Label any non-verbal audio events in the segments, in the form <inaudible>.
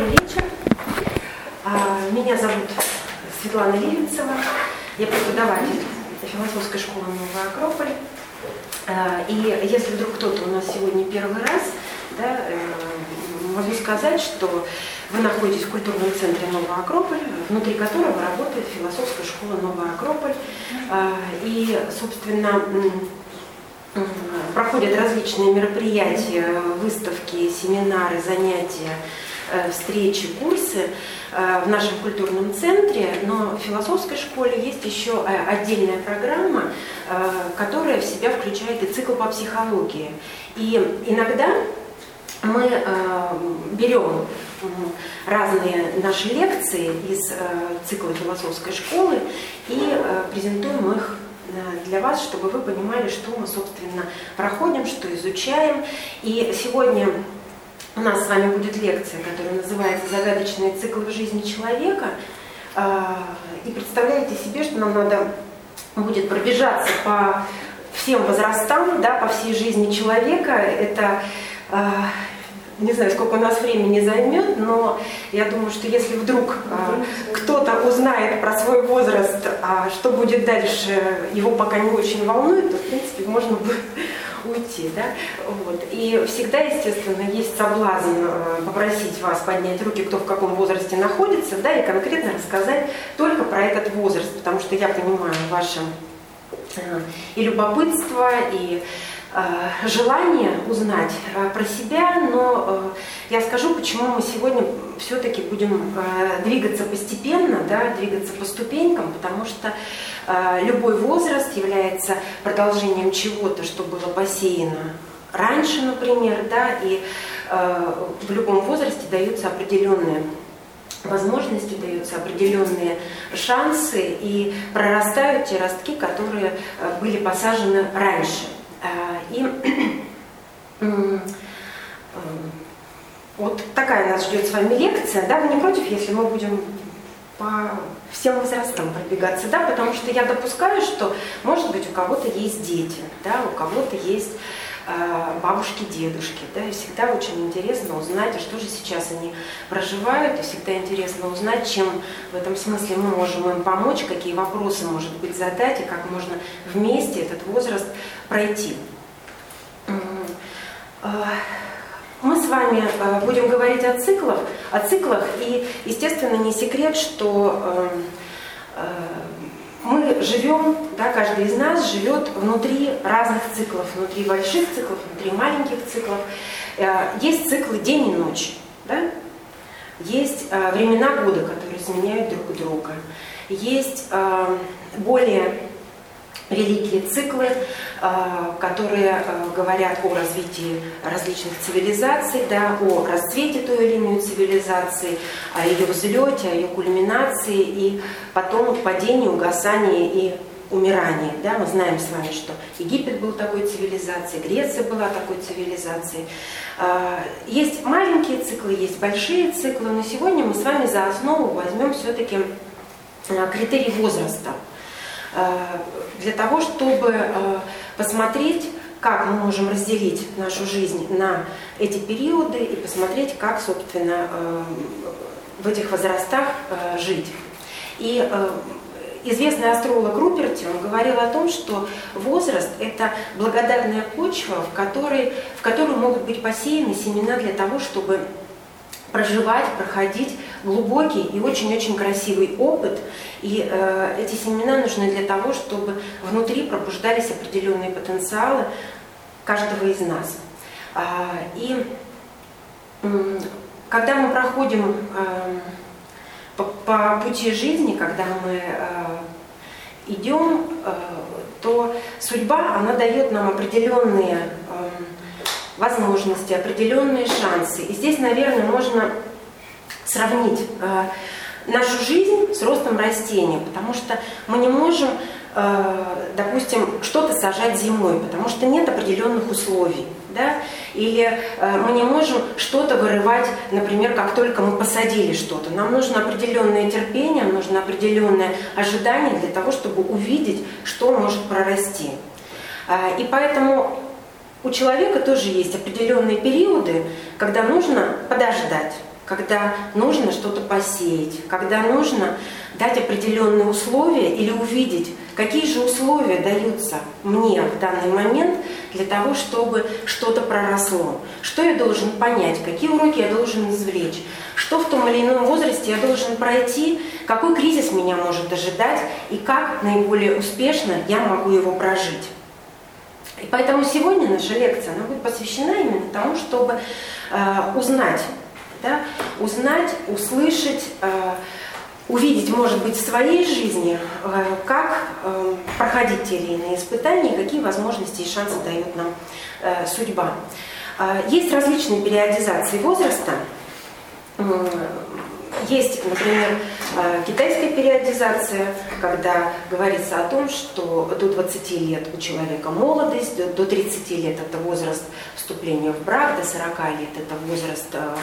Добрый вечер. А, меня зовут Светлана Ливенцева. Я преподаватель философской школы Новая Акрополь. А, и если вдруг кто-то у нас сегодня первый раз, да, э, могу сказать, что вы находитесь в культурном центре Новая Акрополь, внутри которого работает философская школа Новая Акрополь. А, и, собственно, проходят различные мероприятия, выставки, семинары, занятия, встречи, курсы э, в нашем культурном центре, но в философской школе есть еще э, отдельная программа, которая в себя включает и цикл по психологии. И иногда мы берем разные наши лекции из цикла философской школы и презентуем их для вас, чтобы вы понимали, что мы, собственно, проходим, что изучаем. И сегодня у нас с вами будет лекция, которая называется «Загадочные циклы в жизни человека». А, и представляете себе, что нам надо будет пробежаться по всем возрастам, да, по всей жизни человека. Это а, не знаю, сколько у нас времени займет, но я думаю, что если вдруг а, кто-то узнает про свой возраст, а что будет дальше, его пока не очень волнует, то, в принципе, можно бы уйти. Да? Вот. И всегда, естественно, есть соблазн а, попросить вас поднять руки, кто в каком возрасте находится, да, и конкретно рассказать только про этот возраст, потому что я понимаю ваше а, и любопытство, и Э, желание узнать э, про себя, но э, я скажу, почему мы сегодня все-таки будем двигаться постепенно, да, двигаться по ступенькам, потому что любой возраст является продолжением чего-то, что было посеяно раньше, например, да, и в любом возрасте даются определенные возможности, даются определенные шансы и прорастают те ростки, которые были посажены раньше. Э, и <clears throat> вот такая нас ждет с вами лекция. Да, вы не против, если мы будем по всем возрастам пробегаться, да, потому что я допускаю, что, может быть, у кого-то есть дети, да, у кого-то есть э, бабушки, дедушки, да, и всегда очень интересно узнать, а что же сейчас они проживают, и всегда интересно узнать, чем в этом смысле мы можем им помочь, какие вопросы, может быть, задать, и как можно вместе этот возраст пройти. А, мы с вами а, будем говорить о циклах, о циклах, и, естественно, не секрет, что а, мы живем, да, каждый из нас живет внутри разных циклов, внутри больших циклов, внутри маленьких циклов. Есть циклы день и ночь, да? есть времена года, которые сменяют друг друга, есть более великие циклы, а, которые а, говорят о развитии различных цивилизаций, да, о расцвете той или иной цивилизации, о ее взлете, о ее кульминации и потом падении, угасании и умирании. Да? Мы знаем с вами, что Египет был такой цивилизацией, Греция была такой цивилизацией. А, есть маленькие циклы, есть большие циклы, но сегодня мы с вами за основу возьмем все-таки критерий возраста – Э, для того, чтобы э, посмотреть, как мы можем разделить нашу жизнь на эти периоды и посмотреть, как, собственно, э, в этих возрастах жить. И известный астролог Руперти, он говорил о том, что возраст – это благодарная почва, в которой, в которую могут быть посеяны семена для того, чтобы проживать, проходить глубокий и очень-очень красивый опыт. И э, эти семена нужны для того, чтобы внутри пробуждались определенные потенциалы каждого из нас. А, и э, когда мы проходим э, по, по пути жизни, когда мы э, идем, э, то судьба, она дает нам определенные э, возможности, определенные шансы. И здесь, наверное, можно сравнить э, нашу жизнь с ростом растения, потому что мы не можем, э, допустим, что-то сажать зимой, потому что нет определенных условий. Да? Или э, мы не можем что-то вырывать, например, как только мы посадили что-то. Нам нужно определенное терпение, нужно определенное ожидание для того, чтобы увидеть, что может прорасти. Э, и поэтому у человека тоже есть определенные периоды, когда нужно подождать, когда нужно что-то посеять, когда нужно дать определенные условия или увидеть, какие же условия даются мне в данный момент для того, чтобы что-то проросло. Что я должен понять, какие уроки я должен извлечь, что в том или ином возрасте я должен пройти, какой кризис меня может ожидать и как наиболее успешно я могу его прожить. И поэтому сегодня наша лекция она будет посвящена именно тому, чтобы э, узнать, да, узнать, услышать, э, увидеть, может быть, в своей жизни, э, как э, проходить те или иные испытания, какие возможности и шансы дает нам э, судьба. Э, есть различные периодизации возраста. Есть, например, э, китайская периодизация, когда говорится о том, что до 20 лет у человека молодость, до 30 лет это возраст вступления в брак, до 40 лет это возраст э,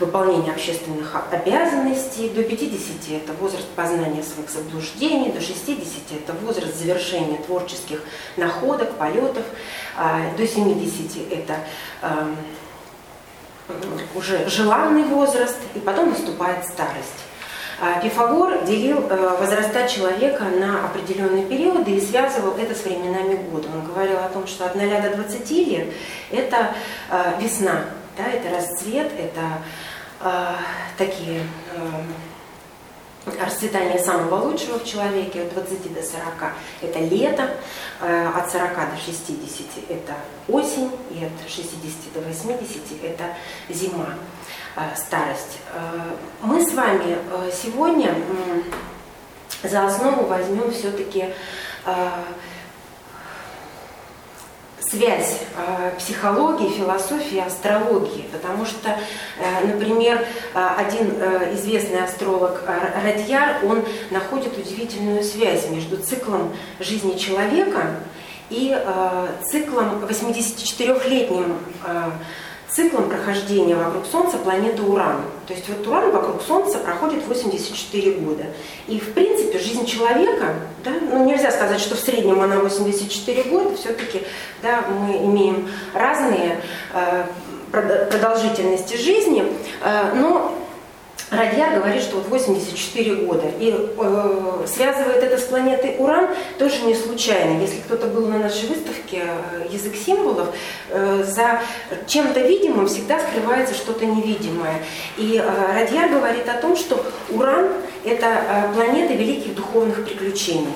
выполнения общественных обязанностей, до 50 это возраст познания своих заблуждений, до 60 это возраст завершения творческих находок, полетов, а до 70 это эм, уже желанный возраст, и потом наступает старость. А Пифагор делил э, возраста человека на определенные периоды и связывал это с временами года. Он говорил о том, что от 0 до 20 лет – это э, весна, да, это расцвет, это э, такие расцветание самого лучшего в человеке от 20 до 40 – это лето, э, от 40 до 60 – это осень, и от 60 до 80 – это зима, э, старость. Э, мы с вами сегодня за основу возьмем все-таки связь э, психологии, философии астрологии, потому что, э, например, э, один э, известный астролог э, Радьяр, он находит удивительную связь между циклом жизни человека и э, циклом 84-летним э, циклом прохождения вокруг Солнца планеты Уран. То есть вот Уран вокруг Солнца проходит 84 года. И в принципе жизнь человека, да, ну нельзя сказать, что в среднем она 84 года, все-таки да, мы имеем разные э, продолжительности жизни, э, но Радья говорит, что вот 84 года. И э, связывает это с планетой Уран тоже не случайно. Если кто-то был на нашей выставке э, «Язык символов», э, за чем-то видимым всегда скрывается что-то невидимое. И э, Радья говорит о том, что Уран – это э, планета великих духовных приключений.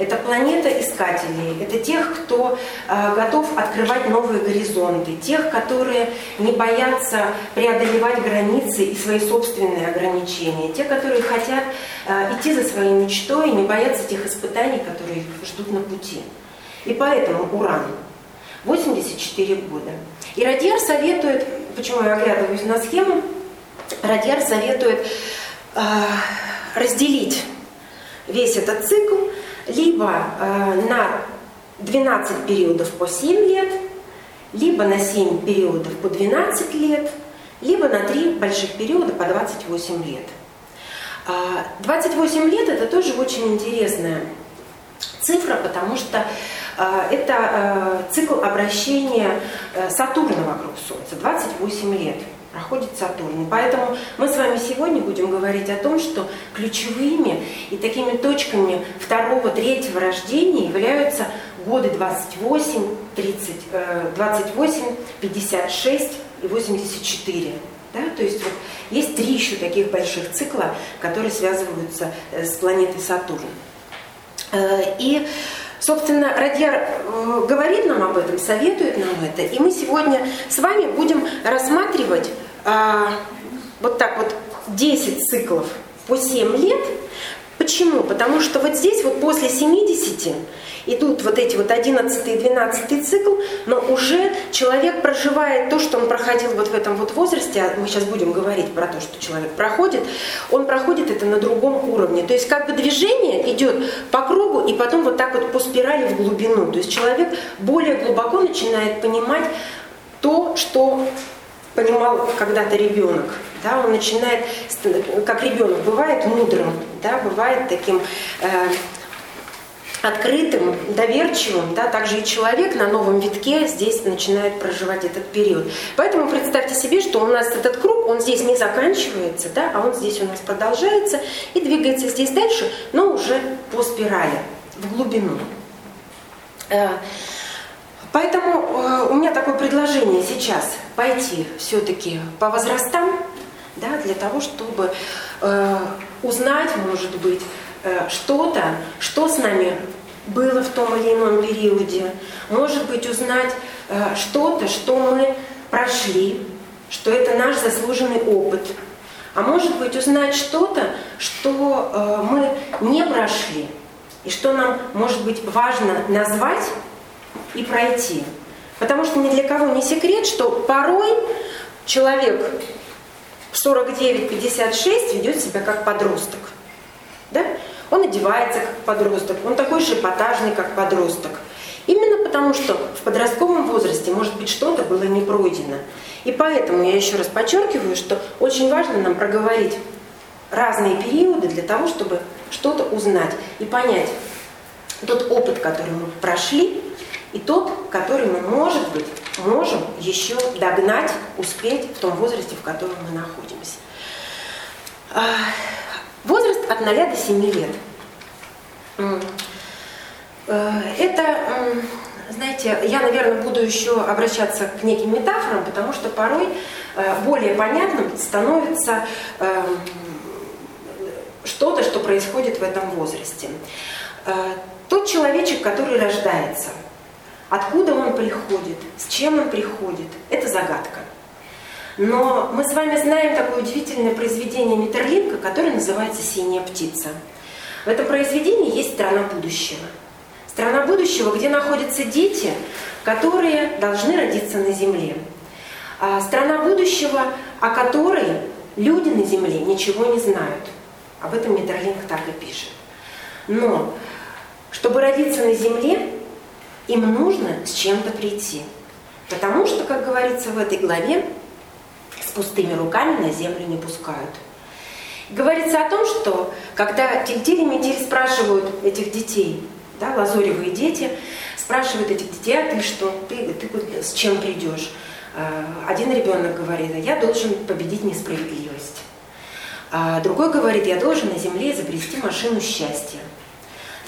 Это планета искателей, это тех, кто э, готов открывать новые горизонты, тех, которые не боятся преодолевать границы и свои собственные ограничения, те, которые хотят э, идти за своей мечтой и не боятся тех испытаний, которые их ждут на пути. И поэтому Уран 84 года. И Радьяр советует, почему я оглядываюсь на схему, Радьяр советует э, разделить весь этот цикл либо э, на 12 периодов по 7 лет, либо на 7 периодов по 12 лет, либо на 3 больших периода по 28 лет. 28 а, лет это тоже очень интересная цифра, потому что э, это э, цикл обращения э, Сатурна вокруг Солнца, 28 лет проходит Сатурн. Поэтому мы с вами сегодня будем говорить о том, что ключевыми и такими точками второго, третьего рождения являются годы 28, 30, 28, 56 и 84. Да? То есть вот есть три еще таких больших цикла, которые связываются э, с планетой Сатурн. Э, и Собственно, Радьяр э, говорит нам об этом, советует нам это, и мы сегодня с вами будем рассматривать а, вот так вот 10 циклов по 7 лет. Почему? Потому что вот здесь вот после 70 идут вот эти вот 11 и 12 цикл, но уже человек проживает то, что он проходил вот в этом вот возрасте, а мы сейчас будем говорить про то, что человек проходит, он проходит это на другом уровне. То есть как бы движение идет по кругу и потом вот так вот по спирали в глубину. То есть человек более глубоко начинает понимать то, что понимал когда-то ребенок. Да, он начинает, как ребенок, бывает мудрым, да, бывает таким э, открытым, доверчивым, да, также и человек на новом витке здесь начинает проживать этот период. Поэтому представьте себе, что у нас этот круг, он здесь не заканчивается, да, а он здесь у нас продолжается и двигается здесь дальше, но уже по спирали, в глубину. Поэтому э, у меня такое предложение сейчас пойти все-таки по возрастам, да, для того, чтобы э, узнать, может быть, Э, что-то, что с нами было в том или ином периоде, может быть, узнать э, что-то, что мы прошли, что это наш заслуженный опыт, а может быть, узнать что-то, что э, мы не прошли, и что нам, может быть, важно назвать и пройти. Потому что ни для кого не секрет, что порой человек в 49-56 ведет себя как подросток. Да? Он одевается как подросток, он такой же эпатажный, как подросток. Именно потому, что в подростковом возрасте, может быть, что-то было не пройдено. И поэтому я еще раз подчеркиваю, что очень важно нам проговорить разные периоды для того, чтобы что-то узнать и понять тот опыт, который мы прошли, и тот, который мы, может быть, можем еще догнать, успеть в том возрасте, в котором мы находимся. Возраст от 0 до 7 лет. Э, это, знаете, я, наверное, буду еще обращаться к неким метафорам, потому что порой э, более понятным становится эм, что-то, что происходит в этом возрасте. Э, тот человечек, который рождается, откуда он приходит, с чем он приходит, это загадка. Но мы с вами знаем такое удивительное произведение Митерлинка, которое называется «Синяя птица». В этом произведении есть страна будущего. Страна будущего, где находятся дети, которые должны родиться на Земле. А страна будущего, о которой люди на Земле ничего не знают. Об этом Митерлинг так и пишет. Но, чтобы родиться на Земле, им нужно с чем-то прийти. Потому что, как говорится в этой главе, с пустыми руками на землю не пускают. Говорится о том, что когда Тильтиль и Метиль спрашивают этих детей, да, лазоревые дети, спрашивают этих детей, а ты что, ты, ты с чем придешь? А, один ребенок говорит, я должен победить несправедливость. А другой говорит, я должен на земле изобрести машину счастья.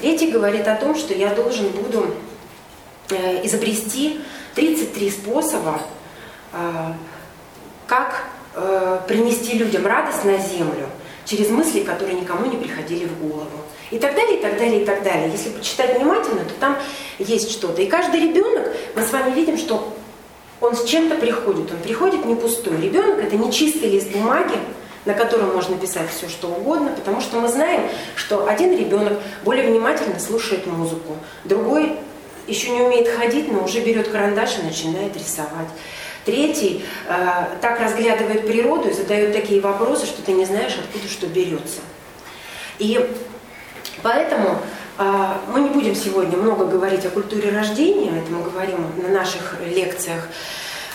Третий говорит о том, что я должен буду изобрести 33 способа а, как э, принести людям радость на землю через мысли, которые никому не приходили в голову. И так далее, и так далее, и так далее. Если почитать внимательно, то там есть что-то. И каждый ребенок, мы с вами видим, что он с чем-то приходит. Он приходит не пустой. Ребенок это не чистый лист бумаги, на котором можно писать все, что угодно, потому что мы знаем, что один ребенок более внимательно слушает музыку, другой еще не умеет ходить, но уже берет карандаш и начинает рисовать. Третий э, так разглядывает природу и задает такие вопросы, что ты не знаешь, откуда что берется. И поэтому э, мы не будем сегодня много говорить о культуре рождения, это мы говорим на наших лекциях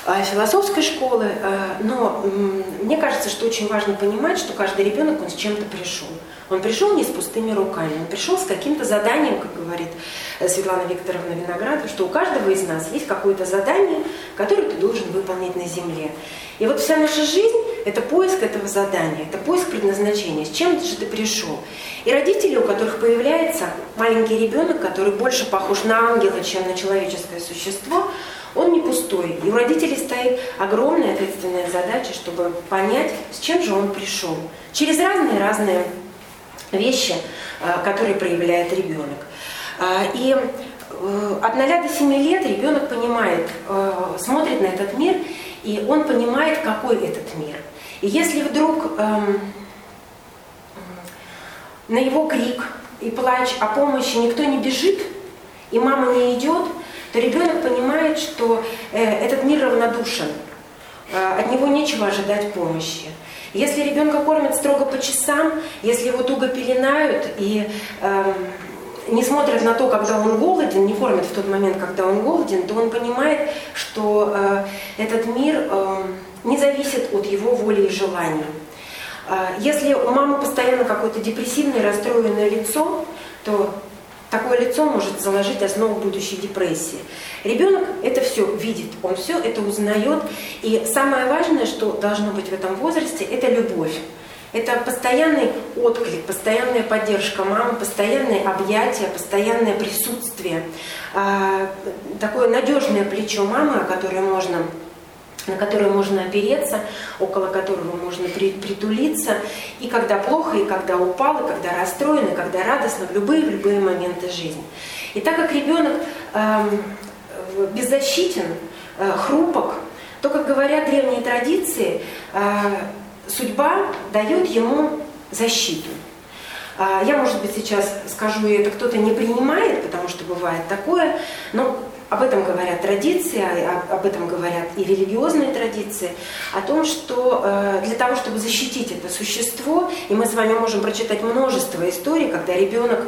э, философской школы, э, но мне кажется, что очень важно понимать, что каждый ребенок, он с чем-то пришел. Он пришел не с пустыми руками, он пришел с каким-то заданием, как говорит э, Светлана Викторовна Виноградова, что у каждого из нас есть какое-то задание, которое ты должен выполнить на земле. И вот вся наша жизнь – это поиск этого задания, это поиск предназначения, с чем же ты пришел. И родители, у которых появляется маленький ребенок, который больше похож на ангела, чем на человеческое существо, он не пустой. И у родителей стоит огромная ответственная задача, чтобы понять, с чем же он пришел. Через разные-разные вещи, э, которые проявляет ребенок. Э, и э, от 0 до 7 лет ребенок понимает, смотрит на этот мир, и он понимает, какой этот мир. И если вдруг эм, на его крик и плач о помощи никто не бежит, и мама не идет, то ребенок понимает, что этот мир равнодушен, от него нечего ожидать помощи. Если ребенка кормят строго по часам, если его туго пеленают и э, не смотрят на то, когда он голоден, не кормят в тот момент, когда он голоден, то он понимает, что э, этот мир э, не зависит от его воли и желаний. Э, если у мамы постоянно какое-то депрессивное, расстроенное лицо, то такое лицо может заложить основу будущей депрессии. Ребенок это все видит, он все это узнает. И самое важное, что должно быть в этом возрасте, это любовь. Это постоянный отклик, постоянная поддержка мамы, постоянное объятие, постоянное присутствие, а, такое надежное плечо мамы, о которое можно на которое можно опереться, около которого можно притулиться, и когда плохо, и когда упал, и когда расстроен, и когда радостно, в любые, в любые моменты жизни. И так как ребенок э, беззащитен, э, хрупок, то, как говорят древние традиции, э, судьба дает ему защиту. А, я, может быть, сейчас скажу, и это кто-то не принимает, потому что бывает такое, но об этом говорят традиции, об этом говорят и религиозные традиции, о том, что э, для того, чтобы защитить это существо, и мы с вами можем прочитать множество историй, когда ребенок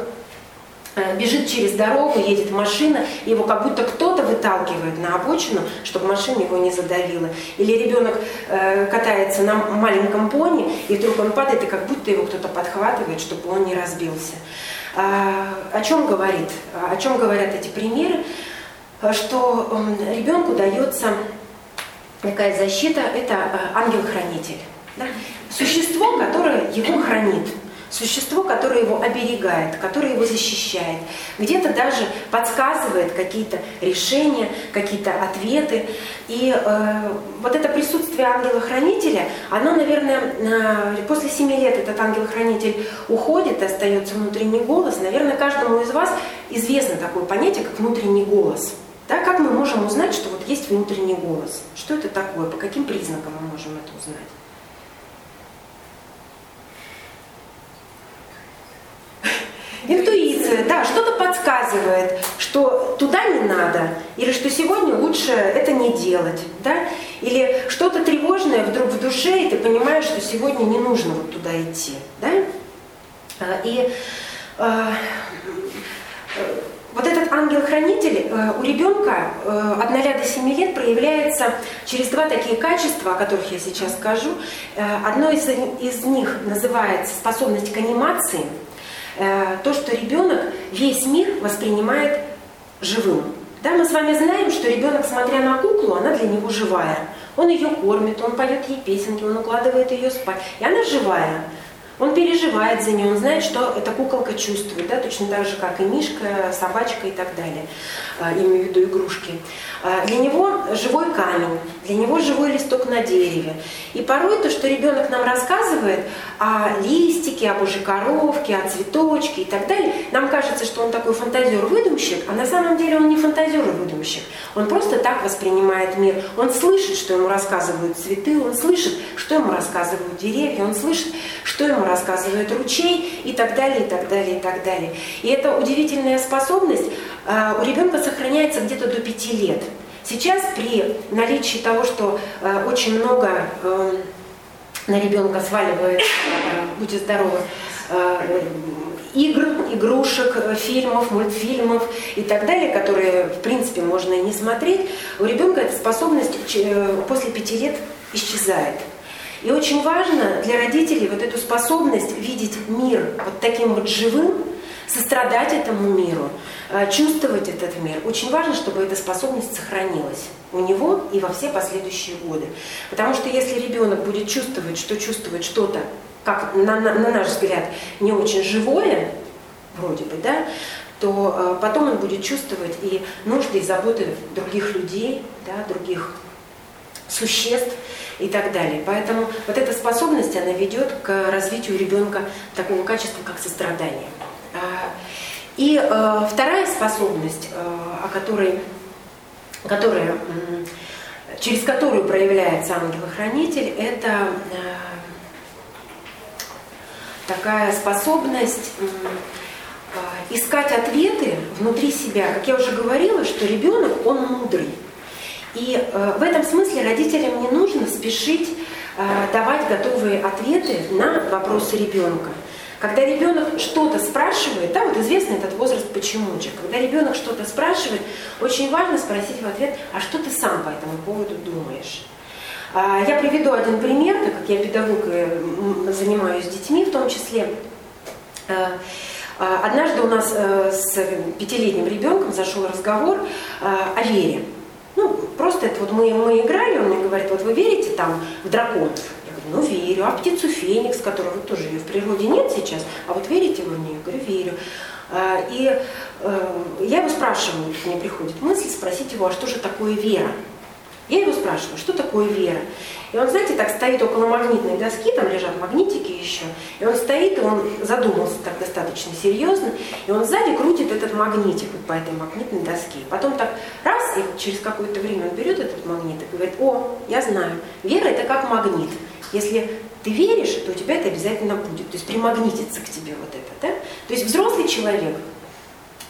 Э, бежит через дорогу, едет машина, его как будто кто-то выталкивает на обочину, чтобы машина его не задавила. Или ребенок э, катается на маленьком пони, и вдруг он падает, и как будто его кто-то подхватывает, чтобы он не разбился. А, о чем говорит? О чем говорят эти примеры? Что э, ребенку дается такая защита, это э, ангел-хранитель. Да? Существо, которое его хранит существо, которое его оберегает, которое его защищает, где-то даже подсказывает какие-то решения, какие-то ответы. И э, вот это присутствие ангела-хранителя, оно, наверное, э, после семи лет этот ангел-хранитель уходит, остается внутренний голос. Наверное, каждому из вас известно такое понятие, как внутренний голос. Да, как мы можем узнать, что вот есть внутренний голос? Что это такое? По каким признакам мы можем это узнать? Интуиция, да, что-то подсказывает, что туда не надо, или что сегодня лучше это не делать, да, или что-то тревожное вдруг в душе, и ты понимаешь, что сегодня не нужно вот туда идти, да. А, и э, ангел-хранитель э, у ребенка от 0 до 7 лет проявляется через два такие качества, о которых я сейчас скажу. Э, одно из, из них называется способность к анимации – Э, то, что ребенок весь мир воспринимает живым. Да, мы с вами знаем, что ребенок, смотря на куклу, она для него живая. Он ее кормит, он поет ей песенки, он укладывает ее спать. И она живая. Он переживает за нее, он знает, что эта куколка чувствует, да, точно так же, как и мишка, собачка и так далее, а, имею в виду игрушки. А, для него живой камень, для него живой листок на дереве. И порой то, что ребенок нам рассказывает о листике, о божьей коровке, о цветочке и так далее, нам кажется, что он такой фантазер-выдумщик, а на самом деле он не фантазер-выдумщик. Он просто так воспринимает мир. Он слышит, что ему рассказывают цветы, он слышит, что ему рассказывают деревья, он слышит, что ему рассказывает ручей и так далее, и так далее, и так далее. И эта удивительная способность у ребенка сохраняется где-то до пяти лет. Сейчас при наличии того, что э, очень много э, на ребенка сваливает, будьте здоровы, игр, игрушек, фильмов, мультфильмов и так далее, которые, в принципе, можно и не смотреть, у ребенка эта способность после пяти лет исчезает. И очень важно для родителей вот эту способность видеть мир вот таким вот живым, сострадать этому миру, э, чувствовать этот мир. Очень важно, чтобы эта способность сохранилась у него и во все последующие годы. Потому что если ребенок будет чувствовать, что чувствует что-то, как на, на, на наш взгляд, не очень живое, вроде бы, да, то э, потом он будет чувствовать и нужды, и заботы других людей, да, других существ и так далее. Поэтому вот эта способность, она ведет к развитию ребенка такого качества, как сострадание. И э, вторая способность, э, о которой, которая, через которую проявляется ангел-хранитель, это э, такая способность искать ответы внутри себя. Как я уже говорила, что ребенок, он мудрый. И э, в этом смысле родителям не нужно спешить э, давать готовые ответы на вопросы ребенка. Когда ребенок что-то спрашивает, да, вот известный этот возраст почемучек, когда ребенок что-то спрашивает, очень важно спросить в ответ, а что ты сам по этому поводу думаешь? А, я приведу один пример, так как я педагог и занимаюсь детьми в том числе. Э, Однажды у нас с пятилетним ребенком зашел разговор о вере. Ну, просто это вот мы, мы играли, он мне говорит, вот вы верите там в драконов? Ну верю. А птицу Феникс, которого тоже ее в природе нет сейчас, а вот верите вы в нее? Говорю, верю. И я его спрашиваю, мне приходит мысль спросить его, а что же такое вера? Я его спрашиваю, что такое вера? И он, знаете, так стоит около магнитной доски, там лежат магнитики еще, и он стоит, и он задумался так достаточно серьезно, и он сзади крутит этот магнитик вот по этой магнитной доске. Потом так раз, и через какое-то время он берет этот магнит и говорит, о, я знаю, вера это как магнит. Если ты веришь, то у тебя это обязательно будет. То есть примагнитится к тебе вот это. Да? То есть взрослый человек,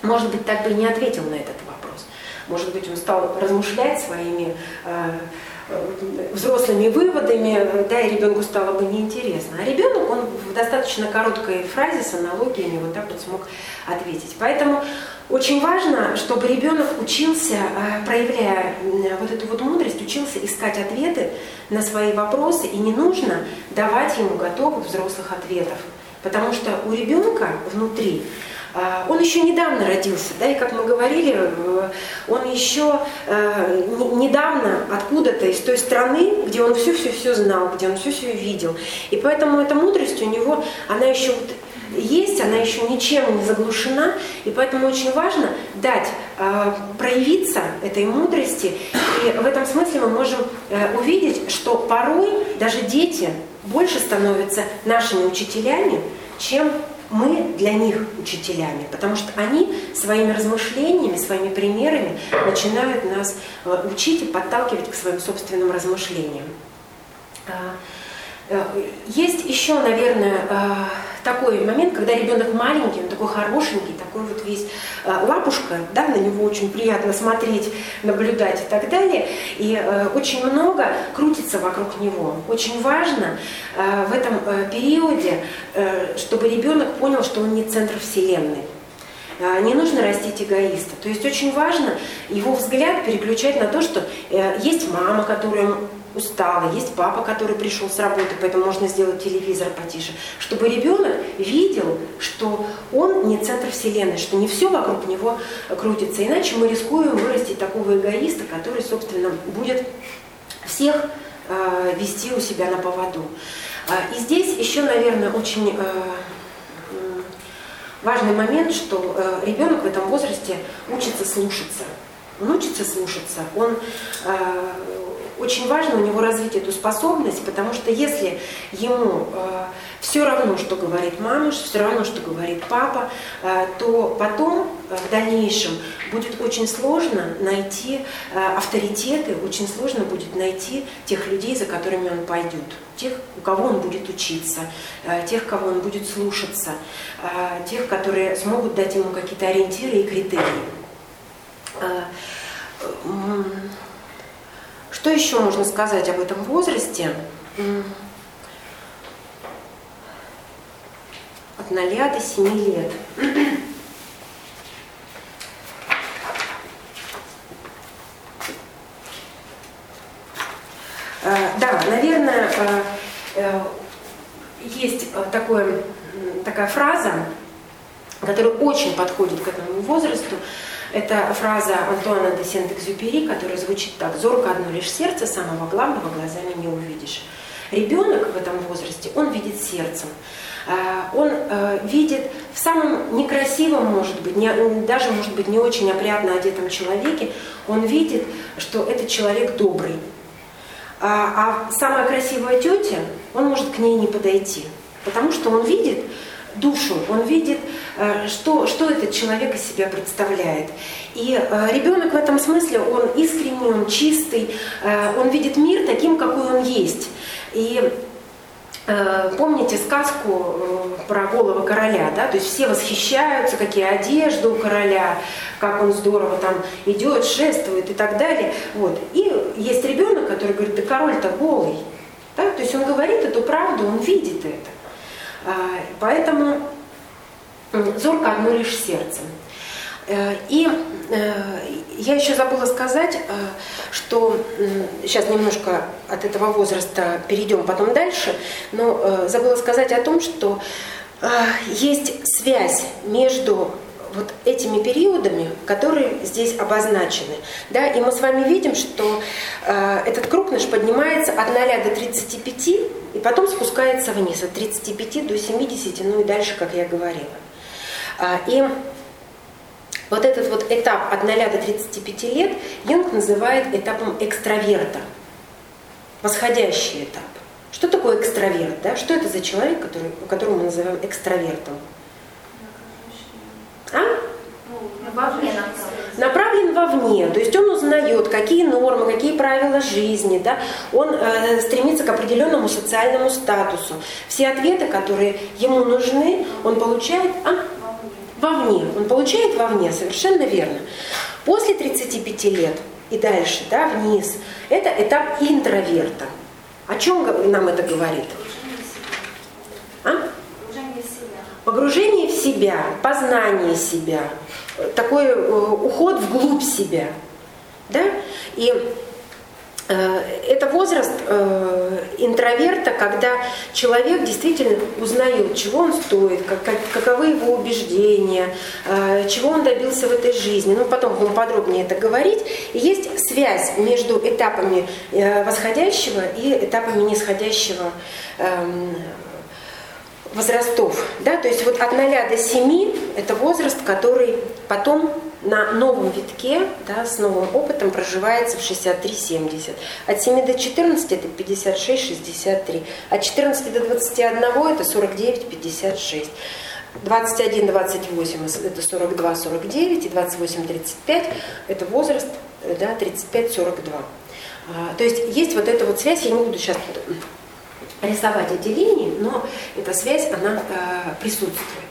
может быть, так бы и не ответил на этот вопрос. Может быть, он стал размышлять своими э, взрослыми выводами, да, и ребенку стало бы неинтересно. А ребенок, он в достаточно короткой фразе с аналогиями вот так вот смог ответить. Поэтому очень важно, чтобы ребенок учился, э, проявляя вот эту вот мудрость, учился искать ответы на свои вопросы, и не нужно давать ему готовых взрослых ответов. Потому что у ребенка внутри он еще недавно родился, да, и как мы говорили, он еще э, недавно откуда-то из той страны, где он все-все-все знал, где он все-все видел. И поэтому эта мудрость у него, она еще вот есть, она еще ничем не заглушена, и поэтому очень важно дать э, проявиться этой мудрости. И в этом смысле мы можем э, увидеть, что порой даже дети больше становятся нашими учителями, чем мы для них учителями, потому что они своими размышлениями, своими примерами начинают нас э, учить и подталкивать к своим собственным размышлениям. А, э, есть еще, наверное, э, такой момент, когда ребенок маленький, он такой хорошенький, такой вот весь э, лапушка, да, на него очень приятно смотреть, наблюдать и так далее. И э, очень много крутится вокруг него. Очень важно э, в этом периоде, чтобы ребенок понял, что он не центр Вселенной не нужно растить эгоиста. То есть очень важно его взгляд переключать на то, что есть мама, которая устала, есть папа, который пришел с работы, поэтому можно сделать телевизор потише, чтобы ребенок видел, что он не центр вселенной, что не все вокруг него крутится, иначе мы рискуем вырастить такого эгоиста, который, собственно, будет всех э, вести у себя на поводу. Э, и здесь еще, наверное, очень э, важный момент, что э, ребенок в этом возрасте учится слушаться. Он учится слушаться, он э, очень важно у него развить эту способность, потому что если ему э, все равно, что говорит мама, все равно, что говорит папа, э, то потом э, в дальнейшем будет очень сложно найти э, авторитеты, очень сложно будет найти тех людей, за которыми он пойдет, тех, у кого он будет учиться, э, тех, кого он будет слушаться, э, тех, которые смогут дать ему какие-то ориентиры и критерии. Э, что еще можно сказать об этом возрасте? От 0 до 7 лет. <clears throat> Э, да, наверное, э, э, есть такое, такая фраза, которая очень подходит к этому возрасту. Это фраза Антуана де Сент-Экзюпери, которая звучит так. «Зорко одно лишь сердце, самого главного глазами не увидишь». Ребенок в этом возрасте, он видит сердцем. А, он э, видит в самом некрасивом, может быть, даже, может быть, не очень опрятно одетом человеке, он видит, что этот человек добрый. А, а самая красивая тетя, он может к ней не подойти, потому что он видит, душу, он видит, что, что этот человек из себя представляет. И э, ребенок в этом смысле, он искренний, он чистый, э, он видит мир таким, какой он есть. И Помните сказку про голову короля, да? То есть все восхищаются, какие одежды у короля, как он здорово там идет, шествует и так далее. Вот. И есть ребенок, который говорит, да король-то голый. Да? То есть он говорит эту правду, он видит это. Поэтому зорко одно лишь сердце. Э, и э, я еще забыла сказать, э, что сейчас немножко от этого возраста перейдем потом дальше, но забыла сказать о том, что есть связь между вот этими периодами, которые здесь обозначены. Да, и мы с вами видим, что этот круг наш поднимается от 0 до 35 и потом спускается вниз от 35 до 70, ну и дальше, как я говорила. А, и вот этот вот этап от 0 до 35 лет Юнг называет этапом экстраверта, восходящий этап. Что такое экстраверт? Да? Что это за человек, который, которого мы называем экстравертом? А? Вовне направлен вовне, то есть он узнает, какие нормы, какие правила жизни, да? он э, стремится к определенному социальному статусу. Все ответы, которые ему нужны, он получает а? Вовне. Он получает вовне, совершенно верно. После 35 лет и дальше, да, вниз, это этап интроверта. О чем нам это говорит? А? Погружение в себя, познание себя, такой э, уход вглубь себя. Да? И это возраст э, интроверта, когда человек действительно узнает, чего он стоит, как, как, каковы его убеждения, э, чего он добился в этой жизни. Ну, потом будем подробнее это говорить. И есть связь между этапами э, восходящего и этапами нисходящего э, возрастов. Да? То есть вот от 0 до 7 это возраст, который потом на новом витке, да, с новым опытом проживается в 63-70. От 7 до 14 это 56-63. От 14 до 21 это 49-56. 21-28 это 42-49 и 28-35 это возраст да, 35-42. А, то есть есть вот эта вот связь, я не буду сейчас рисовать отделение, но эта связь, она э, присутствует.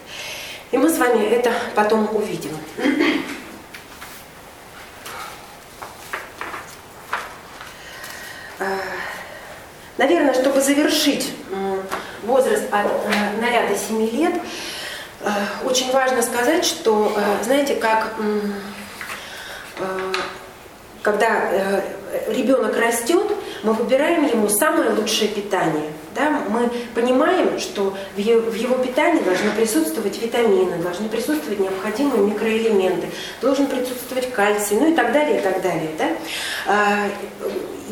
И мы с вами это потом увидим. Э, наверное, чтобы завершить возраст от 0 э, до 7 лет, э, очень важно сказать, что, знаете, как когда ребенок растет, мы выбираем ему самое лучшее питание. Да? Мы понимаем, что в его питании должны присутствовать витамины, должны присутствовать необходимые микроэлементы, должен присутствовать кальций, ну и так далее, и так далее. Да? А,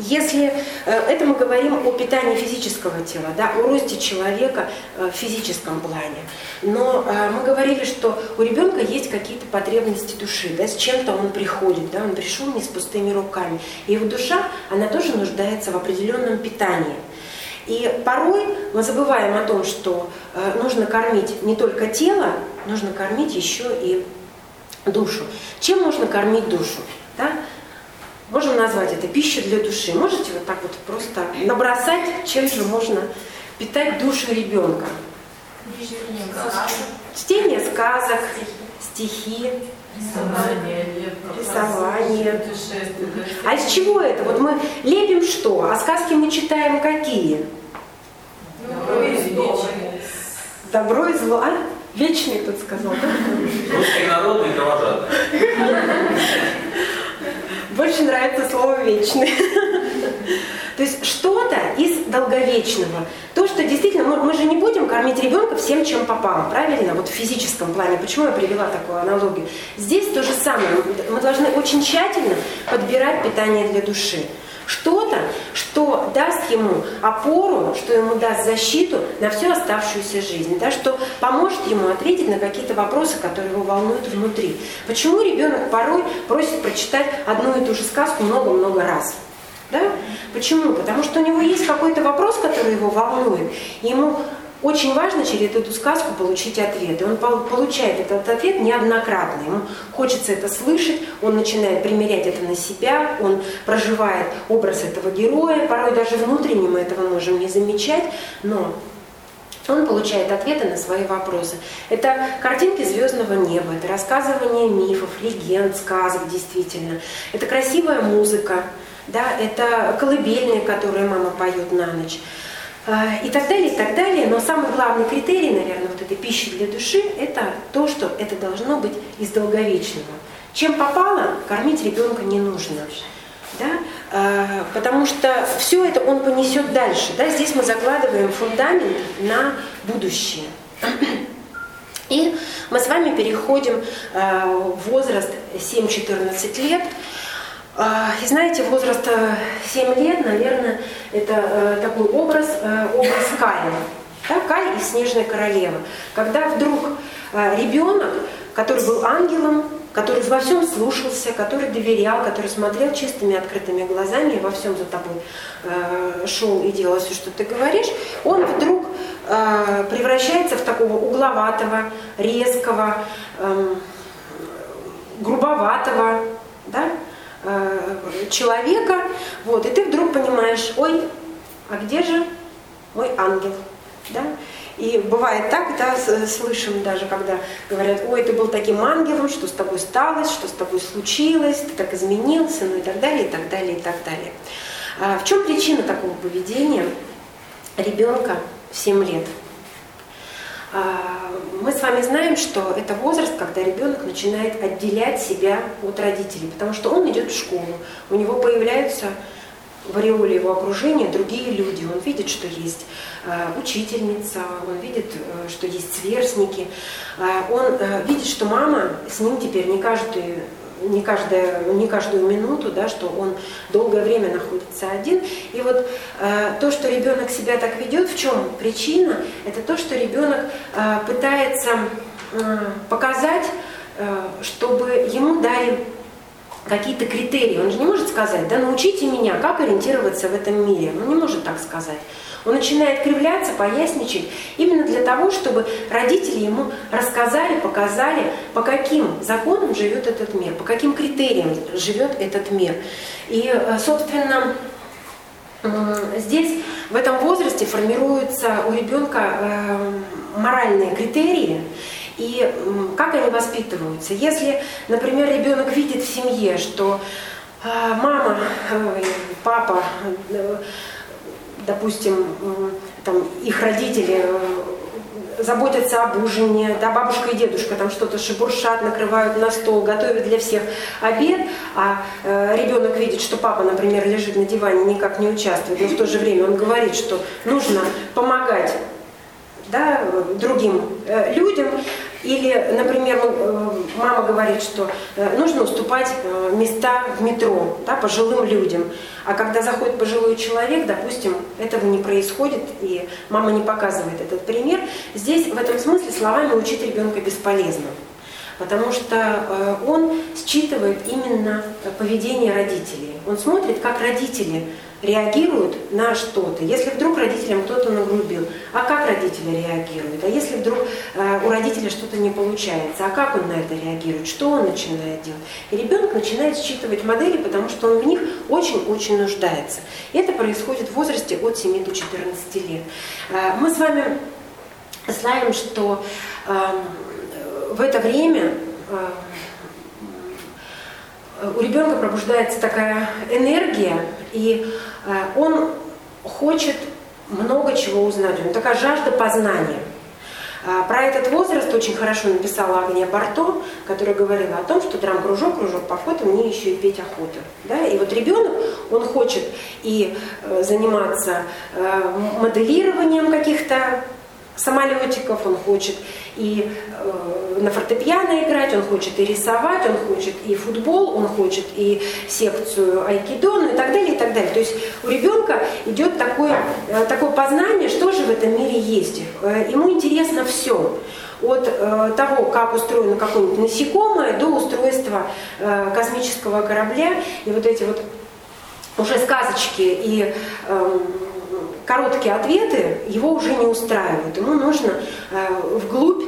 если э, это мы говорим о питании физического тела, да, о росте человека э, в физическом плане. Но э, мы говорили, что у ребенка есть какие-то потребности души, да, с чем-то он приходит, да, он пришел не с пустыми руками. И его душа, она тоже нуждается в определенном питании. И порой мы забываем о том, что нужно кормить не только тело, нужно кормить еще и душу. Чем можно кормить душу? Да? Можем назвать это пища для души. Можете вот так вот просто набросать, чем же можно питать душу ребенка? Чтение сказок, стихи, рисование. А из чего это? Вот мы лепим что? А сказки мы читаем какие? Добро и зло. Добро и зло. А? Вечный кто-то сказал, да? Русский народный кровожадный. Больше нравится слово «вечный». То есть что-то из долговечного. То, что действительно, мы, мы же не будем кормить ребенка всем, чем попало, правильно? Вот в физическом плане. Почему я привела такую аналогию? Здесь то же самое. Мы должны очень тщательно подбирать питание для души что-то, что даст ему опору, что ему даст защиту на всю оставшуюся жизнь, да, что поможет ему ответить на какие-то вопросы, которые его волнуют внутри. Почему ребенок порой просит прочитать одну и ту же сказку много-много раз? Да? Почему? Потому что у него есть какой-то вопрос, который его волнует, ему очень важно через эту сказку получить ответ. И он получает этот ответ неоднократно. Ему хочется это слышать, он начинает примерять это на себя, он проживает образ этого героя. Порой даже внутренне мы этого можем не замечать, но он получает ответы на свои вопросы. Это картинки звездного неба, это рассказывание мифов, легенд, сказок действительно. Это красивая музыка, да, это колыбельные, которые мама поет на ночь. А, и так далее, и так далее. Но самый главный критерий, наверное, вот этой пищи для души, это то, что это должно быть из долговечного. Чем попало, кормить ребенка не нужно. Да? А, потому что все это он понесет дальше. Да? Здесь мы закладываем фундамент на будущее. И мы с вами переходим э, в возраст 7-14 лет. Э, и знаете, возраст 7 лет, наверное, это э, такой образ, образ Кая. Да, Кай и Снежная королева. Когда вдруг ребенок, который был ангелом, который во всем слушался, который доверял, который смотрел чистыми открытыми глазами и во всем за тобой э, шел и делал все, что ты говоришь, он вдруг э, превращается в такого угловатого, резкого, э, грубоватого да, э, человека. Вот, и ты вдруг понимаешь, ой, а где же мой ангел? Да? И бывает так, да, слышим даже, когда говорят, ой, ты был таким ангелом, что с тобой сталось, что с тобой случилось, ты так изменился, ну и так далее, и так далее, и так далее. А в чем причина такого поведения ребенка в 7 лет? А, мы с вами знаем, что это возраст, когда ребенок начинает отделять себя от родителей, потому что он идет в школу, у него появляются в ореоле его окружения другие люди. Он видит, что есть э, учительница, он видит, э, что есть сверстники, э, он видит, что мама с ним теперь не каждый не, каждая, не каждую минуту, да, что он долгое время находится один. И вот э, то, что ребенок себя так ведет, в чем причина? Это то, что ребенок э, пытается э, показать, э, чтобы ему дали какие-то критерии. Он же не может сказать, да научите меня, как ориентироваться в этом мире. Он не может так сказать. Он начинает кривляться, поясничать, именно для того, чтобы родители ему рассказали, показали, по каким законам живет этот мир, по каким критериям живет этот мир. И, э, собственно, здесь, в этом возрасте, формируются у ребенка э, моральные критерии, и как они воспитываются? Если, например, ребенок видит в семье, что а, мама, э, папа, э, допустим, там, их родители э, заботятся об ужине, да, бабушка и дедушка там что-то шебуршат, накрывают на стол, готовят для всех обед, а э, ребенок видит, что папа, например, лежит на диване, никак не участвует, но в то же время он говорит, что нужно помогать да, другим э, людям. Или, например, э, мама говорит, что э, нужно уступать места в метро да, пожилым людям. А когда заходит пожилой человек, допустим, этого не происходит, и мама не показывает этот пример, здесь в этом смысле словами учить ребенка бесполезно. Потому что он считывает именно поведение родителей. Он смотрит, как родители реагируют на что-то. Если вдруг родителям кто-то нагрубил, а как родители реагируют? А если вдруг э, у родителя что-то не получается, а как он на это реагирует? Что он начинает делать? И ребенок начинает считывать модели, потому что он в них очень-очень нуждается. Это происходит в возрасте от 7 до 14 лет. Э, мы с вами знаем, что э, в это время э, у ребенка пробуждается такая энергия, и э, он хочет много чего узнать. У него такая жажда познания. А, про этот возраст очень хорошо написала Агния Барто, которая говорила о том, что драм-кружок, кружок по фото, мне еще и петь охота. Да? И вот ребенок, он хочет и э, заниматься э, моделированием каких-то самолетиков, он хочет и э, на фортепиано играть, он хочет и рисовать, он хочет и футбол, он хочет и секцию айкидо, ну и так далее, и так далее. То есть у ребенка идет такое, э, такое познание, что же в этом мире есть. Э, ему интересно все от э, того, как устроено какое-нибудь насекомое, до устройства э, космического корабля. И вот эти вот уже сказочки и э, короткие ответы его уже не устраивают. Ему нужно э, вглубь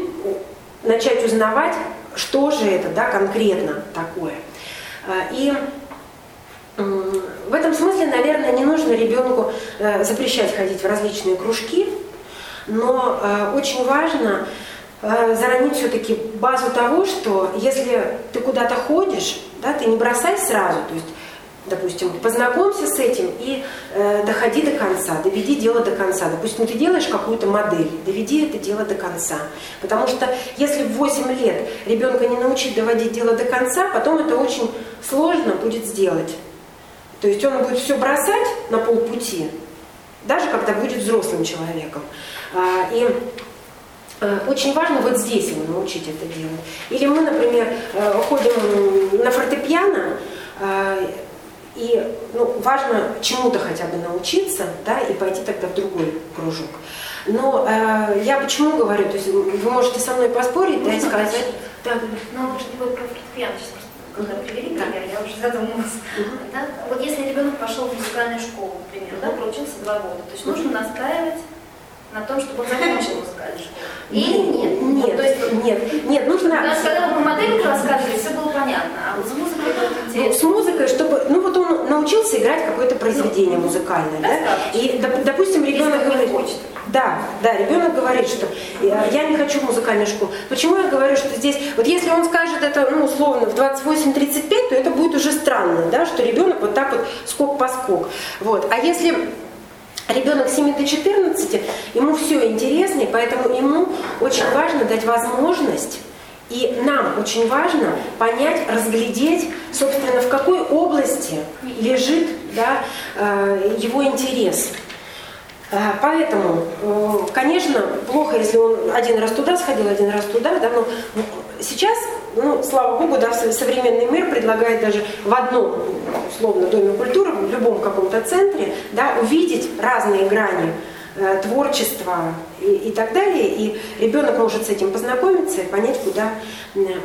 начать узнавать, что же это да, конкретно такое. Э, и в этом смысле, наверное, не нужно ребенку э, запрещать ходить в различные кружки, но очень важно заронить все-таки базу того, что если ты куда-то ходишь, да, ты не бросай сразу, то есть допустим, познакомься с этим и э, доходи до конца, доведи дело до конца. Допустим, ты делаешь какую-то модель, доведи это дело до конца. Потому что если в 8 лет ребенка не научить доводить дело до конца, потом это очень сложно будет сделать. То есть он будет все бросать на полпути, даже когда будет взрослым человеком. А, и Э, очень важно вот здесь его научить это делать. Или мы, например, э, ходим на фортепиано, э, и ну, важно чему-то хотя бы научиться, да, и пойти тогда в другой кружок. Но э, я почему говорю, то есть вы можете со мной поспорить, да, и сказать... Да, да. Же не про фортепиано сейчас когда привели пример, я уже задумалась. Угу. Да? Вот если ребенок пошел в музыкальную школу, например, да, проучился два года, то есть нужно настраивать на том, чтобы он закончил музыкальную школу. Или нет? Нет, вот, то есть, нет, нет, нужно... Потому что когда вы по модели рассказывали, все было понятно, а вот с музыкой это интересно. Ну, с музыкой, чтобы... Ну вот он научился играть какое-то произведение ну, музыкальное, да? И, допустим, ребенок говорит... Хочет. Да, да, ребенок говорит, что я не хочу музыкальную школу. Почему я говорю, что здесь, вот если он скажет это, ну, условно, в 28-35, то это будет уже странно, да, что ребенок вот так вот скок по скок. Вот. А если ребенок 7 до 14, ему все интересно, и поэтому ему очень важно дать возможность и нам очень важно понять, разглядеть, собственно, в какой области лежит да, э, его интерес. Э, поэтому, э, конечно, плохо, если он один раз туда сходил, один раз туда, да, но сейчас, ну, слава богу, да, современный мир предлагает даже в одном, условно, доме культуры, в любом каком-то центре, да, увидеть разные грани творчества и, и так далее. И ребенок может с этим познакомиться и понять, куда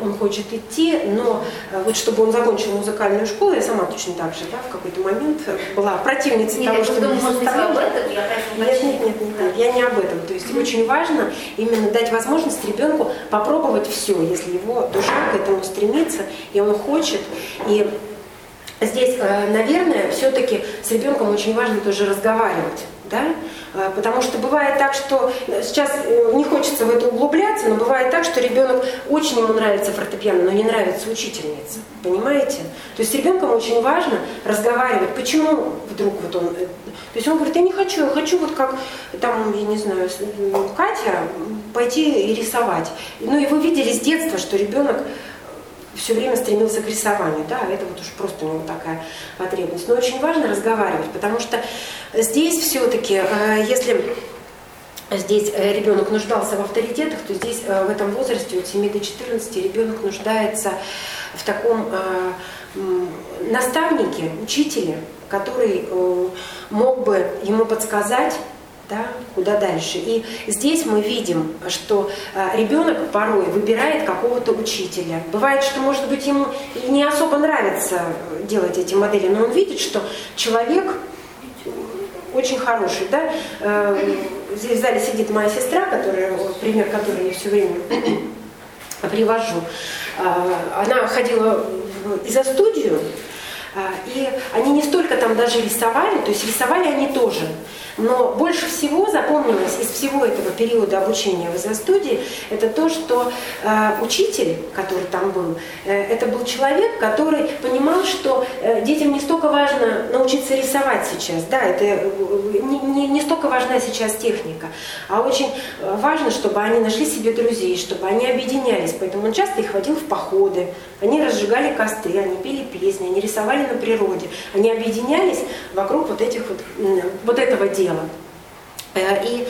он хочет идти. Но э, вот чтобы он закончил музыкальную школу, я сама точно так же, да, в какой-то момент была противницей нет, того, что думаю, может быть, об этом, я нет, нет, нет, нет, нет, я не об этом. То есть mm-hmm. очень важно именно дать возможность ребенку попробовать все, если его душа к этому стремится, и он хочет. И здесь, э, наверное, все-таки с ребенком очень важно тоже разговаривать. Да? А, потому что бывает так, что э, сейчас э, не хочется в это углубляться, но бывает так, что ребенок очень ему нравится фортепиано, но не нравится учительница. Понимаете? То есть с ребенком очень важно разговаривать. Почему вдруг вот он... Э, то есть он говорит, я не хочу, я хочу вот как там, я не знаю, Катя пойти и рисовать. Ну и вы видели с детства, что ребенок все время стремился к рисованию, да, это вот уж просто у него такая потребность. Но очень важно разговаривать, потому что здесь все-таки, э, если здесь э, ребенок нуждался в авторитетах, то здесь э, в этом возрасте от 7 до 14 ребенок нуждается в таком наставнике, учителе, который мог бы ему подсказать, да, куда дальше. И здесь мы видим, что а, ребенок порой выбирает какого-то учителя. Бывает, что, может быть, ему не особо нравится делать эти модели, но он видит, что человек очень хороший. Да? Э, здесь в зале сидит моя сестра, которая, пример которой я все время <clears throat> привожу. А, она ходила за студию, и они не столько там даже рисовали, то есть рисовали они тоже, но больше всего запомнилось из всего этого периода обучения в изо-студии, это то, что э, учитель, который там был, э, это был человек, который понимал, что э, детям не столько важно научиться рисовать сейчас, да, это э, не, не, не столько важна сейчас техника, а очень э, важно, чтобы они нашли себе друзей, чтобы они объединялись, поэтому он часто их водил в походы, они разжигали костры, они пели песни, они рисовали на природе, они объединялись вокруг вот этих вот, вот этого дела дела. Э, и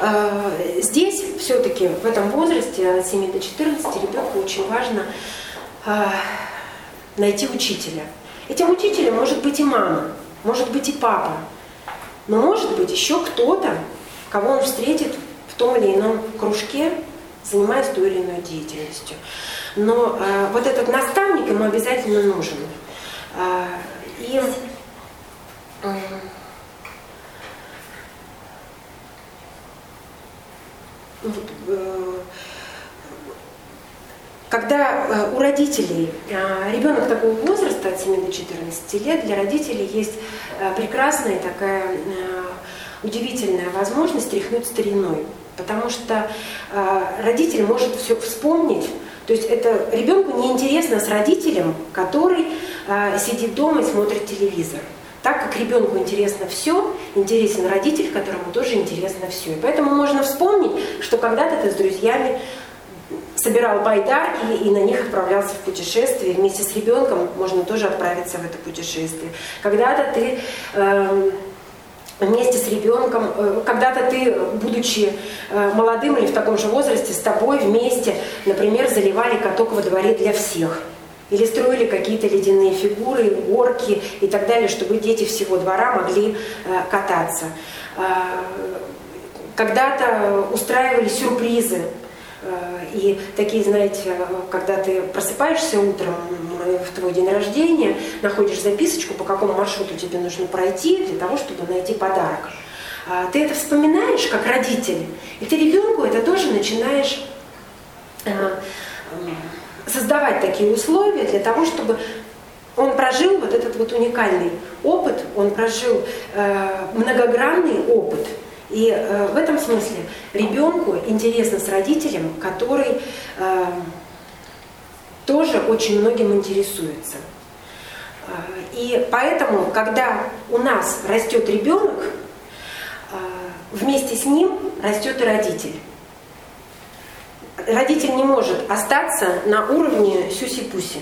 э, здесь все-таки в этом возрасте от 7 до 14 ребенку очень важно э, найти учителя. Этим учителем может быть и мама, может быть и папа, но может быть еще кто-то, кого он встретит в том или ином кружке, занимаясь той или иной деятельностью. Но э, вот этот наставник ему обязательно нужен. Э, и Э, когда э, у родителей э, ребенок такого возраста от 7 до 14 лет, для родителей есть прекрасная такая удивительная возможность тряхнуть стариной. Потому что родитель может все вспомнить. То есть это ребенку неинтересно с родителем, который сидит дома и смотрит телевизор. Так как ребенку интересно все, интересен родитель, которому тоже интересно все. И поэтому можно вспомнить, что когда-то ты с друзьями собирал байдарки и на них отправлялся в путешествие. Вместе с ребенком можно тоже отправиться в это путешествие. Когда-то ты э, вместе с ребенком. Э, когда-то ты, будучи э, молодым или в таком же возрасте, с тобой вместе, например, заливали каток во дворе для всех. Или строили какие-то ледяные фигуры, горки и так далее, чтобы дети всего двора могли э, кататься. Когда-то устраивали сюрпризы и такие, знаете, когда ты просыпаешься утром в твой день рождения, находишь записочку, по какому маршруту тебе нужно пройти для того, чтобы найти подарок. А ты это вспоминаешь как родитель, и ты ребенку это тоже начинаешь э, создавать такие условия для того, чтобы он прожил вот этот вот уникальный опыт, он прожил э, многогранный опыт – и э, в этом смысле ребенку интересно с родителем, который э, тоже очень многим интересуется. Э, и поэтому, когда у нас растет ребенок, э, вместе с ним растет и родитель. Родитель не может остаться на уровне сюси-пуси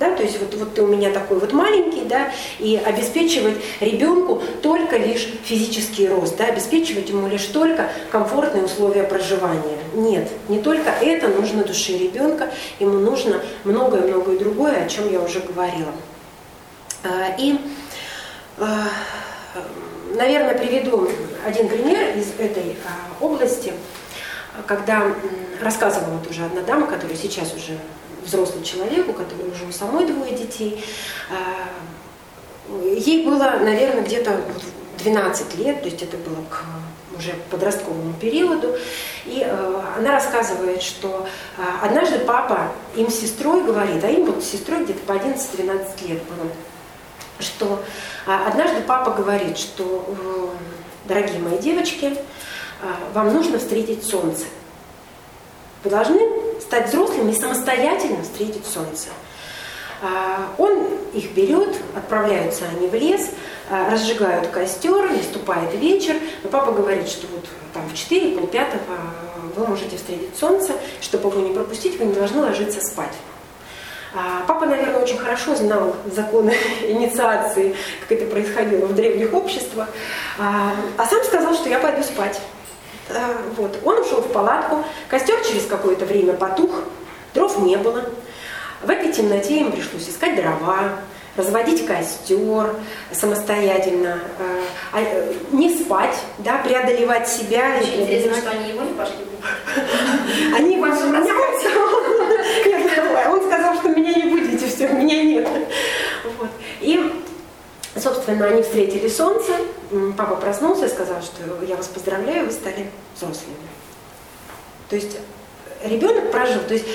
да, то есть вот, вот ты у меня такой вот маленький, да, и обеспечивать ребенку только лишь физический рост, да, обеспечивать ему лишь только комфортные условия проживания. Нет, не только это нужно душе ребенка, ему нужно многое-многое другое, о чем я уже говорила. А, и, а, наверное, приведу один пример из этой а, области, когда рассказывала вот уже одна дама, которая сейчас уже взрослый человек, у которой уже у самой двое детей. А, ей было, наверное, где-то 12 лет, то есть это было к уже подростковому периоду. И э, она рассказывает, что э, однажды папа им с сестрой говорит, а им вот с сестрой где-то по 11-12 лет было, что э, однажды папа говорит, что, э, дорогие мои девочки, вам нужно встретить солнце. Вы должны стать взрослыми и самостоятельно встретить солнце. А, он их берет, отправляются они в лес, а, разжигают костер, наступает вечер, но папа говорит, что вот там в 4, полпятого вы можете встретить солнце, чтобы его не пропустить, вы не должны ложиться спать. А, папа, наверное, очень хорошо знал законы <laughs> инициации, как это происходило в древних обществах, а сам сказал, что я пойду спать. Э, вот. Он ушел в палатку, костер через какое-то время потух, дров не было. В этой темноте им пришлось искать дрова, разводить костер самостоятельно, э, а, э, не спать, да, преодолевать себя. Очень интересно, что они его не пошли. <laughs> Они меня <laughs> он сказал, что меня не будете, все, меня нет. Вот. И Собственно, они встретили солнце, папа проснулся и сказал, что я вас поздравляю, вы стали взрослыми. То есть ребенок прожил, то есть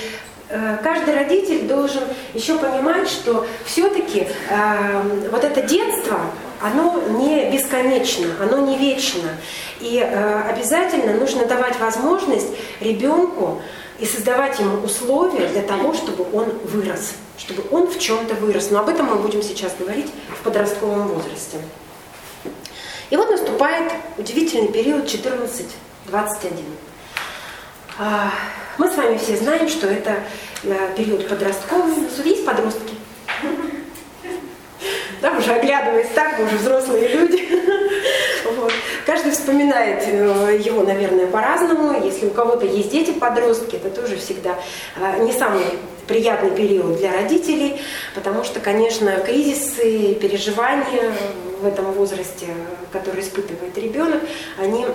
э, каждый родитель должен еще понимать, что все-таки э, вот это детство, оно не бесконечно, оно не вечно. И э, обязательно нужно давать возможность ребенку и создавать ему условия для того, чтобы он вырос, чтобы он в чем-то вырос. Но об этом мы будем сейчас говорить в подростковом возрасте. И вот наступает удивительный период 14-21. А, мы с вами все знаем, что это э, период подростковый. У нас есть подростки? <laughs> Да, уже оглядываясь так, мы уже взрослые люди. <laughs> Каждый вспоминает э, его, наверное, по-разному. Если у кого-то есть дети-подростки, это тоже всегда э, не самый приятный период для родителей, потому что, конечно, кризисы, переживания в этом возрасте, который испытывает ребенок, они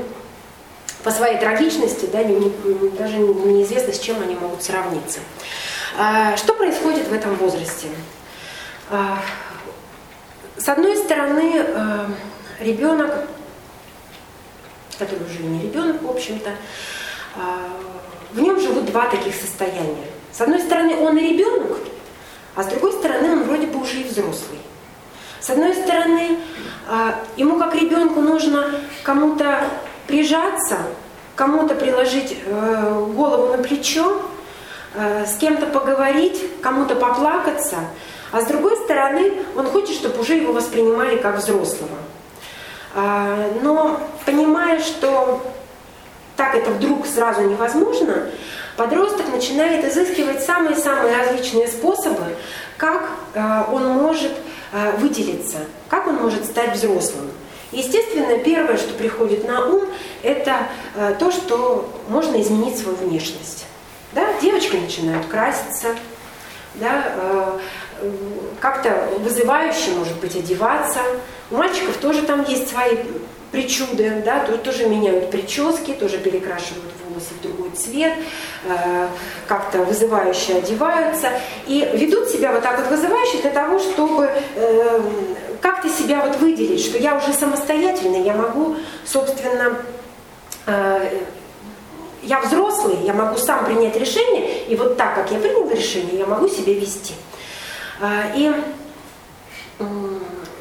по своей трагичности да, не, даже неизвестно, с чем они могут сравниться. А, что происходит в этом возрасте? А, с одной стороны, э, ребенок, который уже не ребенок, в общем-то, а, в нем живут два таких состояния. С одной стороны, он и ребенок, а с другой стороны, он вроде бы уже и взрослый. С одной стороны, а, ему как ребенку нужно кому-то прижаться, кому-то приложить э, голову на плечо, э, с кем-то поговорить, кому-то поплакаться – а с другой стороны, он хочет, чтобы уже его воспринимали как взрослого. А, но понимая, что так это вдруг сразу невозможно, подросток начинает изыскивать самые-самые различные способы, как а, он может а, выделиться, как он может стать взрослым. Естественно, первое, что приходит на ум, это то, что можно изменить свою внешность. Да? Девочки начинают краситься, да, как-то вызывающе, может быть, одеваться. У мальчиков тоже там есть свои причуды, да, тоже, меняют прически, тоже перекрашивают волосы в другой цвет, э, как-то вызывающе одеваются и ведут себя вот так вот вызывающе для того, чтобы э, как-то себя вот выделить, что я уже самостоятельная, я могу, собственно, э, я взрослый, я могу сам принять решение, и вот так, как я принял решение, я могу себя вести. Э, и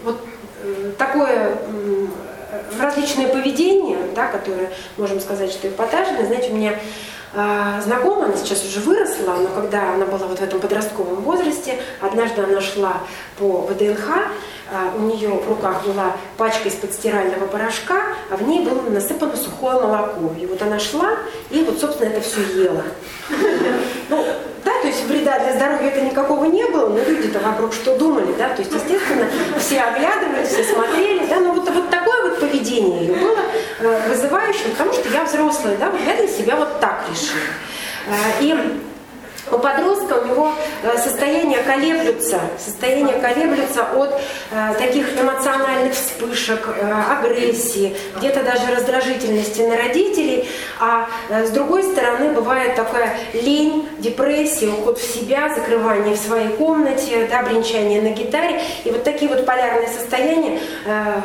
вот э, такое различное поведение, да, которое, можем сказать, что эпатажное. Знаете, у меня э, знакомая, она сейчас уже выросла, но когда она была вот в этом подростковом возрасте, однажды она шла по ВДНХ, э, у нее в руках была пачка из-под стирального порошка, а в ней было насыпано сухое молоко. И вот она шла и вот, собственно, это все ела. <laughs> Ну, то есть вреда для здоровья это никакого не было, но люди-то вокруг что думали, да, то есть, естественно, все оглядывались, все смотрели, да, но вот, вот такое вот поведение ее было э, вызывающим, потому что я взрослая, да, вот я для себя вот так решила. Э, и у подростка у него э, состояние колеблются, состояние колеблются от э, таких эмоциональных вспышек, э, агрессии, где-то даже раздражительности на родителей, а э, с другой стороны бывает такая лень, депрессия, уход в себя, закрывание в своей комнате, да, бренчание на гитаре. И вот такие вот полярные состояния э,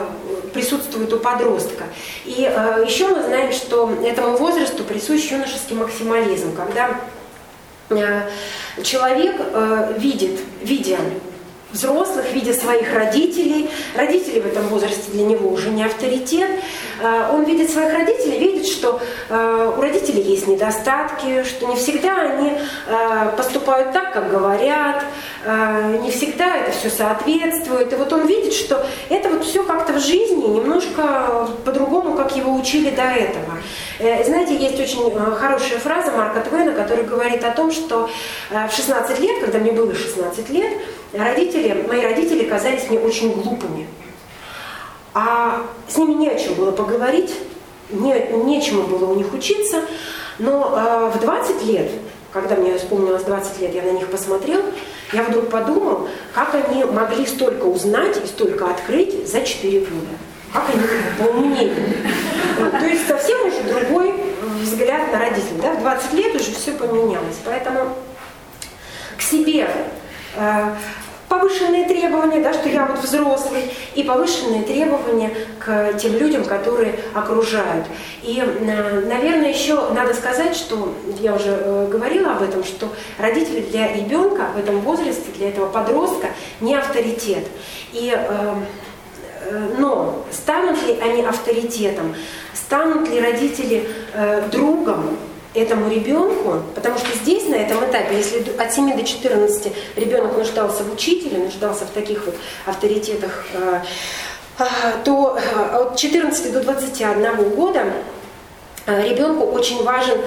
присутствуют у подростка. И э, еще мы знаем, что этому возрасту присущ юношеский максимализм, когда человек э, видит, видя взрослых, видя своих родителей. Родители в этом возрасте для него уже не авторитет. Э, он видит своих родителей, видит, что у родителей есть недостатки, что не всегда они поступают так, как говорят, не всегда это все соответствует. И вот он видит, что это вот все как-то в жизни немножко по-другому, как его учили до этого. Э, знаете, есть очень хорошая фраза Марка Твена, который говорит о том, что в 16 лет, когда мне было 16 лет, родители, мои родители казались мне очень глупыми. А с ними не о чем было поговорить, не, нечему было у них учиться. Но э, в 20 лет, когда мне исполнилось 20 лет, я на них посмотрел, я вдруг подумал, как они могли столько узнать и столько открыть за 4 года как они поумнели. То есть совсем уже другой взгляд на родителей. Да? В 20 лет уже все поменялось. Поэтому к себе э, повышенные требования, да, что я вот взрослый, и повышенные требования к тем людям, которые окружают. И, э, наверное, еще надо сказать, что я уже э, говорила об этом, что родители для ребенка в этом возрасте, для этого подростка не авторитет. И Э, но станут ли они авторитетом, станут ли родители другом этому ребенку, потому что здесь, на этом этапе, если от 7 до 14 ребенок нуждался в учителе, нуждался в таких вот авторитетах, э, то от 14 до 21 года ребенку очень важен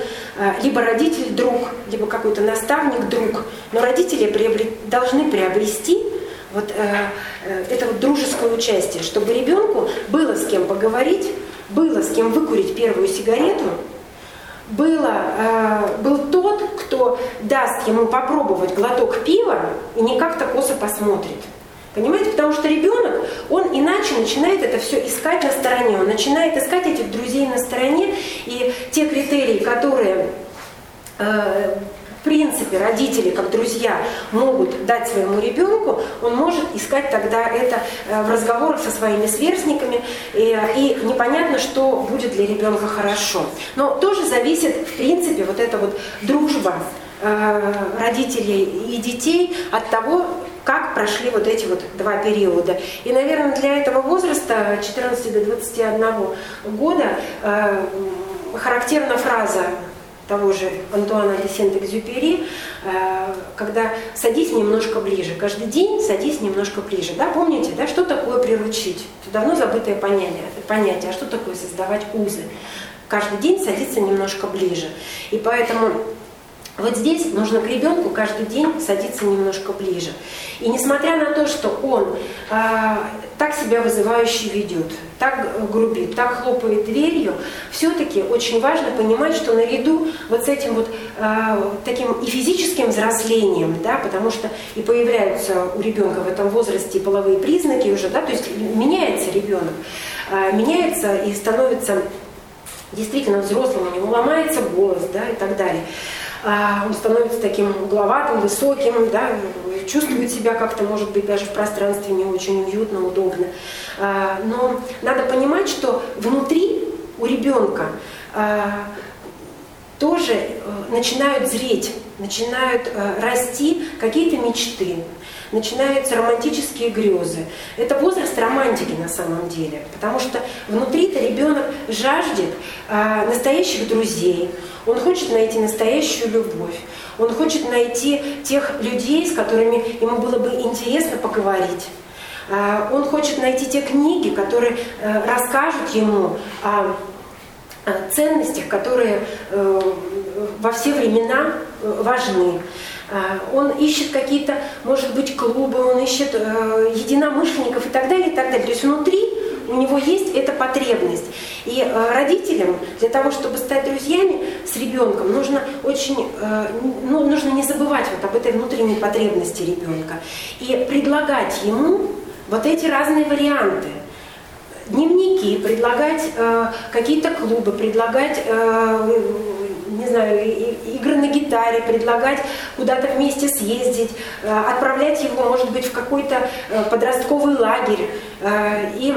либо родитель друг, либо какой-то наставник друг, но родители должны приобрести вот э, э, это вот дружеское участие, чтобы ребенку было с кем поговорить, было с кем выкурить первую сигарету, было, э, был тот, кто даст ему попробовать глоток пива и не как-то косо посмотрит. Понимаете? Потому что ребенок, он иначе начинает это все искать на стороне, он начинает искать этих друзей на стороне, и те критерии, которые э, принципе родители, как друзья, могут дать своему ребенку, он может искать тогда это э, в разговорах со своими сверстниками, и, и непонятно, что будет для ребенка хорошо. Но тоже зависит, в принципе, вот эта вот дружба э, родителей и детей от того, как прошли вот эти вот два периода. И, наверное, для этого возраста, 14 до 21 года, э, характерна фраза того же Антуана де Сент-Экзюпери, э, когда садись немножко ближе. Каждый день садись немножко ближе. Да, помните, да, что такое приручить? Это давно забытое понятие, понятие. А что такое создавать узы? Каждый день садиться немножко ближе. И поэтому Вот здесь нужно к ребенку каждый день садиться немножко ближе. И несмотря на то, что он э, так себя вызывающе ведет, так грубит, так хлопает дверью, все-таки очень важно понимать, что наряду вот с этим вот э, таким и физическим взрослением, да, потому что и появляются у ребенка в этом возрасте половые признаки уже, да, то есть меняется ребенок, э, меняется и становится действительно взрослым, у него ломается голос, да, и так далее. А, он становится таким угловатым, высоким, да, чувствует себя как-то, может быть, даже в пространстве не очень уютно, удобно. А, но надо понимать, что внутри у ребенка а, тоже э, начинают зреть, начинают э, расти какие-то мечты, начинаются романтические грезы. Это возраст романтики на самом деле, потому что внутри-то ребенок жаждет настоящих друзей, он хочет найти настоящую любовь. Он хочет найти тех людей, с которыми ему было бы интересно поговорить. Он хочет найти те книги, которые э, расскажут ему о ценностях, которые э, во все времена э, важны. Он ищет какие-то, может быть, клубы, он ищет единомышленников и так далее, и так далее. То есть внутри у него есть эта потребность. И э, родителям для того, чтобы стать друзьями с ребенком, нужно очень, э, ну, нужно не забывать вот об этой внутренней потребности ребенка и предлагать ему вот эти разные варианты дневники, предлагать э, какие-то клубы, предлагать, э, не знаю, игры на гитаре, предлагать куда-то вместе съездить, э, отправлять его, может быть, в какой-то э, подростковый лагерь. Э, и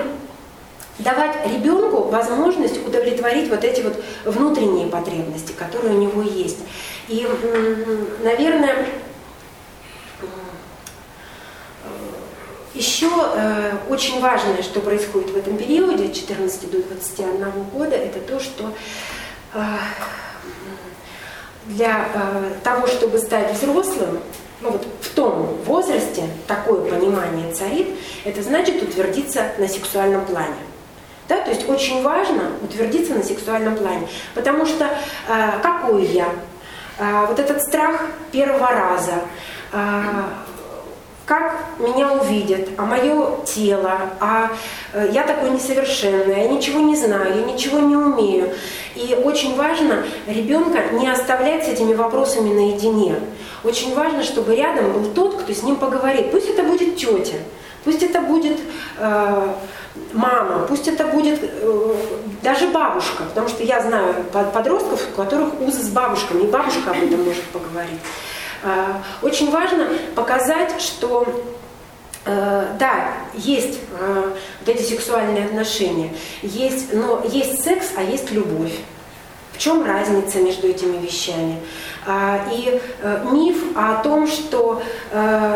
давать ребенку возможность удовлетворить вот эти вот внутренние потребности, которые у него есть. И, наверное, еще э, очень важное, что происходит в этом периоде от 14 до 21 года, это то, что э, для э, того, чтобы стать взрослым, ну вот в том возрасте такое понимание царит, это значит утвердиться на сексуальном плане. Да? То есть очень важно утвердиться на сексуальном плане. Потому что э, какой я? Э, вот этот страх первого раза, э, как меня увидят, а мое тело, а э, я такой несовершенный, я ничего не знаю, я ничего не умею. И очень важно ребенка не оставлять с этими вопросами наедине. Очень важно, чтобы рядом был тот, кто с ним поговорит. Пусть это будет тетя, пусть это будет э, мама, пусть это будет э, даже бабушка, потому что я знаю подростков, у которых узы с бабушками, и бабушка об этом может поговорить. Э, очень важно показать, что э, да, есть э, вот эти сексуальные отношения, есть, но есть секс, а есть любовь. В чем разница между этими вещами? А, и э, миф о том, что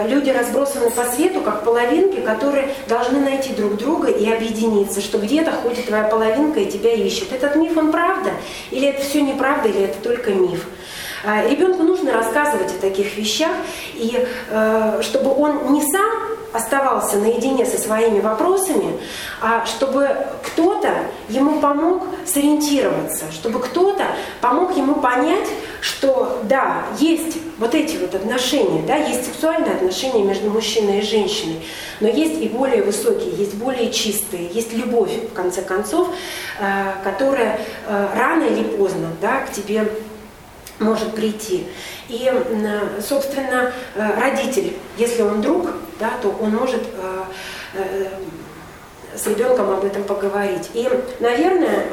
люди разбросаны по свету, как половинки, которые должны найти друг друга и объединиться, что где-то ходит твоя половинка и тебя ищет. Этот миф, он правда? Или это все неправда, или это только миф? А, ребенку нужно рассказывать о таких вещах, и э, чтобы он не сам оставался наедине со своими вопросами, а чтобы кто-то ему помог сориентироваться, чтобы кто-то помог ему понять, что да, есть вот эти вот отношения, да, есть сексуальные отношения между мужчиной и женщиной, но есть и более высокие, есть более чистые, есть любовь, в конце концов, э, которая э, рано или поздно да, к тебе может прийти. И, собственно, э, родитель, если он друг, да, то он может э, э, с ребенком об этом поговорить. И, наверное,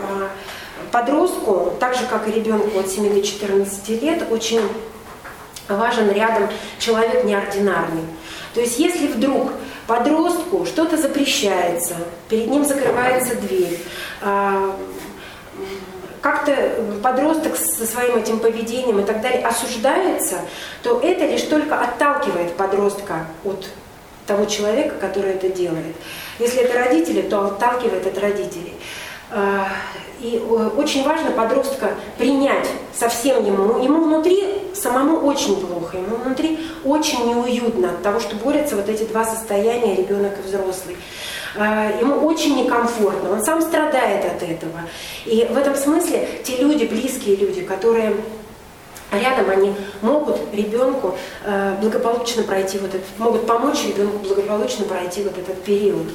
подростку, так же как и ребенку от 7 до 14 лет, очень важен рядом человек неординарный. То есть если вдруг подростку что-то запрещается, перед ним закрывается дверь, как-то подросток со своим этим поведением и так далее осуждается, то это лишь только отталкивает подростка от того человека, который это делает. Если это родители, то отталкивает от родителей. И э, очень важно подростка принять совсем ему. Ему внутри самому очень плохо, ему внутри очень неуютно от того, что борются вот эти два состояния, ребенок и взрослый. А, ему очень некомфортно, он сам страдает от этого. И в этом смысле те люди, близкие люди, которые рядом, они могут ребенку э, благополучно пройти вот этот, могут помочь ребенку благополучно пройти вот этот период.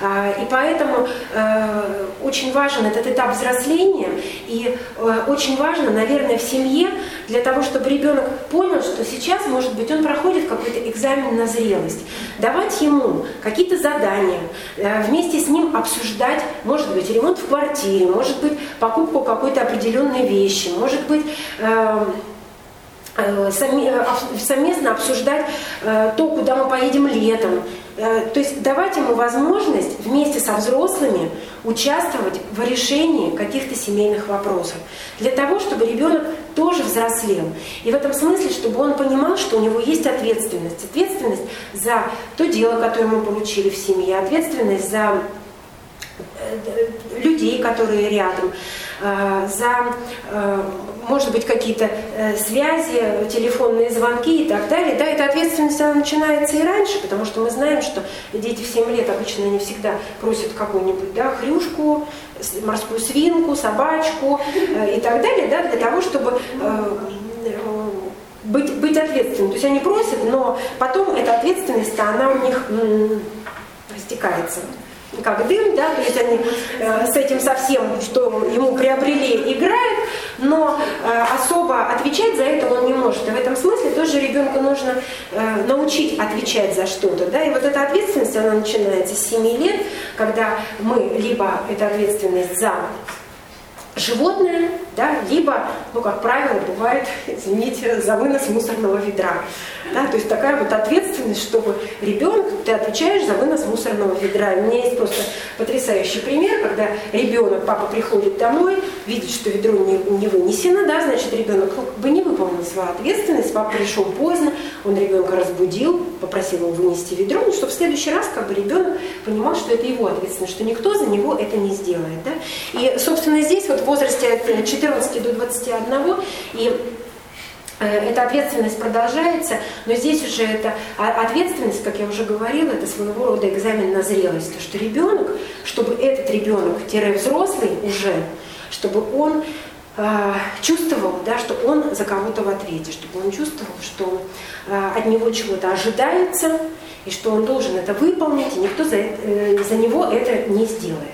А, и поэтому э, очень важен этот этап взросления, и э, очень важно, наверное, в семье для того, чтобы ребенок понял, что сейчас, может быть, он проходит какой-то экзамен на зрелость. Давать ему какие-то задания, вместе с ним обсуждать, может быть, ремонт в квартире, может быть, покупку какой-то определенной вещи, может быть, совместно обсуждать э, то, куда мы поедем летом. То есть давать ему возможность вместе со взрослыми участвовать в решении каких-то семейных вопросов. Для того, чтобы ребенок тоже взрослел. И в этом смысле, чтобы он понимал, что у него есть ответственность. Ответственность за то дело, которое мы получили в семье, ответственность за людей, которые рядом, за может быть, какие-то э, связи, телефонные звонки и так далее. Да, эта ответственность, она начинается и раньше, потому что мы знаем, что дети в 7 лет обычно не всегда просят какую-нибудь да, хрюшку, морскую свинку, собачку э, и так далее, да, для того, чтобы э, быть, быть ответственным. То есть они просят, но потом эта ответственность, она у них растекается как дым, да, то есть они э, с этим совсем, что ему приобрели, играют, но э, особо отвечать за это он не может. И в этом смысле тоже ребенку нужно э, научить отвечать за что-то, да, и вот эта ответственность, она начинается с 7 лет, когда мы либо это ответственность за животное, да, либо, ну, как правило, бывает, извините, за вынос мусорного ведра. Да, то есть такая вот ответственность, чтобы ребенок, ты отвечаешь за вынос мусорного ведра. У меня есть просто потрясающий пример, когда ребенок, папа приходит домой, видит, что ведро не, не вынесено, да, значит, ребенок ну, бы не выполнил свою ответственность, папа пришел поздно, он ребенка разбудил, попросил его вынести ведро, ну, чтобы в следующий раз как бы ребенок понимал, что это его ответственность, что никто за него это не сделает. Да? И, собственно, здесь вот в возрасте от 14 до 21 и э, эта ответственность продолжается, но здесь уже это ответственность, как я уже говорила, это своего рода экзамен на зрелость. То, что ребенок, чтобы этот ребенок-взрослый уже, чтобы он э, чувствовал, да, что он за кого-то в ответе, чтобы он чувствовал, что э, от него чего-то ожидается, и что он должен это выполнить, и никто за, э, за него это не сделает.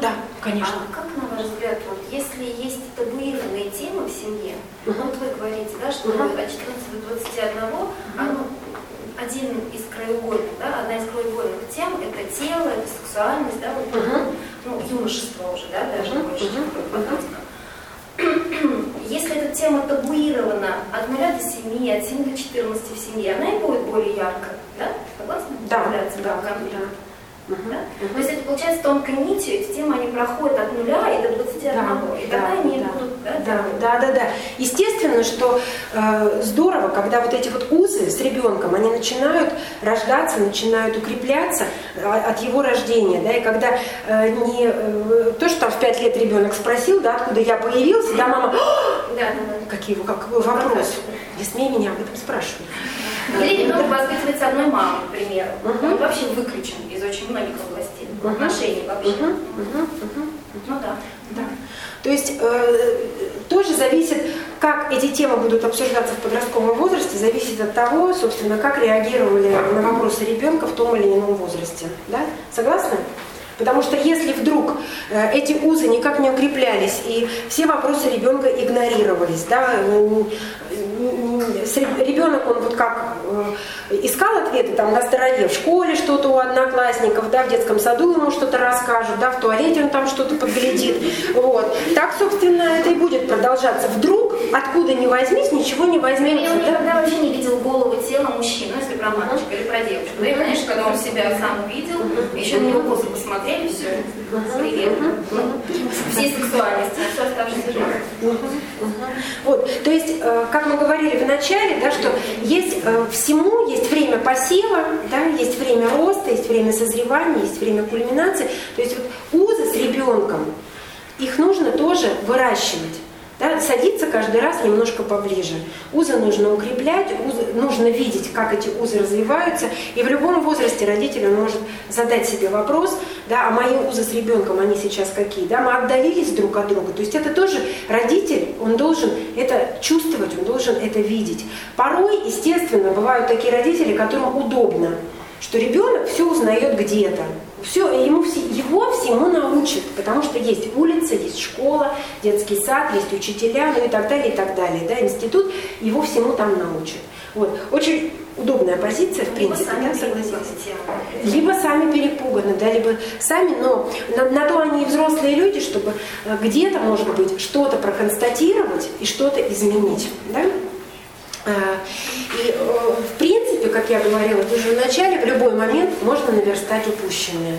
Да, конечно. А как, на ваш взгляд, вот, если есть табуированные темы в семье, uh-huh. вот вы говорите, да, что uh-huh. от 14 до 21, uh-huh. оно, один из краеугольных, да, одна из краеугольных тем – это тело, это сексуальность, да, вот, uh-huh. ну, юношество уже, да, даже uh-huh. больше uh-huh. <clears throat> Если эта тема табуирована от 0 до 7, от 7 до 14 в семье, она и будет более ярко, да? Согласны? Да, да, да. Угу. Да? Угу. То есть это получается тонкой нитью, эти темы они проходят от нуля и до 21, да, и тогда да, они да, будут... Да, да, да, да, да. Естественно, что э, здорово, когда вот эти вот узы с ребенком, они начинают рождаться, начинают укрепляться э, от его рождения, да, и когда э, не э, то, что там в 5 лет ребенок спросил, да, откуда я появился, да, мама, да, да, да. Какие, какой вопрос, не смей меня об этом спрашивать. Или ребенок воспитывается одной мамой, к примеру. Угу. Он вообще выключен из очень многих областей угу. отношений вообще. Угу. Угу. Угу. Ну да. да. То есть э, тоже зависит, как эти темы будут обсуждаться в подростковом возрасте, зависит от того, собственно, как реагировали на вопросы ребенка в том или ином возрасте. Да? Согласны? Потому что если вдруг э, эти узы никак не укреплялись и все вопросы ребенка игнорировались, да, ребенок, он вот как э, искал ответы там на здоровье в школе что-то у одноклассников, да, в детском саду ему что-то расскажут, да, в туалете он там что-то подглядит, вот. Так, собственно, это и будет продолжаться. Вдруг, откуда ни возьмись, ничего не возьмется. Я да? никогда вообще не видел голову тела мужчины, ну, если про мальчика или про девочку. Да, и, конечно, когда он себя сам увидел, еще на него косо посмотрели, все, привет. Все сексуальности, все оставшееся жизнь. Вот, то есть, э, как мы говорили в начале, да, что есть э, всему есть время посева, да, есть время роста, есть время созревания, есть время кульминации. То есть вот узы с ребенком, их нужно тоже выращивать. Да, садиться каждый раз немножко поближе. Узы нужно укреплять, узы, нужно видеть, как эти узы развиваются. И в любом возрасте родитель может задать себе вопрос, да, а мои узы с ребенком, они сейчас какие? Да, мы отдалились друг от друга. То есть это тоже родитель, он должен это чувствовать, он должен это видеть. Порой, естественно, бывают такие родители, которым удобно, что ребенок все узнает где-то. Все, ему, его всему научат, потому что есть улица, есть школа, детский сад, есть учителя, ну и так далее, и так далее. Да, институт его всему там научат. Вот. Очень удобная позиция, в принципе, либо да, согласилась. Либо сами перепуганы, да, либо сами, но на, на то они и взрослые люди, чтобы э, где-то, может быть, что-то проконстатировать и что-то изменить. Да? Э, и, э, принципе, как я говорила уже в начале, в любой момент можно наверстать упущенное.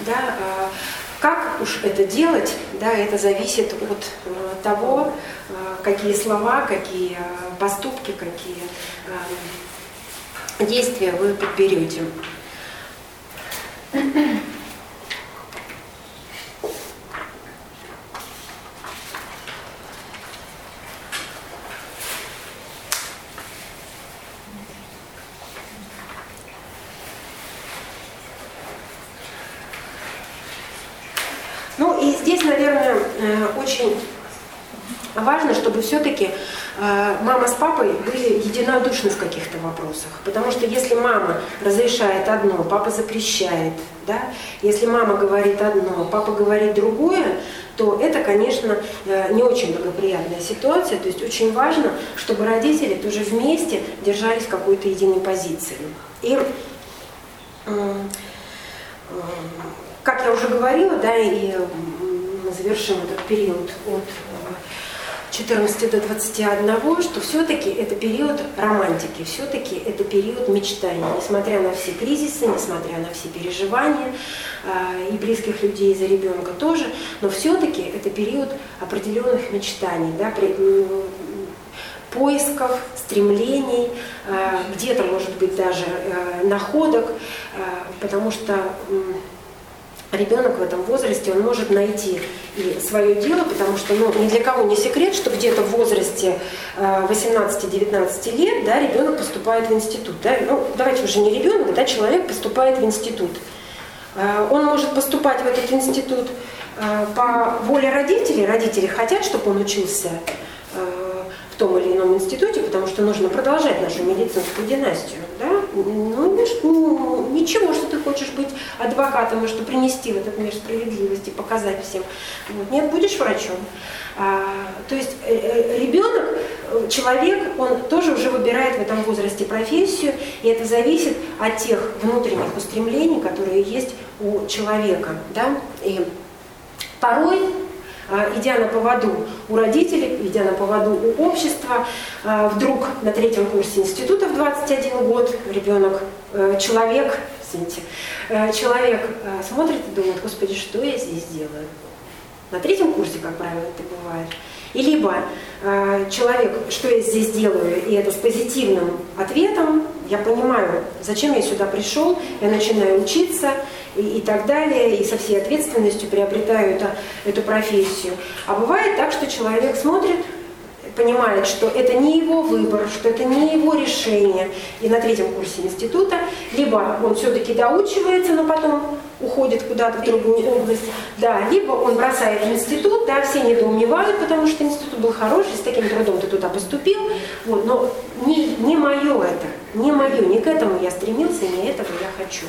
Да? Э, как уж это делать, да, это зависит от того, какие слова, какие поступки, какие действия вы подберете. Ну и здесь, наверное, э, очень важно, чтобы все-таки э, мама с папой были единодушны в каких-то вопросах. Потому что если мама разрешает одно, папа запрещает, да? если мама говорит одно, папа говорит другое, то это, конечно, э, не очень благоприятная ситуация. То есть очень важно, чтобы родители тоже вместе держались какой-то единой позиции. И как я уже говорила, да, и завершим этот период от 14 э, до 21, что все-таки это период романтики, все-таки это период мечтаний, несмотря на все кризисы, несмотря на все переживания э, и близких людей за ребенка тоже, но все-таки это период определенных мечтаний, да, при, поисков, стремлений, э, где-то, может быть, даже находок, потому что ребенок в этом возрасте, он может найти и свое дело, потому что ну, ни для кого не секрет, что где-то в возрасте 18-19 э, лет да, ребенок поступает в институт. Да? Ну, давайте уже не ребенок, да, человек поступает в институт. Э, он может поступать в этот институт э, по воле родителей. Родители хотят, чтобы он учился в том или ином институте, потому что нужно продолжать нашу медицинскую династию. Да? Ну, ну, ничего, что ты хочешь быть адвокатом и что принести в этот мир справедливости, показать всем. Вот. Нет, будешь врачом. А, то есть э, э, ребенок, э, человек, он тоже уже выбирает в этом возрасте профессию, и это зависит от тех внутренних устремлений, которые есть у человека. Да? И порой идя на поводу у родителей, идя на поводу у общества, а, вдруг на третьем курсе института в 21 год ребенок, э, человек, извините, э, человек э, смотрит и думает, господи, что я здесь делаю? На третьем курсе, как правило, это бывает. И либо э, человек, что я здесь делаю, и это с позитивным ответом, я понимаю, зачем я сюда пришел, я начинаю учиться и, и так далее, и со всей ответственностью приобретаю это, эту профессию. А бывает так, что человек смотрит, понимает, что это не его выбор, что это не его решение, и на третьем курсе института, либо он все-таки доучивается, но потом уходит куда-то в другую область, да, либо он бросает институт, да, все недоумевают, потому что институт был хороший, с таким трудом ты туда поступил, вот, но не, не мое это, не мое, не к этому я стремился, не этого я хочу.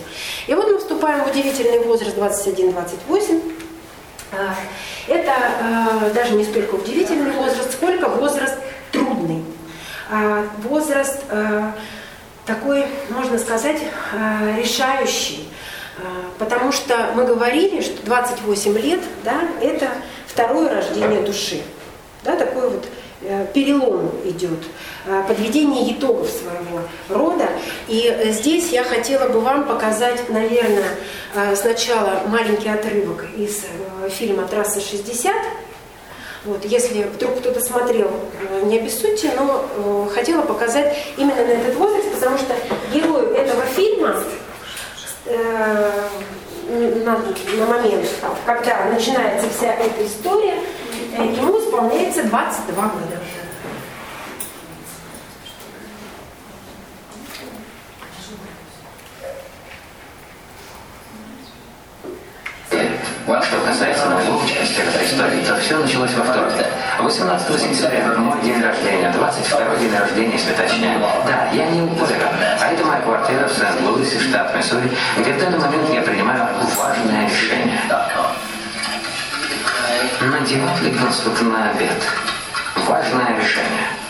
И вот мы вступаем в удивительный возраст 21-28, а, это а, даже не столько удивительный возраст, сколько возраст трудный. А, возраст такой, можно сказать, решающий. Потому что мы говорили, что 28 лет да, это второе рождение души. Да, такой вот Э, перелом идет, э, подведение итогов своего рода. И э, здесь я хотела бы вам показать, наверное, сначала маленький отрывок из фильма «Трасса 60», вот, если вдруг кто-то смотрел, не обессудьте, но хотела показать именно на этот возраст, потому что герою этого фильма на, на момент, когда начинается вся эта история, Э, Ему исполняется 22 года. Что касается моего участия в этой истории, то все началось во вторник. 18 сентября мой день рождения, 22 день рождения, если точнее. Да, я не уверен. А это моя квартира в Сент-Луисе, штат Миссури, где в данный момент я принимаю важное решение. Надевать ли галстук на обед? Важное решение.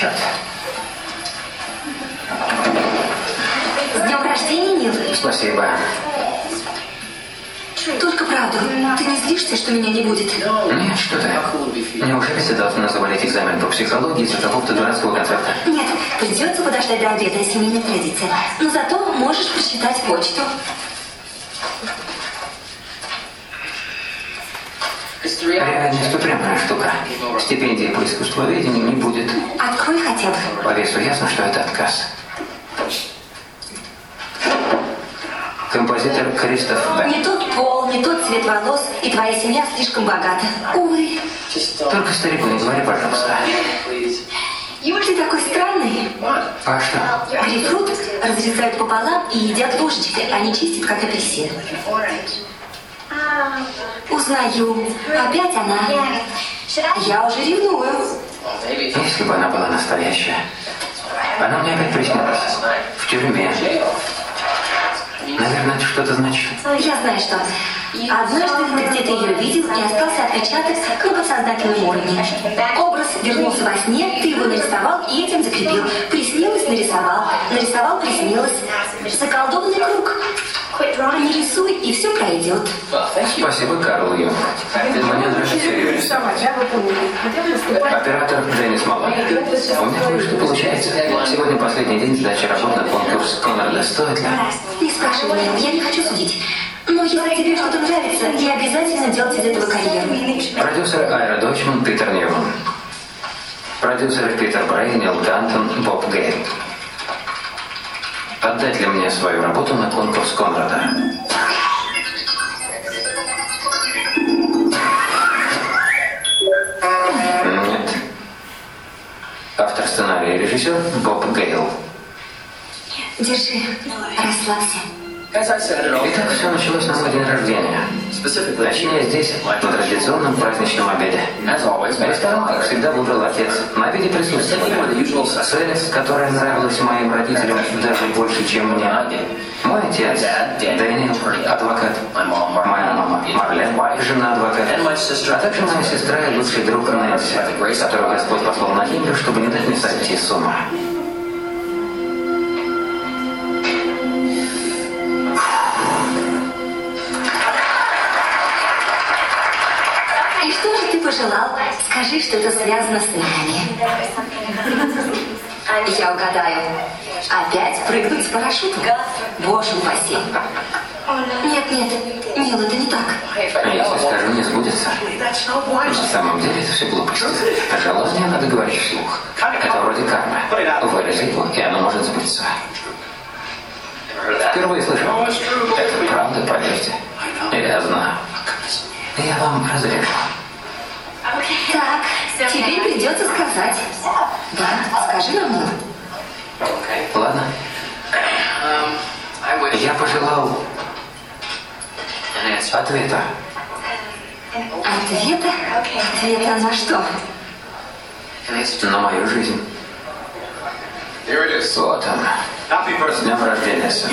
Черт. С днем рождения, Нил. Спасибо. Только правду. Ты не злишься, что меня не будет? Нет, что ты. Неужели должна завалить экзамен по психологии из-за какого-то дурацкого концерта? Нет, придется подождать до обеда, семейная традиция. Но зато можешь прочитать почту. Реальность упрямая штука. Стипендии по искусствоведению не будет. Открой хотя бы. По весу ясно, что это отказ. Композитор Кристоф Б. Не тот пол, не тот цвет волос, и твоя семья слишком богата. Увы, Только старику не говори, пожалуйста. ты такой странный. А что? Грейпфрут разрезают пополам и едят ложечкой, а не чистят, как апельсин. Узнаю. Опять она. Я уже ревную. Если бы она была настоящая. Она мне опять приснилась. В тюрьме. Наверное, это что-то значит. Я знаю, что. Однажды ты где-то ее видел и остался отпечаток на подсознательном уровне. Образ вернулся во сне, ты его нарисовал и этим закрепил. Приснилось, нарисовал. Нарисовал, приснилось. Заколдованный круг. Не рисуй, и все пройдет. Спасибо, Карл Юнг. Мне нравится серьезно. Рисовать, да, вы поняли? Хотя бы наступать. Оператор Деннис Малон. У меня кое-что получается. Сегодня последний день сдачи работ на конкурс Конрада. Стоит ли? Не спрашивай я не хочу судить. Но если тебе что-то нравится, не обязательно делать из этого карьеру. Продюсер Айра Дочман, Питер Ньюман. Продюсеры Питер Брей, Нил Дантон, Боб Гейл. Отдать ли мне свою работу на конкурс Конрада? Нет. Автор сценария и режиссер Боб Гейл. Держи, расслабься. Итак, все началось на мой день рождения. Точнее, здесь, на традиционном праздничном обеде. Ресторан, как всегда, выбрал отец. На обеде присутствовали цель, которая нравилась моим родителям даже больше, чем мне. Мой отец, Дэниел, адвокат. Моя мама, Марлен, жена адвоката. А также моя сестра и лучший друг Нэнси, которого Господь послал на землю, чтобы не дать мне сойти с ума. Пожелал? Скажи, что это связано с нами. Я угадаю. Опять прыгнуть с парашютом? Боже упаси. Нет, нет, Нил, это не так. А если скажу, не сбудется. На самом деле это все глупости. А желание надо говорить вслух. Это вроде кармы. Вырази его, и оно может сбыться. Впервые слышу. Это правда, поверьте. Я знаю. Я вам разрешу. Так, тебе придется сказать. Да, скажи нам. Ладно. Я пожелал ответа. Ответа? Ответа на что? на мою жизнь. Вот он. С днем рождения, сын.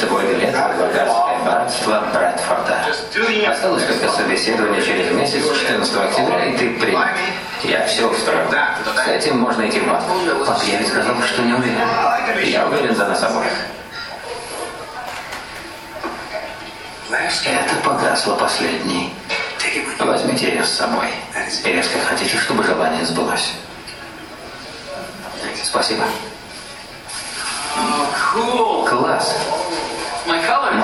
Твой билет в адвокатское братство Брэдфорда. Осталось только собеседование через месяц, 14 октября, и ты принят. Я все устрою. С этим можно идти в банк. Пап, я ведь сказал, что не уверен. Я уверен за нас обоих. Это погасло последней. Возьмите ее с собой. Если хотите, чтобы желание сбылось. Спасибо. Cool. Класс. Мой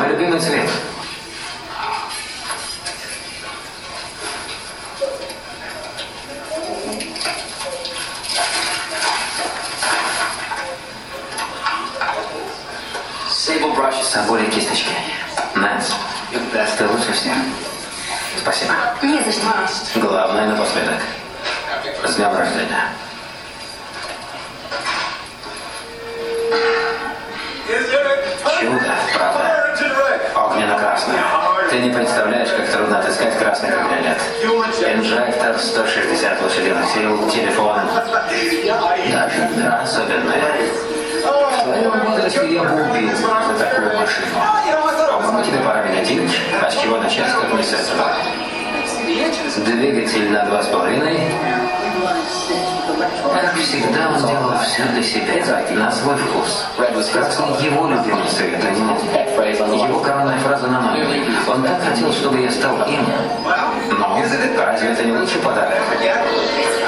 любимый цвет. Соболи кисточки. Нэнс, ты лучше всех. Спасибо. Не за что. Главное напоследок. С днем рождения. Чудо, правда? Огненно-красный. Ты не представляешь, как трудно отыскать красный кабриолет. Инжектор, 160 лошадиных сил, телефон. Даже да, особенная. В твоем возрасте я бы убил за такую машину. По-моему, тебе пора менять имидж. А с чего начать, как не с этого? Двигатель на два с половиной. Как всегда, он делал все для себя, на свой вкус. Красный его любимый цвет, а не мой. Его коронная фраза на номере. Он так хотел, чтобы я стал им. Но разве это не лучший подарок?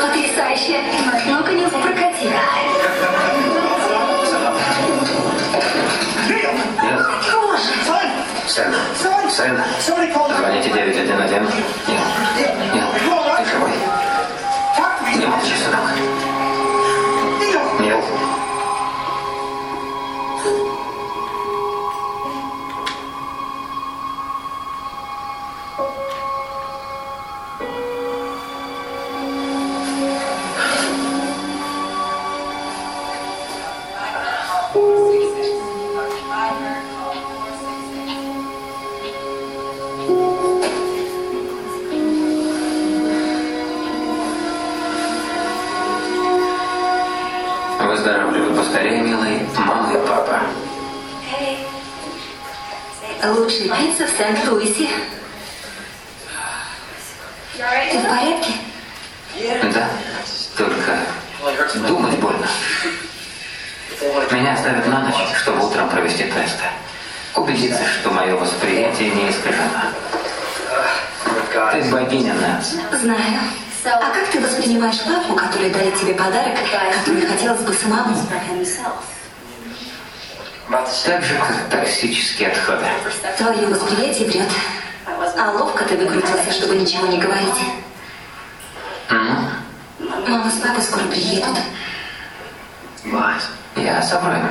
Потрясающе. Ну-ка, не прокати. Сын, сын, звоните 911. Лучшая пицца в Сент-Луисе. Ты в порядке? Да, только думать больно. Меня оставят на ночь, чтобы утром провести тесты. Убедиться, что мое восприятие не искажено. Ты богиня, Нэнс. Знаю. А как ты воспринимаешь папу, который дарит тебе подарок, который хотелось бы самому? Так же, как токсические отходы. Твое восприятие врет. А ловко ты выкрутился, чтобы ничего не говорить. М? Мама с папой скоро приедут. Я совру им.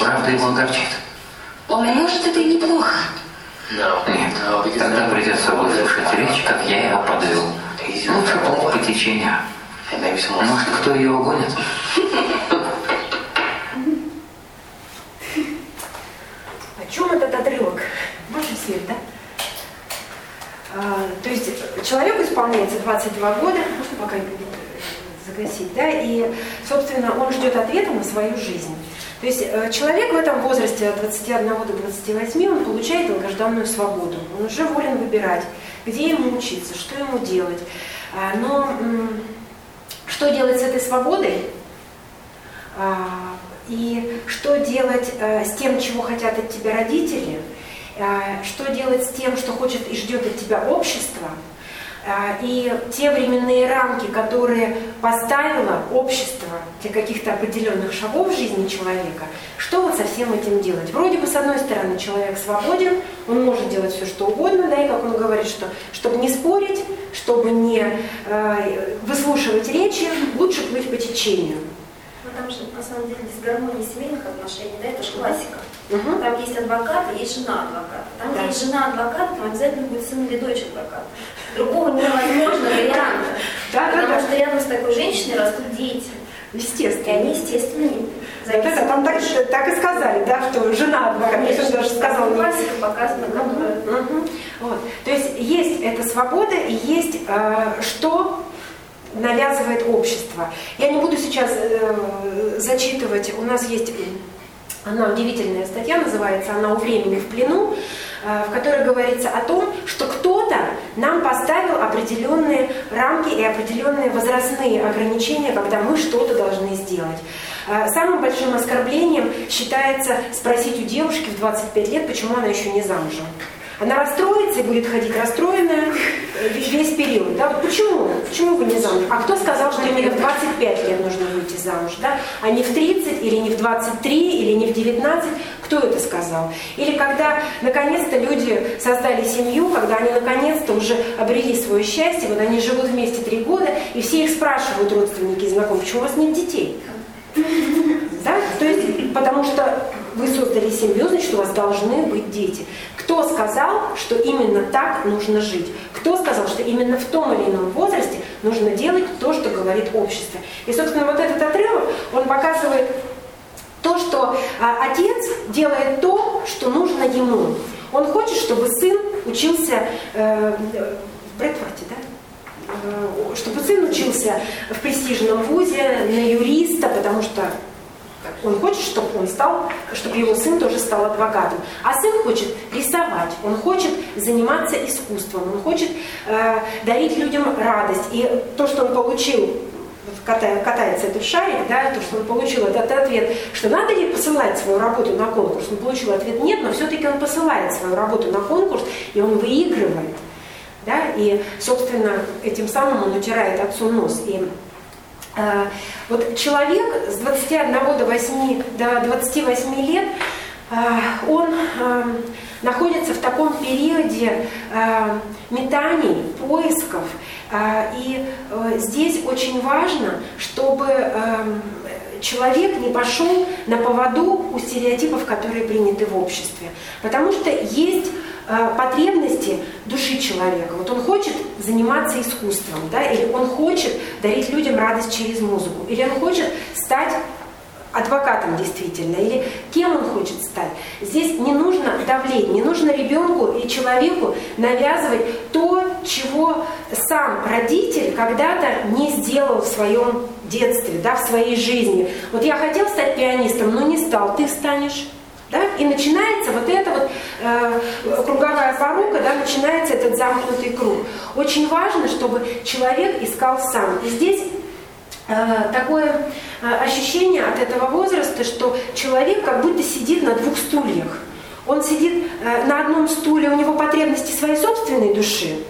Правда его огорчит. Может, это и неплохо. Нет, тогда придется выслушать речь, как я его подвел. Лучше плыть по течению. Может, кто ее угонит? Чем этот отрывок? Больше свет, да? А, то есть человеку исполняется 22 года, можно пока загасить, да, и, собственно, он ждет ответа на свою жизнь. То есть э, человек в этом возрасте от 21 до 28, он получает долгожданную свободу. Он уже волен выбирать, где ему учиться, что ему делать. А, Но что делать с этой свободой? И что делать э, с тем, чего хотят от тебя родители? А, Что делать с тем, что хочет и ждет от тебя общество? А, И те временные рамки, которые поставило общество для каких-то определенных шагов в жизни человека, что вот со всем этим делать? Вроде бы, с одной стороны, человек свободен, он может делать все, что угодно, да, и как он говорит, что чтобы не спорить, чтобы не э, выслушивать речи, лучше плыть по течению. Там же, на самом деле, дисгармония семейных отношений, да, это же классика. Мгм. Там есть адвокат, и есть жена адвоката. Там, Да. где есть жена адвоката, там обязательно будет сын или дочь адвоката. Другого невозможно <laughs> варианта. Да, да, Потому да. что рядом с такой женщиной растут дети. И Естественно. они, естественно, Да, да, там так, так и сказали, да, что жена адвоката, то есть он даже сказал, классика показана, которая... Мгм. Вот. То есть есть эта свобода и есть э, что навязывает общество. Я не буду сейчас э, зачитывать, у нас есть она удивительная статья, называется она «У времени в плену», э, в которой говорится о том, что кто-то нам поставил определенные рамки и определенные возрастные ограничения, когда мы что-то должны сделать. Э, Самым большим оскорблением считается спросить у девушки в 25 лет, почему она еще не замужем. Она расстроится и будет ходить расстроенная весь период. Да? Вот Почему? Почему вы не замуж? А кто сказал, что именно в 25 лет нужно выйти замуж? Да? А не в 30, или не в 23, или не в 19? Кто это сказал? Или когда наконец-то люди создали семью, когда они наконец-то уже обрели свое счастье, вот они живут вместе три года, и все их спрашивают, родственники и знакомые, почему у вас нет детей? Да? То есть, потому что вы создали семью, значит, у вас должны быть дети. Кто сказал, что именно так нужно жить? Кто сказал, что именно в том или ином возрасте нужно делать то, что говорит общество? И, собственно, вот этот отрывок, он показывает то, что а, отец делает то, что нужно ему. Он хочет, чтобы сын учился э, в Брэдфорте, да? Э, чтобы сын учился в престижном вузе на юриста, потому что он хочет, чтобы он стал, чтобы его сын тоже стал адвокатом. А сын хочет рисовать, он хочет заниматься искусством, он хочет э, дарить людям радость. И то, что он получил катается этот шарик, да, то, что он получил этот ответ, что надо ли посылать свою работу на конкурс, он получил ответ нет, но все-таки он посылает свою работу на конкурс, и он выигрывает. Да, и, собственно, этим самым он утирает отцу нос. И вот человек с 21 до, 8, до 28 лет, э, он э, находится в таком периоде э, метаний, поисков, э, и э, здесь очень важно, чтобы э, человек не пошел на поводу у стереотипов, которые приняты в обществе. Потому что есть Э, потребности души человека. Вот он хочет заниматься искусством, да, или он хочет дарить людям радость через музыку, или он хочет стать адвокатом действительно, или кем он хочет стать. Здесь не нужно давлеть, не нужно ребенку и человеку навязывать то, чего сам родитель когда-то не сделал в своем детстве, да, в своей жизни. Вот я хотел стать пианистом, но не стал, ты станешь. Да? И начинается вот эта вот э, круговая порука, да, начинается этот замкнутый круг. Очень важно, чтобы человек искал сам. И здесь э, такое э, ощущение от этого возраста, что человек как будто сидит на двух стульях. Он сидит э, на одном стуле, у него потребности своей собственной души,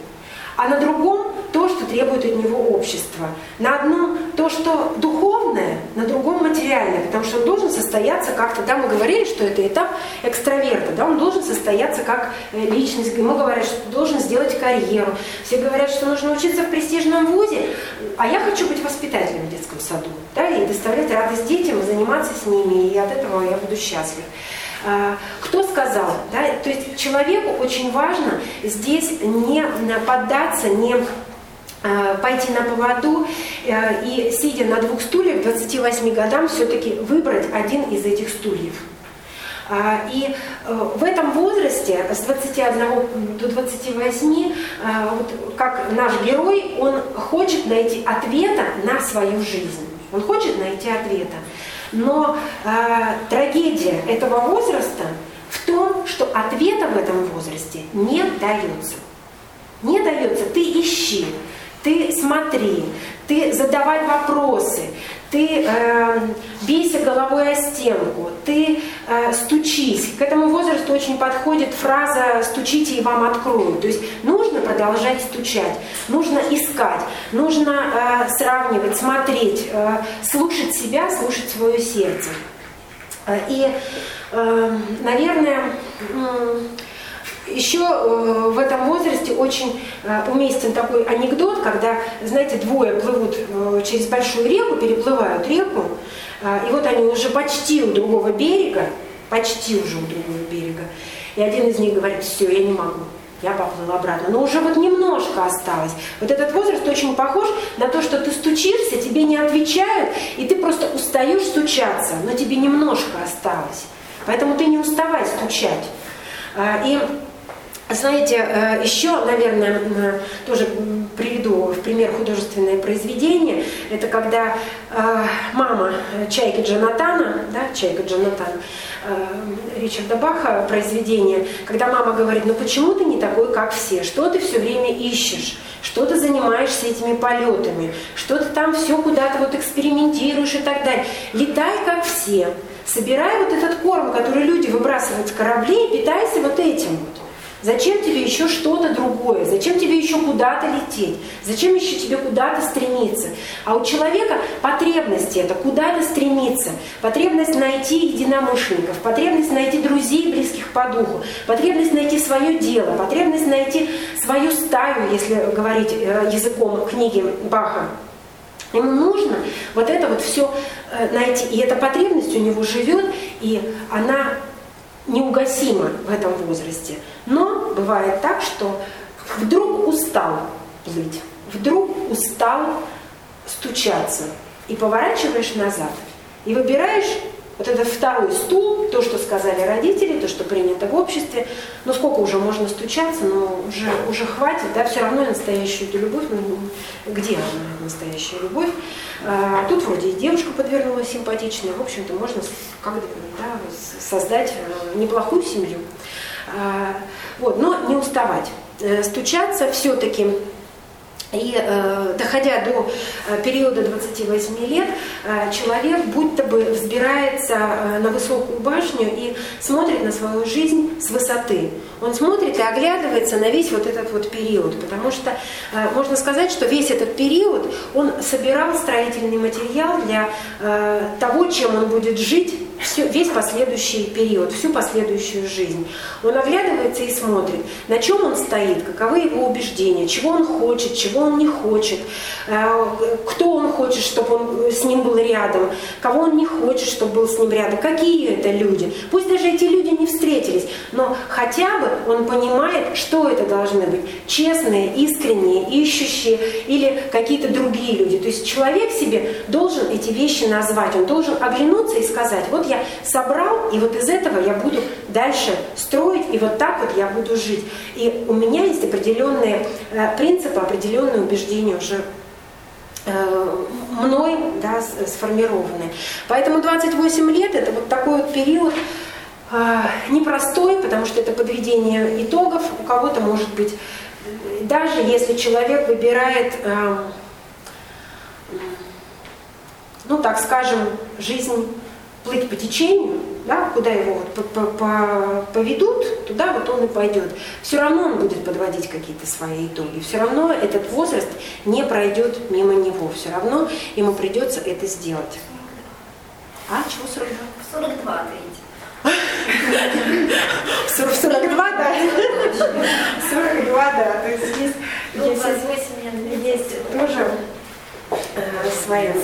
а на другом то, что требует от него общество. На одном то, что духовное, на другом материальное, потому что он должен состояться как-то, да, мы говорили, что это этап экстраверта, да, он должен состояться как э, личность, ему говорят, что должен сделать карьеру, все говорят, что нужно учиться в престижном вузе, а я хочу быть воспитателем в детском саду, да, и доставлять радость детям, и заниматься с ними, и от этого я буду счастлив. А, кто сказал? Да? То есть человеку очень важно здесь не поддаться, не а, пойти на поводу э, и, сидя на двух стульях, 28 годам все-таки выбрать один из этих стульев. А, и э, в этом возрасте, с 21 до 28, вот как наш герой, он хочет найти ответа на свою жизнь. Он хочет найти ответа. Но э, трагедия этого возраста в том, что ответа в этом возрасте не дается. Не дается. Ты ищи, ты смотри, ты задавай вопросы, ты э, бейся головой о стенку, ты э, стучись. К этому возрасту очень подходит фраза «стучите и вам откроют». То есть нужно продолжать стучать, нужно искать, нужно э, сравнивать, смотреть, э, слушать себя, слушать свое сердце. Э, и, э, наверное, э, еще э, в этом возрасте очень э, уместен такой анекдот, когда, знаете, двое плывут э, через большую реку, переплывают реку, и вот они уже почти у другого берега, почти уже у другого берега, и один из них говорит, все, я не могу, я поплыл обратно. Но уже вот немножко осталось. Вот этот возраст очень похож на то, что ты стучишься, тебе не отвечают, и ты просто устаешь стучаться, но тебе немножко осталось. Поэтому ты не уставай стучать. И знаете, э, еще, наверное, тоже приведу в пример художественное произведение. Это когда э, мама Чайки Джонатана, да, Чайка Джонатан, э, Ричарда Баха произведение, когда мама говорит, ну почему ты не такой, как все? Что ты все время ищешь? Что ты занимаешься этими полетами? Что ты там все куда-то вот экспериментируешь и так далее? Летай, как все. Собирай вот этот корм, который люди выбрасывают с кораблей, питайся вот этим вот. Зачем тебе еще что-то другое? Зачем тебе еще куда-то лететь? Зачем еще тебе куда-то стремиться? А у человека потребность это куда-то стремиться. Потребность найти единомышленников, потребность найти друзей, близких по духу, потребность найти свое дело, потребность найти свою стаю, если говорить э, языком книги Баха. Ему нужно вот это вот все э, найти. И эта потребность у него живет, И она неугасима в этом возрасте. Но бывает так, что вдруг устал плыть, вдруг устал стучаться, и поворачиваешь назад, и выбираешь вот этот второй стул, то, что сказали родители, то, что принято в обществе, ну сколько уже можно стучаться, но уже, уже хватит, да, все равно настоящую эту любовь, ну где она, настоящая любовь? А, тут вроде и девушка подвернулась симпатичная, в общем-то можно как да, создать э, неплохую семью. А, вот, но не уставать. Э, стучаться все-таки и э, доходя до э, периода 28 лет, э, человек будто бы взбирается э, на высокую башню и смотрит на свою жизнь с высоты. Он смотрит и оглядывается на весь вот этот вот период, потому что э, можно сказать, что весь этот период он собирал строительный материал для э, того, чем он будет жить все, весь последующий период, всю последующую жизнь. Он оглядывается и смотрит, на чем он стоит, каковы его убеждения, чего он хочет, чего он не хочет, э, кто он хочет, чтобы он с ним был рядом, кого он не хочет, чтобы был с ним рядом, какие это люди. Пусть даже эти люди не встретились, но хотя бы он понимает, что это должны быть. Честные, искренние, ищущие или какие-то другие люди. То есть человек себе должен эти вещи назвать, он должен оглянуться и сказать, вот я собрал, и вот из этого я буду дальше строить, и вот так вот я буду жить. И у меня есть определенные э, принципы, определенные убеждения уже э, мной да, сформированы. Поэтому 28 лет это вот такой вот период э, непростой, потому что это подведение итогов. У кого-то может быть, даже если человек выбирает, ну так скажем, жизнь плыть по течению, да, куда его вот поведут, туда вот он и пойдет. Все равно он будет подводить какие-то свои итоги. Все равно этот возраст не пройдет мимо него. Все равно ему придется это сделать. А, чего 42? 42, В 42, да? 42, да. То есть есть, ну, есть, есть, тоже э, своя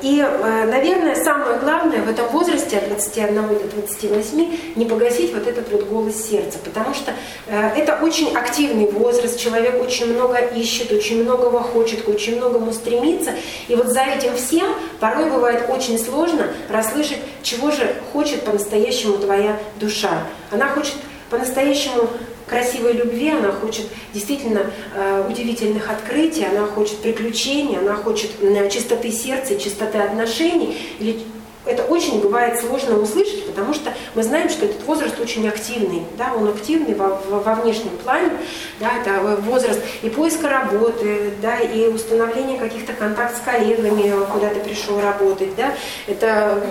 и, э, наверное, самое главное в этом возрасте от 21 до 28 не погасить вот этот вот голос сердца, потому что э, это очень активный возраст, человек очень много ищет, очень многого хочет, очень многому стремится, и вот за этим всем порой бывает очень сложно расслышать, чего же хочет по-настоящему твоя душа. Она хочет по-настоящему красивой любви, она хочет действительно э, удивительных открытий, она хочет приключений, она хочет э, чистоты сердца чистоты отношений, или это очень бывает сложно услышать, потому что мы знаем, что этот возраст очень активный, да, он активный во, во внешнем плане, да, это возраст и поиска работы, да, и установления каких-то контактов с коллегами, куда ты пришел работать, да, это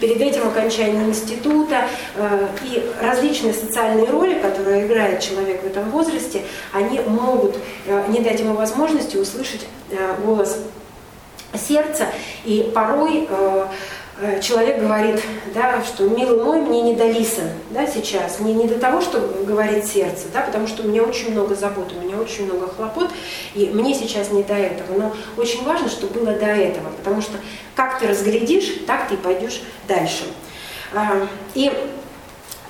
перед этим окончание института э, и различные социальные роли, которые играет человек в этом возрасте, они могут э, не дать ему возможности услышать э, голос сердца, и порой Э, человек говорит, да, что милый мой, мне не до лиса да, сейчас, мне не до того, что говорит сердце, да, потому что у меня очень много забот, у меня очень много хлопот, и мне сейчас не до этого. Но очень важно, чтобы было до этого, потому что как ты разглядишь, так ты пойдешь дальше. А, и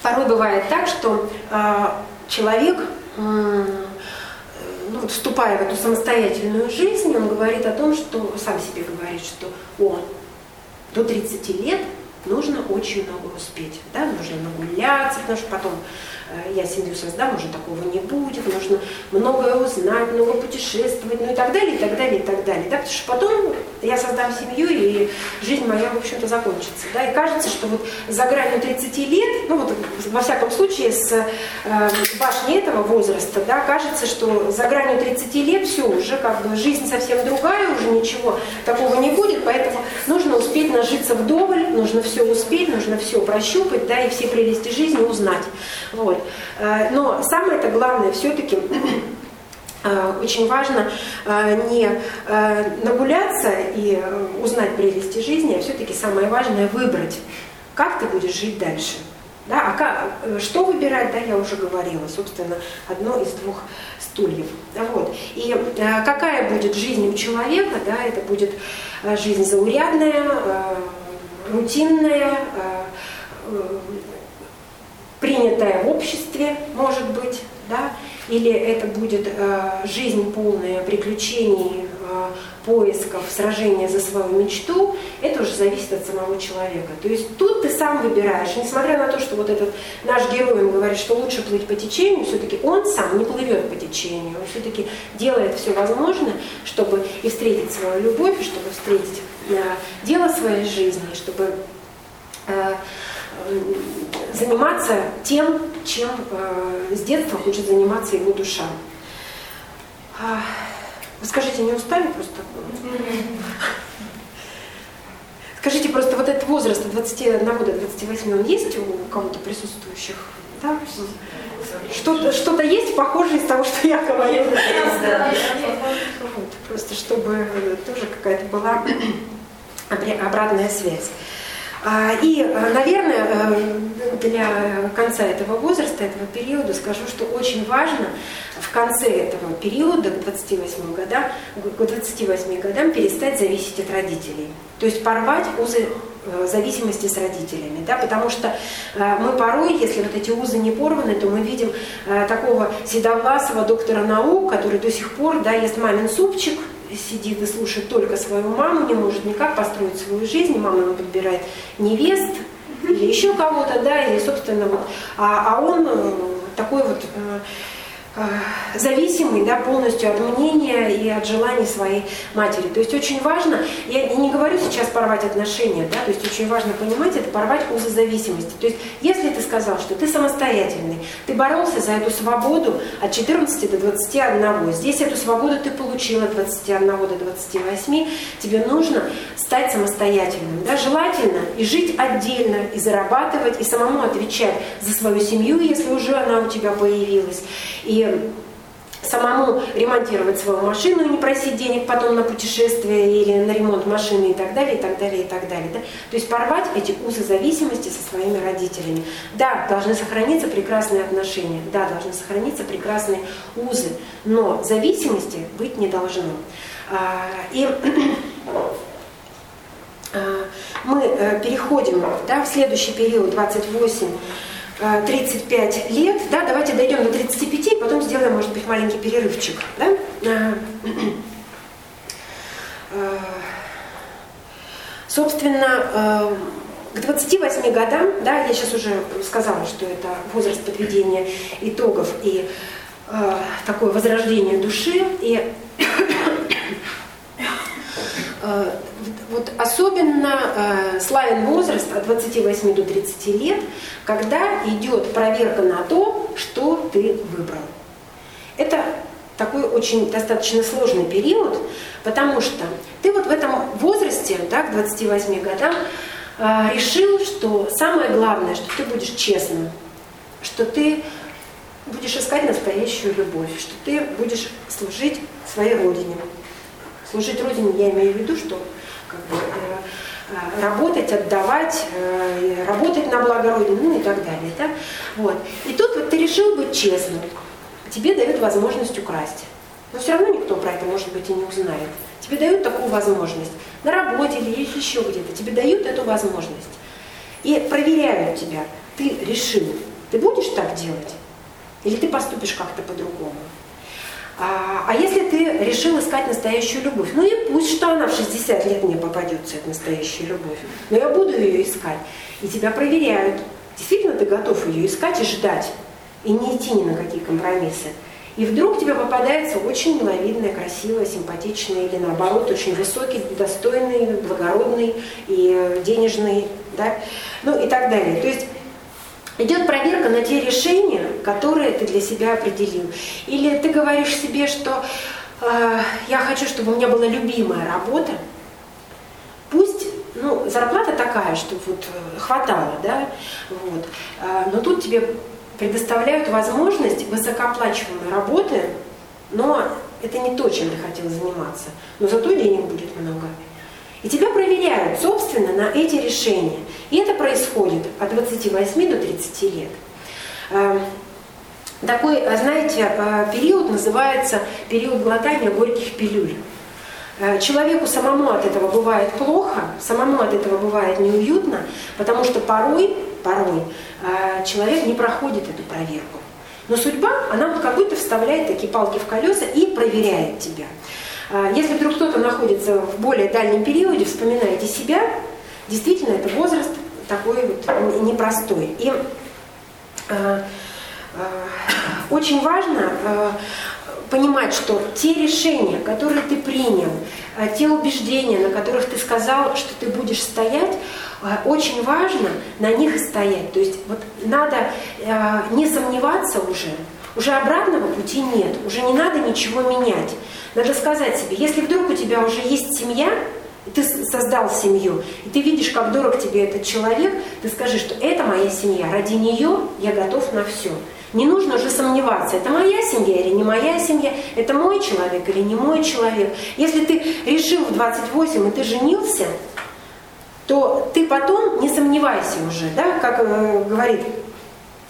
порой бывает так, что а, человек ну, вступая в эту самостоятельную жизнь, он говорит о том, что сам себе говорит, что о, до 30 лет нужно очень много успеть. Да? Нужно нагуляться, потому что потом я семью создам, уже такого не будет, нужно многое узнать, много путешествовать, ну и так далее, и так далее, и так далее. Да? Потому что потом я создам семью, и жизнь моя, в общем-то, закончится. Да? И кажется, что вот за гранью 30 лет, ну вот во всяком случае с э, башни этого возраста, да, кажется, что за гранью 30 лет все, уже как бы жизнь совсем другая, уже ничего такого не будет, поэтому нужно успеть нажиться вдоволь, нужно все успеть, нужно все прощупать, да, и все прелести жизни узнать. Вот. Вот. Э, но самое-то главное все-таки э, очень важно э, не нагуляться и узнать прелести жизни, а все-таки самое важное выбрать, как ты будешь жить дальше. Да, а как, что выбирать, да, я уже говорила, собственно, одно из двух стульев. Вот. И какая будет жизнь у человека, да, это будет жизнь заурядная, рутинная, принятая в обществе, может быть, да, или это будет э, жизнь полная приключений, э, поисков, сражения за свою мечту, это уже зависит от самого человека. То есть тут ты сам выбираешь, несмотря на то, что вот этот наш герой он говорит, что лучше плыть по течению, все-таки он сам не плывет по течению, он все-таки делает все возможное, чтобы и встретить свою любовь, чтобы встретить э, дело своей жизни, чтобы э, заниматься тем, чем э, с детства хочет заниматься его душа. А, вы скажите, не устали просто? Скажите, просто вот этот возраст от 21 до 28, он есть у кого-то присутствующих? Да? Что-то что есть похожее из того, что я говорила? Вот, просто чтобы тоже какая-то была обратная связь. А, и, э, наверное, э, для конца этого возраста, этого периода скажу, что очень важно в конце этого периода, к 28 годам, к 28 годам перестать зависеть от родителей. То есть порвать узы э, зависимости с родителями, да, потому что мы порой, если вот эти узы не порваны, то мы видим такого седовласого доктора наук, который до сих пор, да, ест мамин супчик, сидит и слушает только свою маму, не может никак построить свою жизнь, мама ему подбирает невест или еще кого-то, да, и, собственно, вот, а, а он э, такой вот Э, зависимый да, полностью от мнения и от желаний своей матери. То есть очень важно, я не говорю сейчас порвать отношения, да, то есть очень важно понимать это, порвать узы зависимости. То есть если ты сказал, что ты самостоятельный, ты боролся за эту свободу от 14 до 21, здесь эту свободу ты получил от 21 до 28, тебе нужно стать самостоятельным. Да, желательно и жить отдельно, и зарабатывать, и самому отвечать за свою семью, если уже она у тебя появилась. И самому ремонтировать свою машину и не просить денег потом на путешествие или на ремонт машины и так далее, и так далее, и так далее. Да? То есть порвать эти узы зависимости со своими родителями. Да, должны сохраниться прекрасные отношения, да, должны сохраниться прекрасные узы, но зависимости быть не должно. А, и <clears throat> а, мы э, переходим да, в следующий период, 28 35 э, лет, да, давайте дойдем до 35, и потом сделаем, может быть, маленький перерывчик, да. Э, э, собственно, к 28 годам, да, я сейчас уже сказала, что это возраст подведения итогов и такое возрождение души, и вот особенно э, славен возраст от 28 до 30 лет, когда идет проверка на то, что ты выбрал. Это такой очень достаточно сложный период, потому что ты вот в этом возрасте, да, к 28 годам, э, решил, что самое главное, что ты будешь честным, что ты будешь искать настоящую любовь, что ты будешь служить своей родине. Служить родине я имею в виду, что как бы, э, э, работать, отдавать, э, работать на благо Родины, ну и так далее. Да? Вот. И тут вот ты решил быть честным. Тебе дают возможность украсть. Но все равно никто про это, может быть, и не узнает. Тебе дают такую возможность. На работе или еще где-то. Тебе дают эту возможность. И проверяют тебя. Ты решил, ты будешь так делать? Или ты поступишь как-то по-другому? А, а если ты решил искать настоящую любовь, ну и пусть что она в 60 лет мне попадется, эта настоящая любовь, но я буду ее искать. И тебя проверяют, действительно ты готов ее искать и ждать, и не идти ни на какие компромиссы. И вдруг тебе попадается очень миловидная, красивая, симпатичная или наоборот очень высокий, достойный, благородный и денежный, да, ну и так далее. То есть идет проверка на те решения, которые ты для себя определил. Или ты говоришь себе, что э, я хочу, чтобы у меня была любимая работа, пусть ну, зарплата такая, чтобы вот э, хватало, да, вот, э, но тут тебе предоставляют возможность высокооплачиваемой работы, но это не то, чем ты хотел заниматься, но зато денег будет много. И тебя проверяют, собственно, на эти решения. И это происходит от 28 до 30 лет. Эм, такой, а, знаете, а, период называется период глотания горьких пилюль. А, человеку самому от этого бывает плохо, самому от этого бывает неуютно, потому что порой, порой человек не проходит эту проверку. Но судьба, она вот как будто вставляет такие палки в колеса и проверяет тебя. Если вдруг кто-то находится в более дальнем периоде, вспоминайте себя, действительно это возраст такой вот непростой. И Э, очень важно э, понимать, что те решения, которые ты принял, э, те убеждения, на которых ты сказал, что ты будешь стоять, очень важно на них стоять. То есть вот надо не сомневаться уже, уже обратного пути нет, уже не надо ничего менять. Надо сказать себе, если вдруг у тебя уже есть семья, и ты создал семью, и ты видишь, как дорог тебе этот человек, ты скажи, что это моя семья, ради нее я готов на все. Не нужно уже сомневаться, это моя семья или не моя семья, это мой человек или не мой человек. Если ты решил в 28 и ты женился, то ты потом не сомневайся уже, да, как э, говорит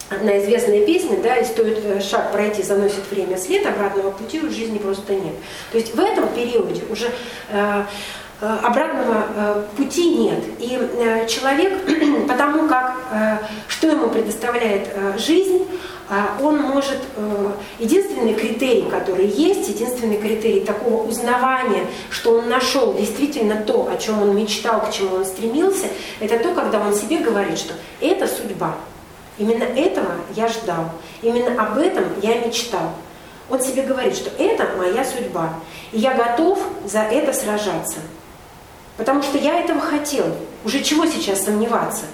одна известная песня, да, и стоит э, шаг пройти, заносит время след, обратного пути в жизни просто нет. То есть в этом периоде уже э, Э, обратного э, пути нет. И э, человек, <clears throat> потому как, что ему предоставляет жизнь, он может, единственный критерий, который есть, единственный критерий такого узнавания, что он нашел действительно то, о чем он мечтал, к чему он стремился, это то, когда он себе говорит, что это судьба. Именно этого я ждал, именно об этом я мечтал. Он себе говорит, что это моя судьба, и я готов за это сражаться. Потому что я этого хотел. Уже чего сейчас сомневаться?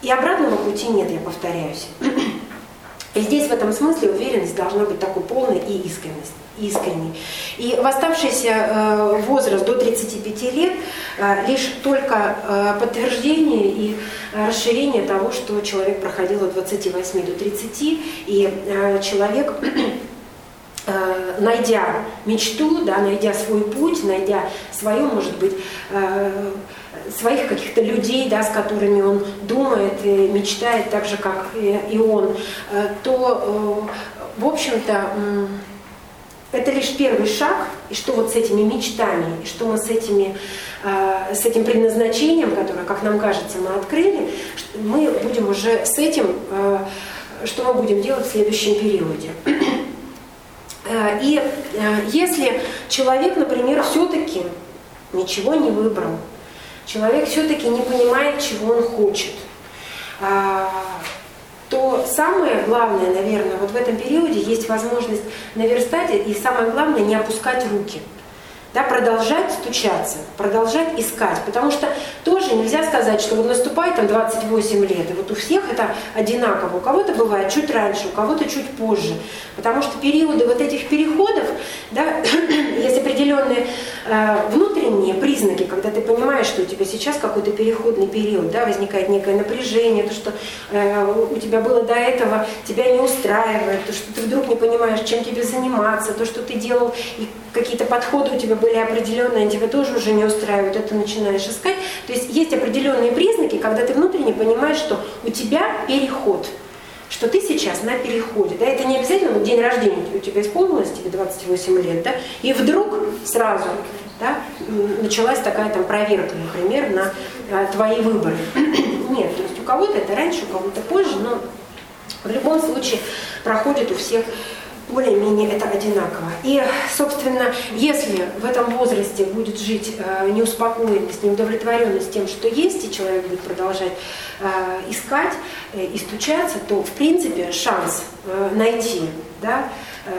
И обратного пути нет, я повторяюсь. <clears throat> И здесь в этом смысле уверенность должна быть такой полной и искренность, искренней. И в оставшийся э, возраст до 35 лет э, лишь только э, подтверждение и расширение того, что человек проходил от 28 до 30, и человек <clears throat> найдя мечту, да, найдя свой путь, найдя свою, может быть, своих каких-то людей, да, с которыми он думает и мечтает так же, как и он, то, в общем-то, это лишь первый шаг, и что вот с этими мечтами, и что мы с, этими, с этим предназначением, которое, как нам кажется, мы открыли, мы будем уже с этим, что мы будем делать в следующем периоде. Э, <clears throat> и э, если человек, например, все-таки ничего не выбрал, человек все-таки не понимает, чего он хочет, а, то самое главное, наверное, вот в этом периоде есть возможность наверстать и самое главное не опускать руки – да, продолжать стучаться, продолжать искать, потому что тоже нельзя сказать, что вот наступает там 28 лет, и вот у всех это одинаково, у кого-то бывает чуть раньше, у кого-то чуть позже, потому что периоды вот этих переходов, да, <clears throat> есть определенные э, внутренние признаки, когда ты понимаешь, что у тебя сейчас какой-то переходный период, да, возникает некое напряжение, то, что э, у тебя было до этого, тебя не устраивает, то, что ты вдруг не понимаешь, чем тебе заниматься, то, что ты делал, и какие-то подходы у тебя были определенные, тебя тоже уже не устраивают, это начинаешь искать. То есть есть определенные признаки, когда ты внутренне понимаешь, что у тебя переход, что ты сейчас на переходе. Да? Это не обязательно вот день рождения у тебя исполнилось, тебе 28 лет, да? и вдруг сразу да, началась такая там проверка, например, на а, твои выборы. <clears throat> Нет, то есть у кого-то это раньше, у кого-то позже, но в любом случае проходит у всех более-менее это одинаково. И, собственно, если в этом возрасте будет жить э, неуспокоенность, неудовлетворенность тем, что есть, и человек будет продолжать э, искать э, и стучаться, то, в принципе, шанс э, найти да, э,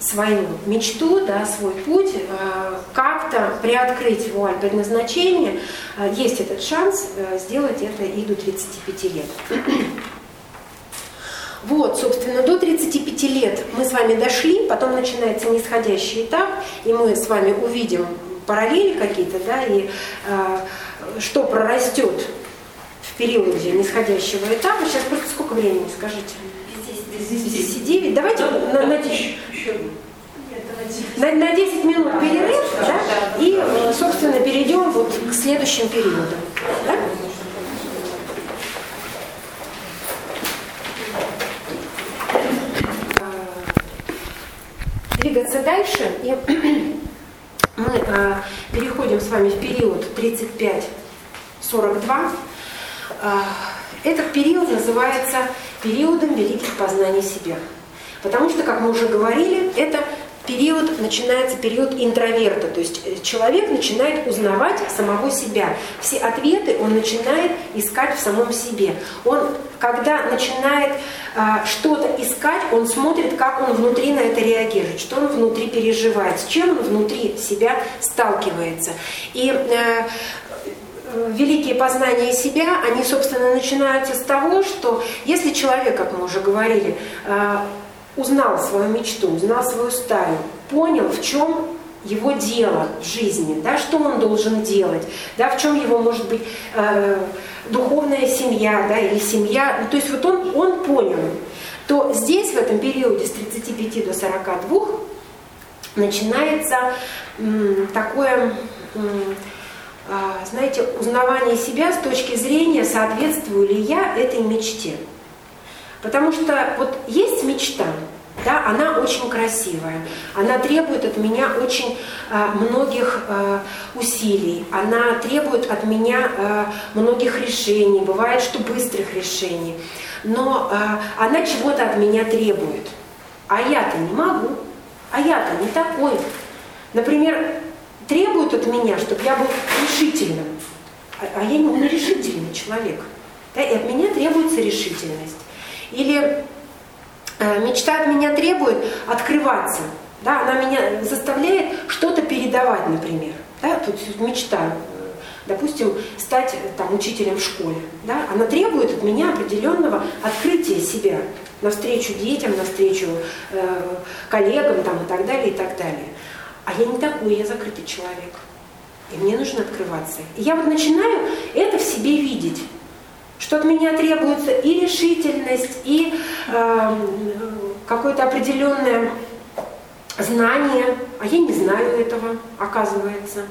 свою мечту, да, свой путь, э, как-то приоткрыть вуаль предназначения, э, есть этот шанс э, сделать это и до 35 лет. Вот, собственно, до 35 лет мы с вами дошли, потом начинается нисходящий этап, и мы с вами увидим параллели какие-то, да, и э, что прорастет в периоде нисходящего этапа. Сейчас просто сколько времени, скажите? Здесь 9. Давайте на, на, на, на 10 минут перерыв, да, и, собственно, перейдем вот к следующим периодам. Да? Двигаться дальше, и <clears throat> мы э, переходим с вами в период 35-42. Э, этот период называется периодом великих познаний себя. Потому что, как мы уже говорили, это период, начинается период интроверта, то есть э, человек начинает узнавать самого себя. Все ответы он начинает искать в самом себе. Он, когда начинает э, что-то искать, он смотрит, как он внутри на это реагирует, что он внутри переживает, с чем он внутри себя сталкивается. И э, великие познания себя, они, собственно, начинаются с того, что если человек, как мы уже говорили, э, узнал свою мечту, узнал свою стаю, понял, в чем его дело в жизни, да, что он должен делать, да, в чем его может быть э, духовная семья, да, или семья, ну, то есть вот он, он понял, то здесь в этом периоде с 35 до 42 начинается м, такое, м, а, знаете, узнавание себя с точки зрения, соответствую ли я этой мечте. Потому что вот есть мечта, да, она очень красивая, она требует от меня очень э, многих э, усилий, она требует от меня э, многих решений, бывает, что быстрых решений, но э, она чего-то от меня требует, а я-то не могу, а я-то не такой. Например, требует от меня, чтобы я был решительным, а, а я не решительный человек, да, и от меня требуется решительность. Или э, мечта от меня требует открываться. Да, она меня заставляет что-то передавать, например. Да, тут мечта, э, допустим, стать там, учителем в школе. Да, она требует от меня определенного открытия себя навстречу детям, навстречу э, коллегам там, и так далее, и так далее. А я не такой, я закрытый человек. И мне нужно открываться. И я вот начинаю это в себе видеть что от меня требуется и решительность, и э, какое-то определенное знание, а я не знаю этого, оказывается.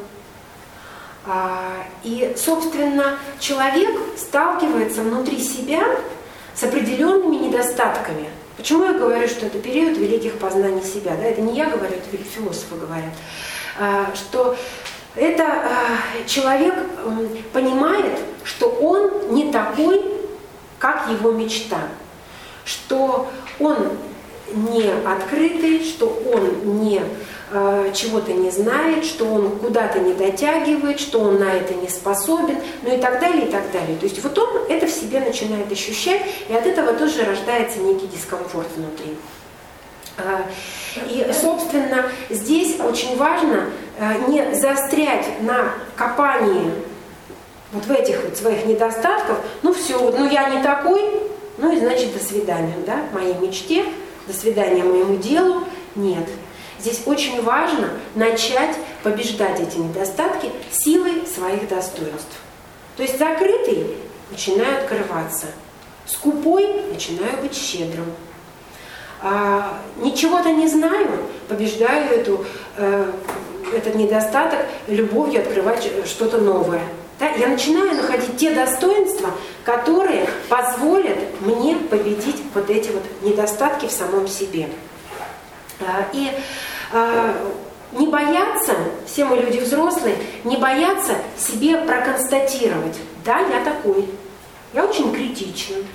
А, и, собственно, человек сталкивается внутри себя с определенными недостатками. Почему я говорю, что это период великих познаний себя? Да? Это не я говорю, это философы говорят. А, что это э, человек э, понимает, что он не такой, как его мечта, что он не открытый, что он не э, чего-то не знает, что он куда-то не дотягивает, что он на это не способен, ну и так далее, и так далее. То есть вот он это в себе начинает ощущать, и от этого тоже рождается некий дискомфорт внутри. Э, и, собственно, здесь очень важно э, не заострять на копании вот в этих вот своих недостатков, ну все, ну я не такой, ну и значит до свидания, да, моей мечте, до свидания моему делу, нет. Здесь очень важно начать побеждать эти недостатки силой своих достоинств. То есть закрытый начинаю открываться, скупой начинаю быть щедрым, а, ничего-то не знаю, побеждаю эту, э, этот недостаток любовью открывать что-то новое. Да? Я начинаю находить те достоинства, которые позволят мне победить вот эти вот недостатки в самом себе. А, и а, не бояться, все мы люди взрослые, не бояться себе проконстатировать. Да, я такой. Я очень критичен.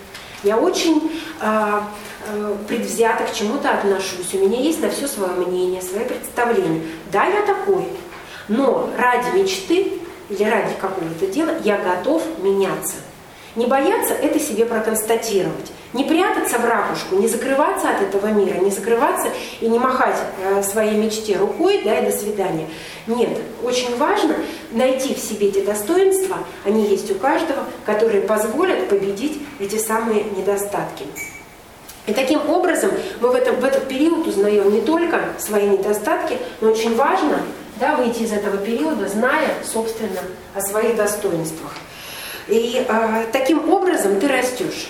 Я очень а, Э, предвзято к чему-то отношусь, у меня есть на все свое мнение, свое представление. Да, я такой, но ради мечты или ради какого-то дела я готов меняться. Не бояться это себе проконстатировать. Не прятаться в ракушку, не закрываться от этого мира, не закрываться и не махать э, своей мечте рукой, да, и до свидания. Нет, очень важно найти в себе эти достоинства, они есть у каждого, которые позволят победить эти самые недостатки. И таким образом мы в, этом, в этот период узнаем не только свои недостатки, но очень важно да, выйти из этого периода, зная, собственно, о своих достоинствах. И э, таким образом ты растешь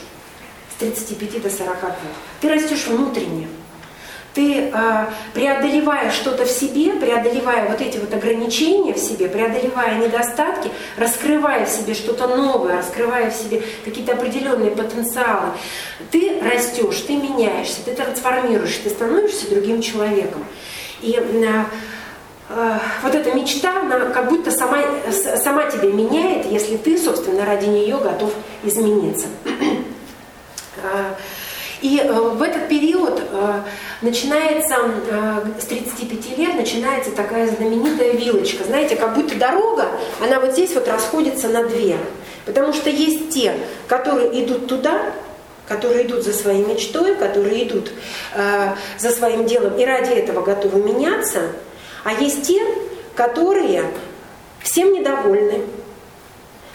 с 35 до 42. Ты растешь внутренне ты э, преодолевая что-то в себе, преодолевая вот эти вот ограничения в себе, преодолевая недостатки, раскрывая в себе что-то новое, раскрывая в себе какие-то определенные потенциалы, ты растешь, ты меняешься, ты трансформируешься, ты становишься другим человеком. И э, вот эта мечта, она как будто сама, сама тебя меняет, если ты, собственно, ради нее готов измениться. Э, и э, в этот период э, начинается, э, с 35 лет начинается такая знаменитая вилочка. Знаете, как будто дорога, она вот здесь вот расходится на две. Потому что есть те, которые идут туда, которые идут за своей мечтой, которые идут за своим делом и ради этого готовы меняться, а есть те, которые всем недовольны,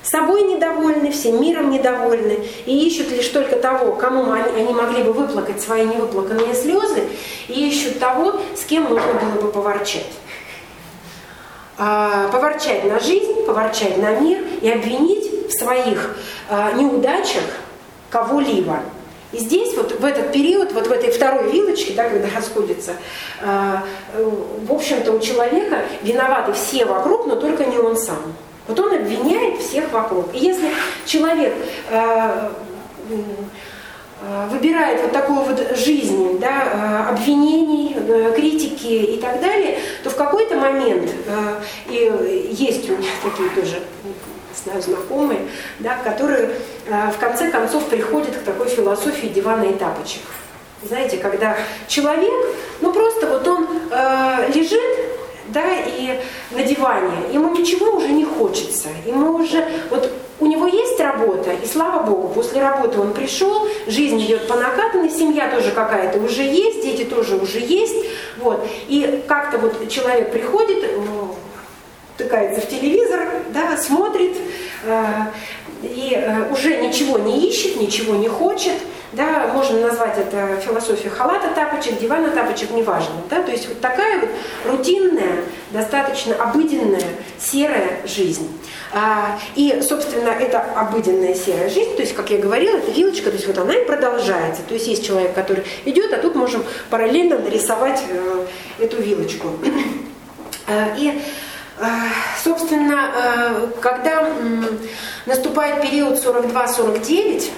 собой недовольны, всем миром недовольны и ищут лишь только того, кому они, могли бы выплакать свои невыплаканные слезы, и ищут того, с кем можно было бы поворчать. А, поворчать на жизнь, поворчать на мир и обвинить в своих а, неудачах кого-либо. И здесь вот в этот период, вот в этой второй вилочке, да, когда расходится, э, в общем-то у человека виноваты все вокруг, но только не он сам. Вот он обвиняет всех вокруг. И если человек э, э, выбирает вот такую вот жизнь, да, э, обвинений, критики и так далее, то в какой-то момент, и есть у меня <laughs> такие тоже знаю, знакомые, да, которые в конце концов приходят к такой философии дивана и тапочек. Знаете, когда человек, ну просто вот он э, лежит да, и на диване, ему ничего уже не хочется, ему уже, вот у него есть работа, и слава богу, после работы он пришел, жизнь идет по накатанной, семья тоже какая-то уже есть, дети тоже уже есть, вот, и как-то вот человек приходит, тыкается в телевизор, да, смотрит, э, и э, уже ничего не ищет, ничего не хочет, да, можно назвать это философией халата тапочек, дивана тапочек, неважно. Да, то есть вот такая вот рутинная, достаточно обыденная серая жизнь. А, и, собственно, эта обыденная серая жизнь, то есть, как я говорила, эта вилочка, то есть вот она и продолжается. То есть есть человек, который идет, а тут можем параллельно нарисовать э, эту вилочку. <clears throat> А, и Собственно, э, когда наступает период 42-49,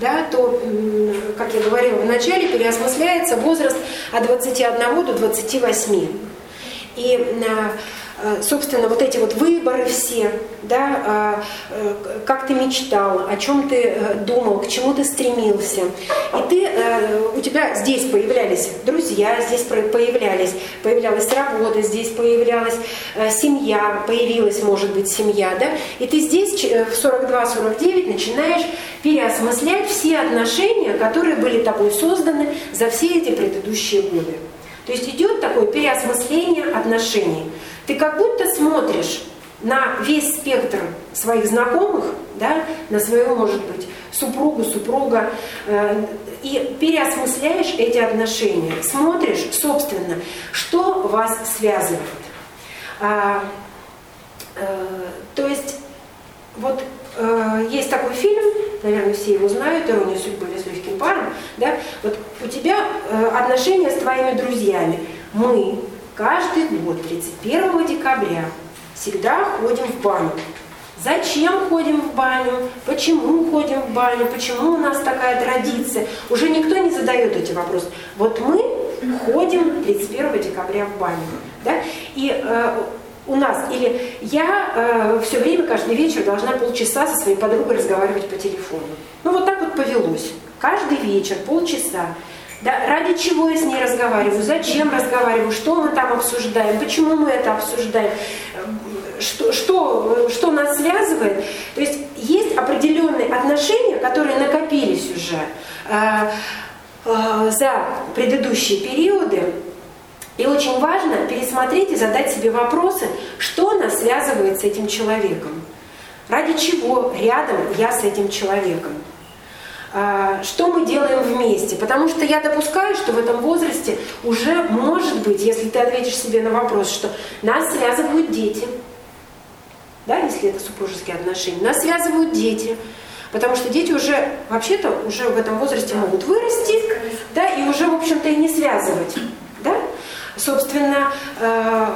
да, то, как я говорила в начале, переосмысляется возраст от 21 до 28. И Э, собственно, вот эти вот выборы все, да, а, э, как ты мечтал, о чем ты э, думал, к чему ты стремился. И ты, у тебя здесь появлялись друзья, здесь появлялись, появлялась работа, здесь появлялась семья, появилась, может быть, семья, да, и ты здесь в 42-49 начинаешь переосмыслять все отношения, которые были тобой созданы за все эти предыдущие годы. То есть идет такое переосмысление отношений. Ты как будто смотришь на весь спектр своих знакомых, да, на свою, может быть, супругу, супруга, э, и переосмысляешь эти отношения, смотришь, собственно, что вас связывает. А, э, то есть, вот э, есть такой фильм, наверное, все его знают, «Ирония судьбы» или «С легким паром», да, вот у тебя э, отношения с твоими друзьями. Мы Каждый год 31 декабря всегда ходим в баню. Зачем ходим в баню? Почему ходим в баню? Почему у нас такая традиция? Уже никто не задает эти вопросы. Вот мы ходим 31 декабря в баню. Да? И э, у нас, или я э, все время, каждый вечер должна полчаса со своей подругой разговаривать по телефону. Ну вот так вот повелось. Каждый вечер полчаса. Да, ради чего я с ней разговариваю, зачем разговариваю, что мы там обсуждаем, почему мы это обсуждаем, что, что, что нас связывает. То есть есть определенные отношения, которые накопились уже э, э, за предыдущие периоды. И очень важно пересмотреть и задать себе вопросы, что нас связывает с этим человеком. Ради чего рядом я с этим человеком. А, что мы делаем вместе. Потому что я допускаю, что в этом возрасте уже может быть, если ты ответишь себе на вопрос, что нас связывают дети, да, если это супружеские отношения, нас связывают дети, потому что дети уже, вообще-то, уже в этом возрасте могут вырасти, да, и уже, в общем-то, и не связывать, да. Собственно, э,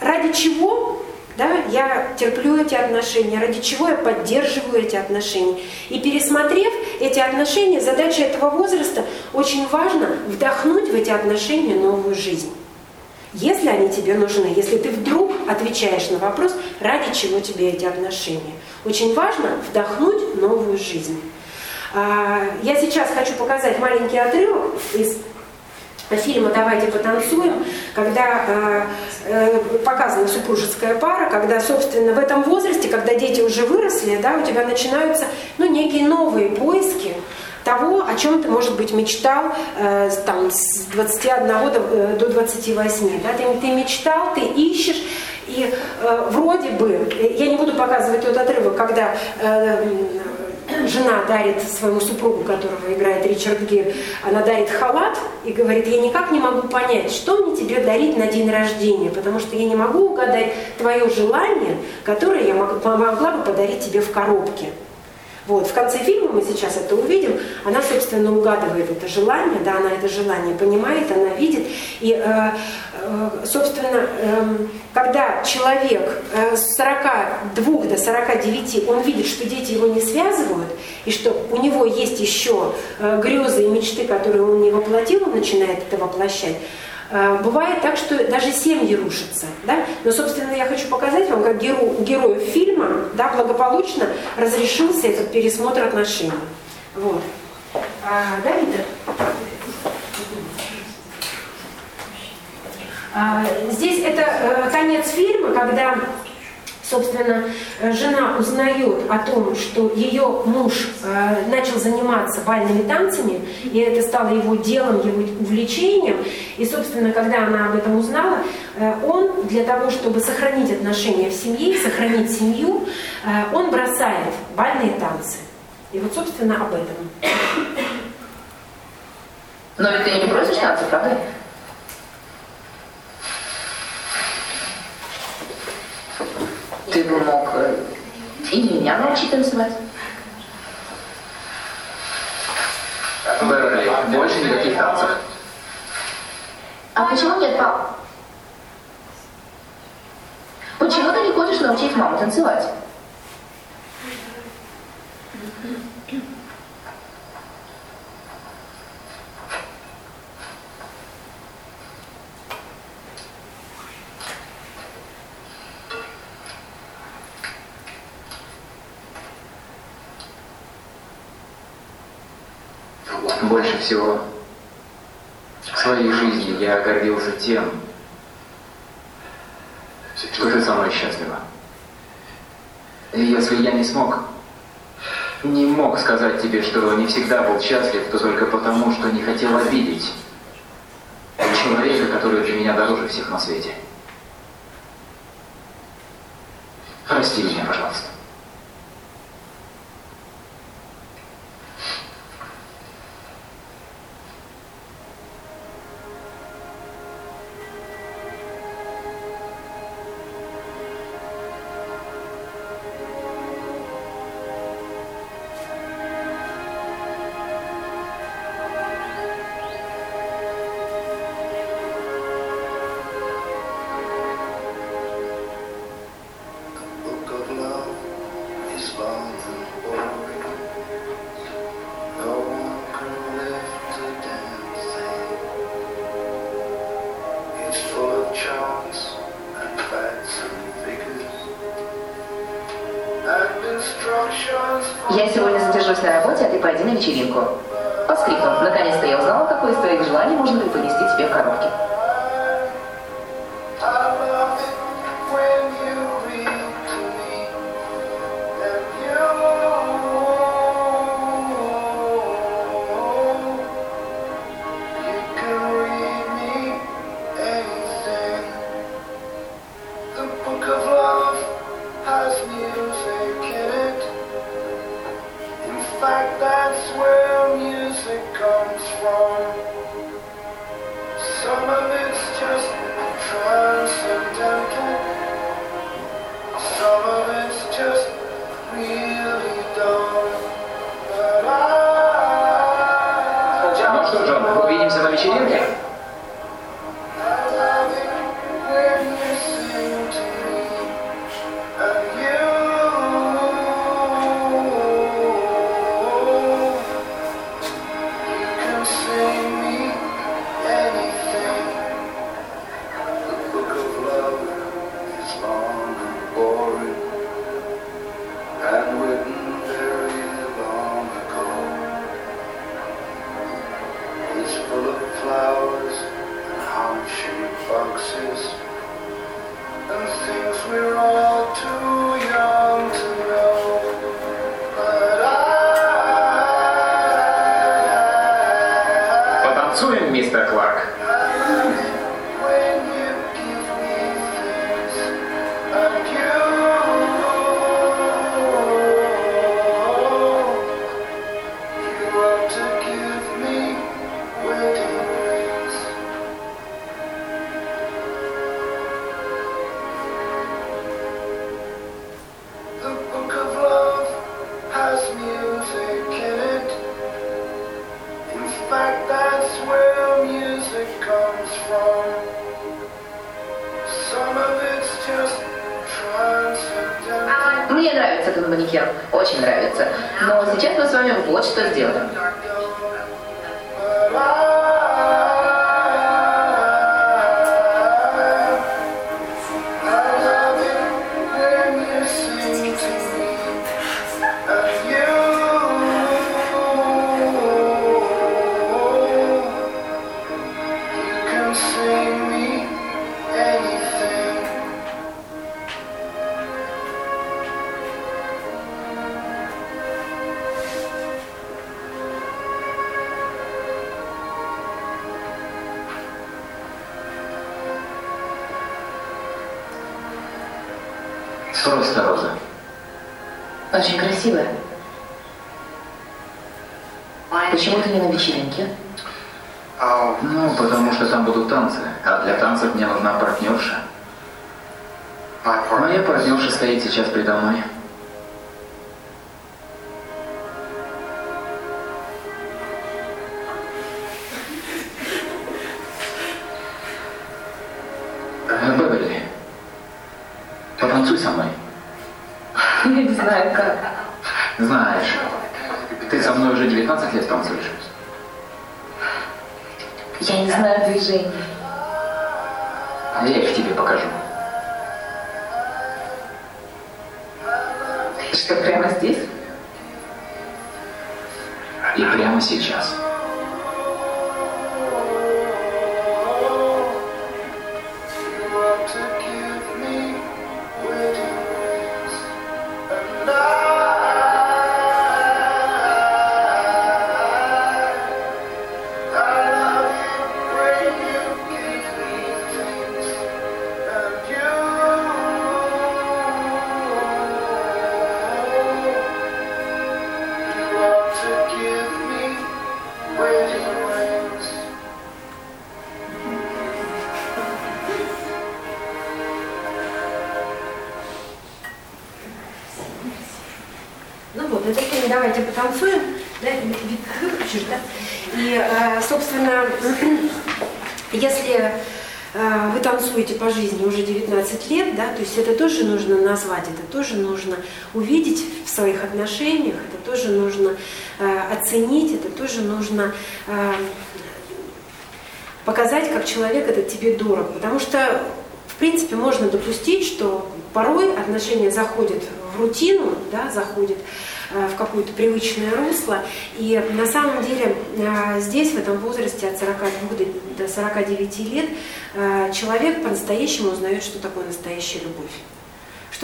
ради чего да, я терплю эти отношения, ради чего я поддерживаю эти отношения. И пересмотрев эти отношения, задача этого возраста очень важно вдохнуть в эти отношения новую жизнь. если они тебе нужны, если ты вдруг отвечаешь на вопрос, ради чего тебе эти отношения. Очень важно вдохнуть новую жизнь. А, я сейчас хочу показать маленький отрывок из фильма «Давайте потанцуем», когда э, э, показана супружеская пара, когда, собственно, в этом возрасте, когда дети уже выросли, да, у тебя начинаются ну, некие новые поиски, того, о чем ты, может быть, мечтал э, там, с 21 до, э, до 28. Да? Ты, ты мечтал, ты ищешь, и э, вроде бы, я не буду показывать тот отрывок, когда э, жена дарит своему супругу, которого играет Ричард Гир, она дарит халат и говорит, я никак не могу понять, что мне тебе дарить на день рождения, потому что я не могу угадать твое желание, которое я могла бы подарить тебе в коробке. Вот. В конце фильма мы сейчас это увидим. Она, собственно, угадывает это желание, да, она это желание понимает, она видит. И, э, э, собственно, э, когда человек э, с 42 до 49, он видит, что дети его не связывают, и что у него есть еще э, грезы и мечты, которые он не воплотил, он начинает это воплощать, бывает так, что даже семьи рушатся. Да? Но, собственно, я хочу показать вам, как герой, герою фильма да, благополучно разрешился этот пересмотр отношений. Вот. А, да, Вита? А, здесь это э, конец фильма, когда собственно, э, жена узнает о том, что ее муж э, начал заниматься бальными танцами, и это стало его делом, его увлечением. И, собственно, когда она об этом узнала, э, он для того, чтобы сохранить отношения в семье, сохранить семью, он бросает бальные танцы. И вот, собственно, об этом. Но ведь ты не бросишь танцы, правда? Ты бы мог э, и меня научить танцевать. Беверли, больше никаких танцев. А почему нет, пап? Почему ты не хочешь научить маму танцевать? Больше всего в своей жизни я гордился тем, что ты со мной счастлива. И если я не смог, не мог сказать тебе, что не всегда был счастлив, то только потому, что не хотел обидеть человека, который для меня дороже всех на свете. Прости меня, Почему ты не на вечеринке? Ну, потому что там будут танцы, а для танцев мне нужна партнерша. Моя партнерша стоит сейчас предо мной. Нужно назвать, это тоже нужно увидеть в своих отношениях, это тоже нужно э, оценить, это тоже нужно э, показать, как человек этот тебе дорог. Потому что, в принципе, можно допустить, что порой отношения заходят в рутину, да, заходят э, в какое-то привычное русло. И на самом деле э, здесь, в этом возрасте от 42 до- до 49 лет, э, человек по-настоящему узнает, что такое настоящая любовь.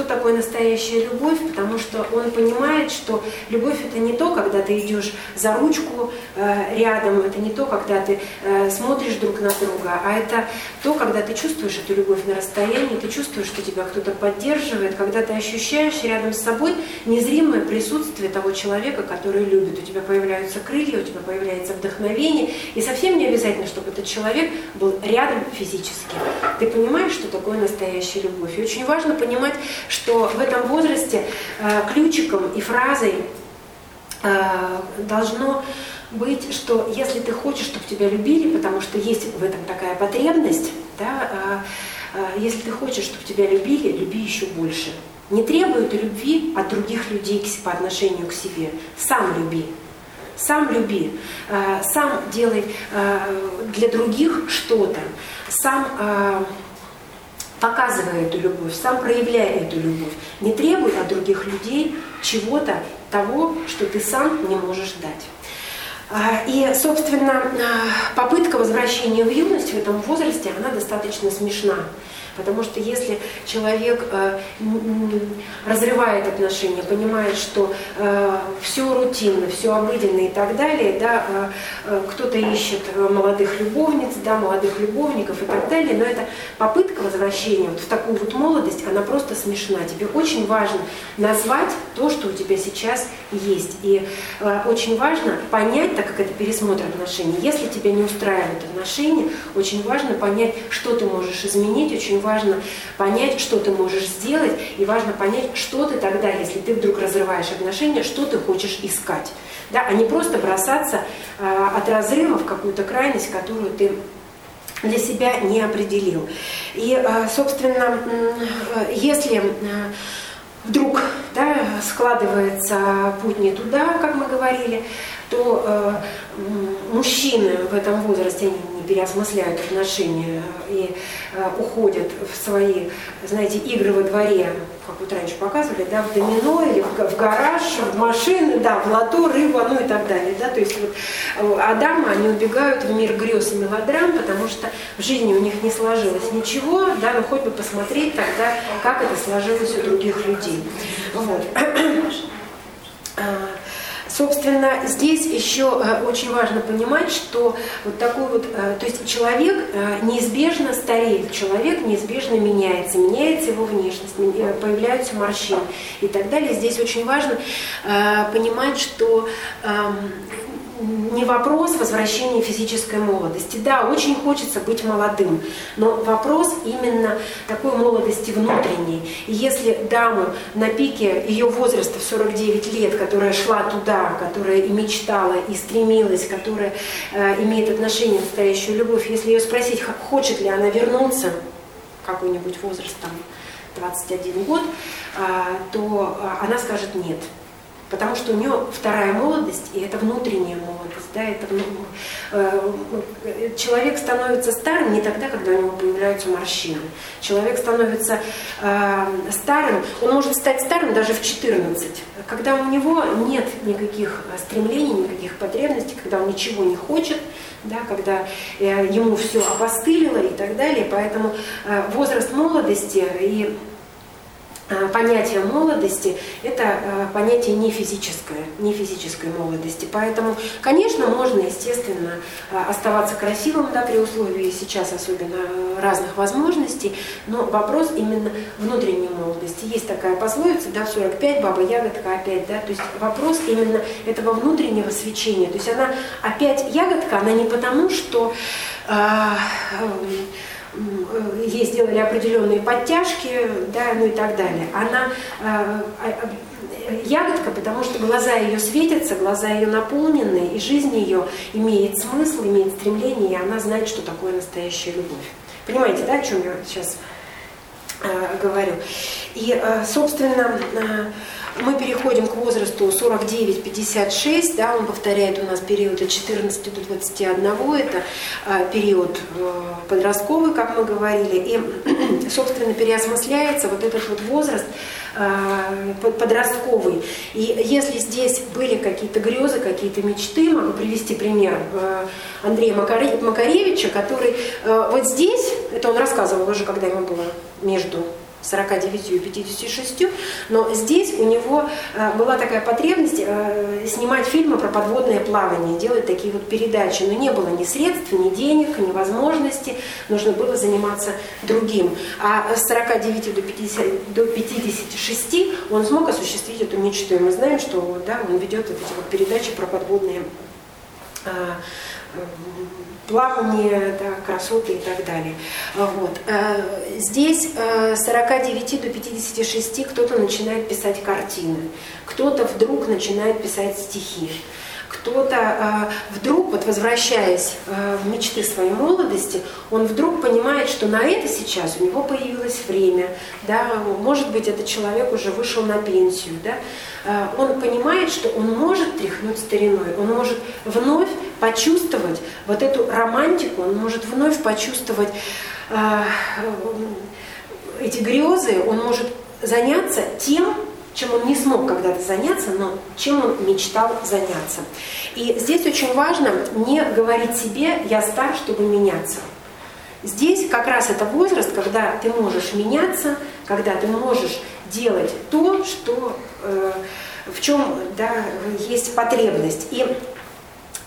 Что такое настоящая любовь? Потому что он понимает, что любовь это не то, когда ты идешь за ручку э, рядом, это не то, когда ты э, смотришь друг на друга, а это то, когда ты чувствуешь эту любовь на расстоянии, ты чувствуешь, что тебя кто-то поддерживает, когда ты ощущаешь рядом с собой незримое присутствие того человека, который любит. У тебя появляются крылья, у тебя появляется вдохновение, и совсем не обязательно, чтобы этот человек был рядом физически. Ты понимаешь, что такое настоящая любовь. И очень важно понимать, что в этом возрасте э, ключиком и фразой э, должно быть, что если ты хочешь, чтобы тебя любили, потому что есть в этом такая потребность, да, э, если ты хочешь, чтобы тебя любили, люби еще больше. Не требуй этой любви от других людей к по отношению к себе. Сам люби. Сам люби, сам делай для других что-то, сам показывай эту любовь, сам проявляй эту любовь. Не требуй от других людей чего-то того, что ты сам не можешь дать. А, И, собственно, а, попытка возвращения в юность в этом возрасте, она достаточно смешна. Потому что если человек э, разрывает отношения, понимает, что все рутинно, все обыденно и так далее, да, э, э, кто-то ищет э, молодых любовниц, да, молодых любовников и так далее, но эта попытка возвращения вот в такую вот молодость, она просто смешна. Тебе очень важно назвать то, что у тебя сейчас есть. И э, очень важно понять, так как это пересмотр отношений, если тебя не устраивают отношения, очень важно понять, что ты можешь изменить, очень важно понять, что ты можешь сделать, и важно понять, что ты тогда, если ты вдруг разрываешь отношения, что ты хочешь искать. Да, а не просто бросаться э, от разрыва в какую-то крайность, которую ты для себя не определил. И, э, собственно, э, если э, вдруг да, складывается путь не туда, как мы говорили, то э, мужчины в этом возрасте они переосмысляют отношения и э, уходят в свои, знаете, игры во дворе, как вот раньше показывали, да, в домино или в, в гараж, в машины, да, в лото, рыба, ну и так далее. Да, то есть вот, э, а дамы, они убегают в мир грез и мелодрам, потому что в жизни у них не сложилось ничего, да, ну хоть бы посмотреть тогда, как это сложилось у других людей. Вот. <clears throat> Собственно, здесь еще э, очень важно понимать, что вот такой вот, э, то есть человек э, неизбежно стареет, человек неизбежно меняется, меняется его внешность, появляются морщины и так далее. Здесь очень важно понимать, что эм, не вопрос возвращения физической молодости. Да, очень хочется быть молодым, но вопрос именно такой молодости внутренней. И если даму на пике ее возраста в 49 лет, которая шла туда, которая и мечтала, и стремилась, которая э, имеет отношение к настоящую любовь, если ее спросить, хочет ли она вернуться, какой-нибудь возраст там 21 год, э, то э, она скажет нет. Потому что у нее вторая молодость, и это внутренняя молодость. Да, это, э, человек становится старым не тогда, когда у него появляются морщины. Человек становится э, старым, он может стать старым даже в 14, когда у него нет никаких стремлений, никаких потребностей, когда он ничего не хочет, да, когда э, ему все опостылило и так далее. Поэтому э, возраст молодости и Э, понятие молодости – это э, понятие не физическое, не физической молодости. Поэтому, конечно, можно, естественно, э, оставаться красивым да, при условии сейчас особенно разных возможностей, но вопрос именно внутренней молодости. Есть такая пословица, да, в 45 баба ягодка опять, да, то есть вопрос именно этого внутреннего свечения. То есть она опять ягодка, она не потому, что э, ей сделали определенные подтяжки, да, ну и так далее. Она э, э, ягодка, потому что глаза ее светятся, глаза ее наполнены, и жизнь ее имеет смысл, имеет стремление, и она знает, что такое настоящая любовь. Понимаете, да, о чем я сейчас э, говорю? И, э, собственно, э, мы переходим к возрасту 49-56, да, он повторяет у нас период от 14 до 21, это а, период э, подростковый, как мы говорили, и, <clears throat> собственно, переосмысляется вот этот вот возраст э, подростковый. И если здесь были какие-то грезы, какие-то мечты, могу привести пример э, Андрея Макаревича, который вот здесь, это он рассказывал уже, когда ему было между 49 и 56, но здесь у него э, была такая потребность э, снимать фильмы про подводное плавание, делать такие вот передачи, но не было ни средств, ни денег, ни возможности, нужно было заниматься другим. А с 49 до, 50, до 56 он смог осуществить эту мечту, и мы знаем, что да, он ведет вот эти вот передачи про подводные э, плавание, да, красоты и так далее. Вот. Э, здесь э, с 49 до 56 кто-то начинает писать картины, кто-то вдруг начинает писать стихи кто-то э, вдруг, вот возвращаясь э, в мечты своей молодости, он вдруг понимает, что на это сейчас у него появилось время, да, может быть, этот человек уже вышел на пенсию, да, э, он понимает, что он может тряхнуть стариной, он может вновь почувствовать вот эту романтику, он может вновь почувствовать эти грезы, он может заняться тем, чем он не смог когда-то заняться, но чем он мечтал заняться. И здесь очень важно не говорить себе «я стар, чтобы меняться». Здесь как раз это возраст, когда ты можешь меняться, когда ты можешь делать то, что, э, в чем да, есть потребность. И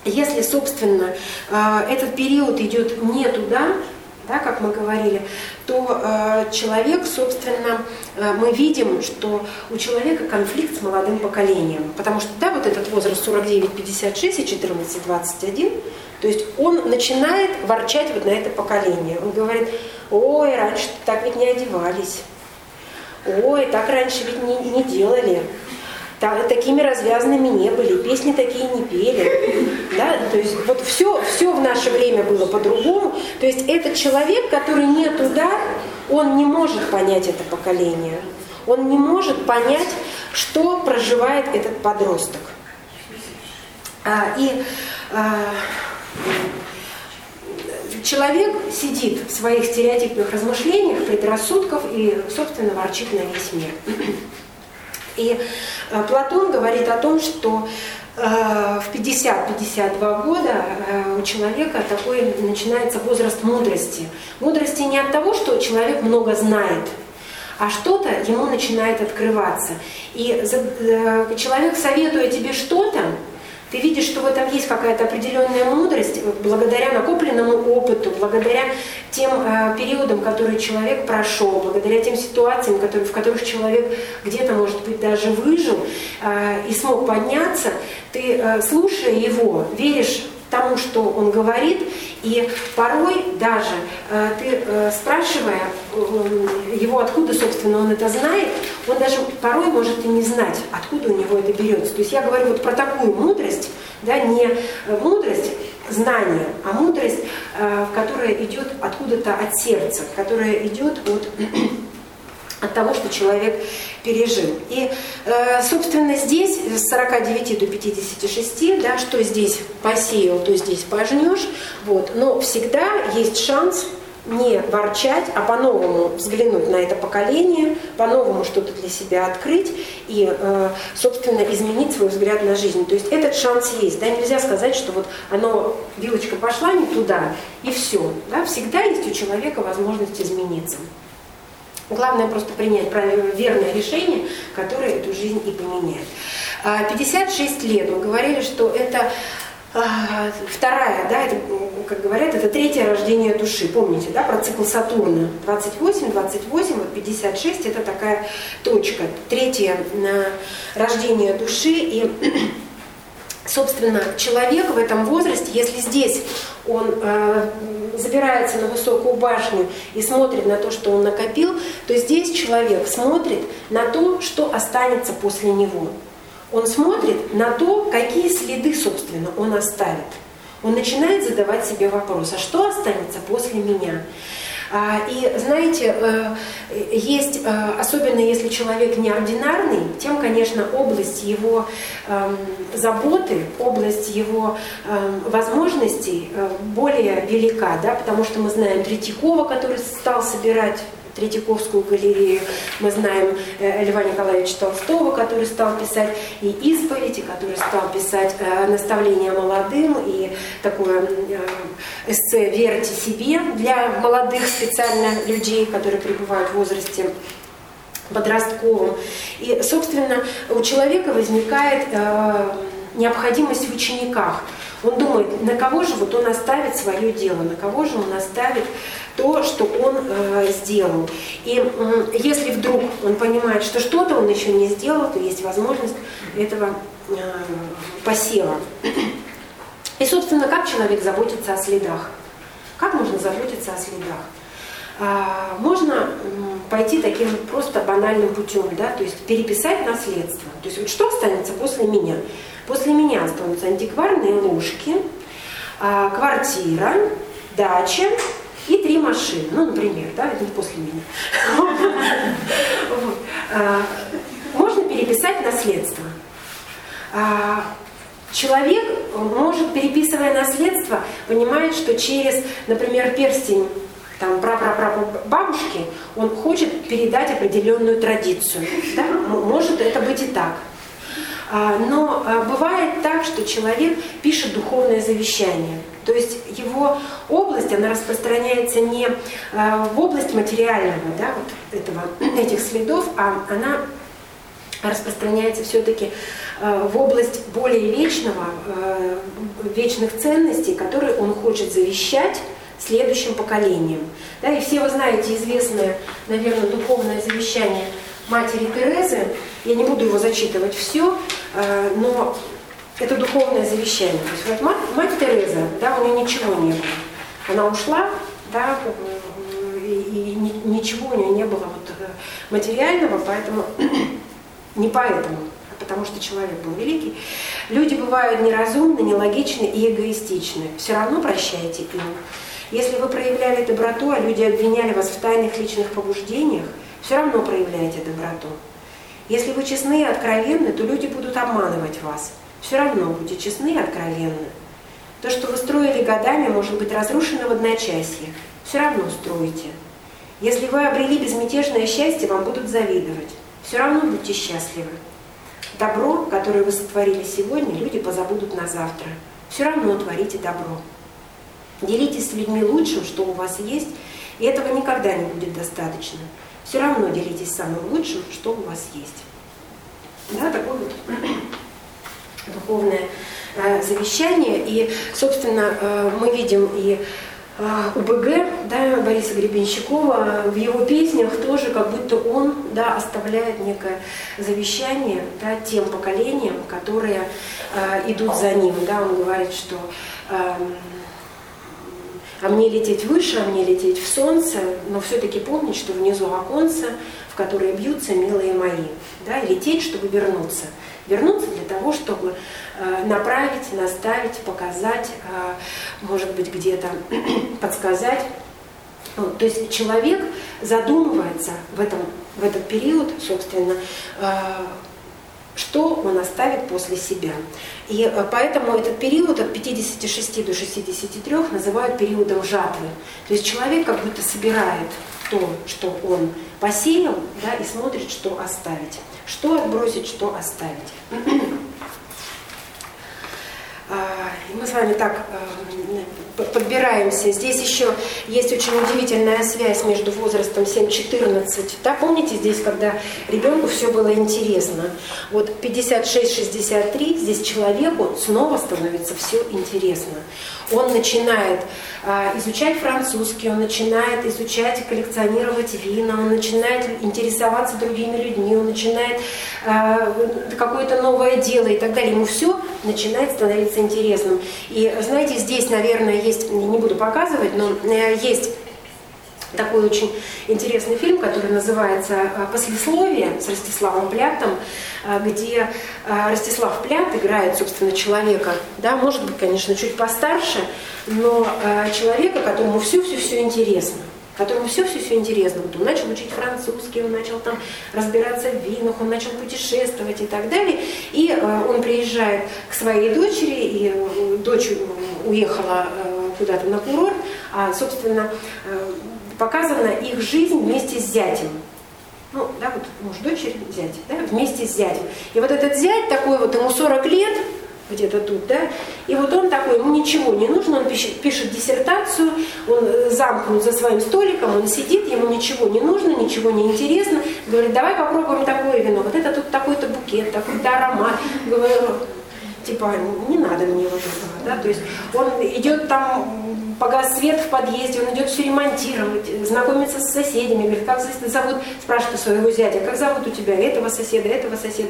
если, собственно, э, этот период идет не туда, да, как мы говорили, то э, человек, собственно, э, мы видим, что у человека конфликт с молодым поколением. Потому что, да, вот этот возраст 49-56 и 14-21, то есть он начинает ворчать вот на это поколение. Он говорит, ой, раньше так ведь не одевались, ой, так раньше ведь не, не делали так, такими развязанными не были, песни такие не пели. Да? То есть вот все, все в наше время было по-другому. То есть этот человек, который не туда, он не может понять это поколение. он не может понять, что проживает этот подросток. А, и а, человек сидит в своих стереотипных размышлениях, предрассудков и, собственно, ворчит на весь мир. И э, Платон говорит о том, что э, в 50-52 года э, у человека такой начинается возраст мудрости. Мудрости не от того, что человек много знает, а что-то ему начинает открываться. И человек, советуя тебе что-то, ты видишь, что в этом есть какая-то определенная мудрость, благодаря накопленному опыту, благодаря тем э, периодам, которые человек прошел, благодаря тем ситуациям, которые, в которых человек где-то, может быть, даже выжил э, и смог подняться, ты, э, слушая его, веришь тому, что он говорит, и порой даже э, ты, э, спрашивая э, его, откуда, собственно, он это знает, он даже порой может и не знать, откуда у него это берется. То есть я говорю вот про такую мудрость, да, не мудрость знания, а мудрость, которая идет откуда-то от сердца, которая идет от от того, что человек пережил. И, э, собственно, здесь с 49 до 56, да, что здесь посеял, то здесь пожнешь. Вот. Но всегда есть шанс не ворчать, а по-новому взглянуть на это поколение, по-новому что-то для себя открыть и, э, собственно, изменить свой взгляд на жизнь. То есть этот шанс есть. Да? Нельзя сказать, что вот оно, вилочка пошла не туда, и все. Да? Всегда есть у человека возможность измениться. Главное просто принять верное решение, которое эту жизнь и поменяет. 56 а, лет. Мы говорили, что это а, вторая, да, это, как говорят, это третье рождение души. Помните, да, про цикл Сатурна. 28, 28, вот 56 это такая точка. Третье рождение души. И собственно, человек в этом возрасте, если здесь он э, забирается на высокую башню и смотрит на то, что он накопил, то здесь человек смотрит на то, что останется после него. Он смотрит на то, какие следы, собственно, он оставит. Он начинает задавать себе вопрос, а что останется после меня? А, и знаете, э, есть, э, особенно если человек неординарный, тем, конечно, область его эм, заботы, область его эм, возможностей э, более велика, да, потому что мы знаем Третьякова, который стал собирать Третьяковскую галерею. Мы знаем э, Льва Николаевича Толстого, который стал писать и исповеди, который стал писать э, наставления молодым и такое э, эссе «Верьте себе» для молодых специально людей, которые пребывают в возрасте подростковом. И, собственно, у человека возникает необходимость в учениках. Он думает, на кого же вот он оставит свое дело, на кого же он оставит то, что он э, сделал. И э, если вдруг он понимает, что что-то он еще не сделал, то есть возможность этого э, посева. И, собственно, как человек заботится о следах? Как можно заботиться о следах? А, можно пойти таким просто банальным путем, да, то есть переписать наследство. То есть вот что останется после меня? После меня останутся антикварные ложки, а, квартира, дача и три машины. Ну, например, да, это не после меня. А, можно переписать наследство. А, человек может, переписывая наследство, понимает, что через, например, перстень там, бабушки, он хочет передать определенную традицию. Да? Может это быть и так. А, но а, бывает так, что человек пишет духовное завещание. То есть его область, она распространяется не а, в область материального, да, вот этого, <clears throat> этих следов, а она распространяется все-таки в область более вечного, вечных ценностей, которые он хочет завещать следующим поколениям. Да, и все вы знаете известное, наверное, духовное завещание матери Терезы. Я не буду его зачитывать все, э, но это духовное завещание. То есть вот мать, мать Тереза, да, у нее ничего не было. Она ушла, да, и, и ничего у нее не было вот э, материального, поэтому <clears throat> не поэтому, а потому что человек был великий. Люди бывают неразумны, нелогичны и эгоистичны. Все равно прощайте им. Если вы проявляли доброту, а люди обвиняли вас в тайных личных побуждениях, все равно проявляйте доброту. Если вы честны и откровенны, то люди будут обманывать вас. Все равно будьте честны и откровенны. То, что вы строили годами, может быть разрушено в одночасье. Все равно строите. Если вы обрели безмятежное счастье, вам будут завидовать. Все равно будьте счастливы. Добро, которое вы сотворили сегодня, люди позабудут на завтра. Все равно творите добро. Делитесь с людьми лучшим, что у вас есть, и этого никогда не будет достаточно. Все равно делитесь самым лучшим, что у вас есть. Да, такое вот <clears throat> духовное э, завещание. И, собственно, э, мы видим и э, УБГ, да, Бориса Гребенщикова, в его песнях тоже как будто он да, оставляет некое завещание да, тем поколениям, которые э, идут за ним. Да, он говорит, что э, а мне лететь выше, а мне лететь в солнце, но все-таки помнить, что внизу оконца, в которые бьются милые мои. Да, и лететь, чтобы вернуться. Вернуться для того, чтобы э, направить, наставить, показать, э, может быть, где-то <clears throat> подсказать. Вот, то есть человек задумывается в, этом, в этот период, собственно, э, что он оставит после себя. И э, поэтому этот период от 56 до 63 называют периодом жатвы. То есть человек как будто собирает то, что он посеял, да, и смотрит, что оставить. Что отбросить, что оставить. <clears throat> А, мы с вами так э, подбираемся. Здесь еще есть очень удивительная связь между возрастом 7-14. Да, помните здесь, когда ребенку все было интересно? Вот 56-63, здесь человеку снова становится все интересно. Он начинает а, изучать французский, он начинает изучать коллекционировать вина, он начинает интересоваться другими людьми, он начинает а, какое-то новое дело и так далее. Ему все начинает становиться интересным. И знаете, здесь, наверное, есть, не буду показывать, но э, есть такой очень интересный фильм, который называется э, «Послесловие» с Ростиславом Плятом, э, где Ростислав Плят играет, собственно, человека, да, может быть, конечно, чуть постарше, но человека, которому все-все-все интересно которому все-все-все интересно. Вот он начал учить французский, он начал там разбираться в винах, он начал путешествовать и так далее. И э, он приезжает к своей дочери, и э, дочь уехала э, куда-то на курорт, а, собственно, э, показана их жизнь вместе с зятем. Ну, да, вот муж дочери, зять, да, вместе с зятем. И вот этот зять такой вот, ему 40 лет, где-то тут, да, и вот он такой, ему ничего не нужно, он пишет, пишет диссертацию, он э, замкнут за своим столиком, он сидит, ему ничего не нужно, ничего не интересно, говорит, давай попробуем такое вино, вот это тут такой-то букет, такой-то аромат, говорю, типа, не надо мне вот этого, да, то есть он идет там, погас свет в подъезде, он идет все ремонтировать, знакомится с соседями, говорит, как зовут, спрашивает своего зятя, как зовут у тебя? Этого соседа, этого соседа,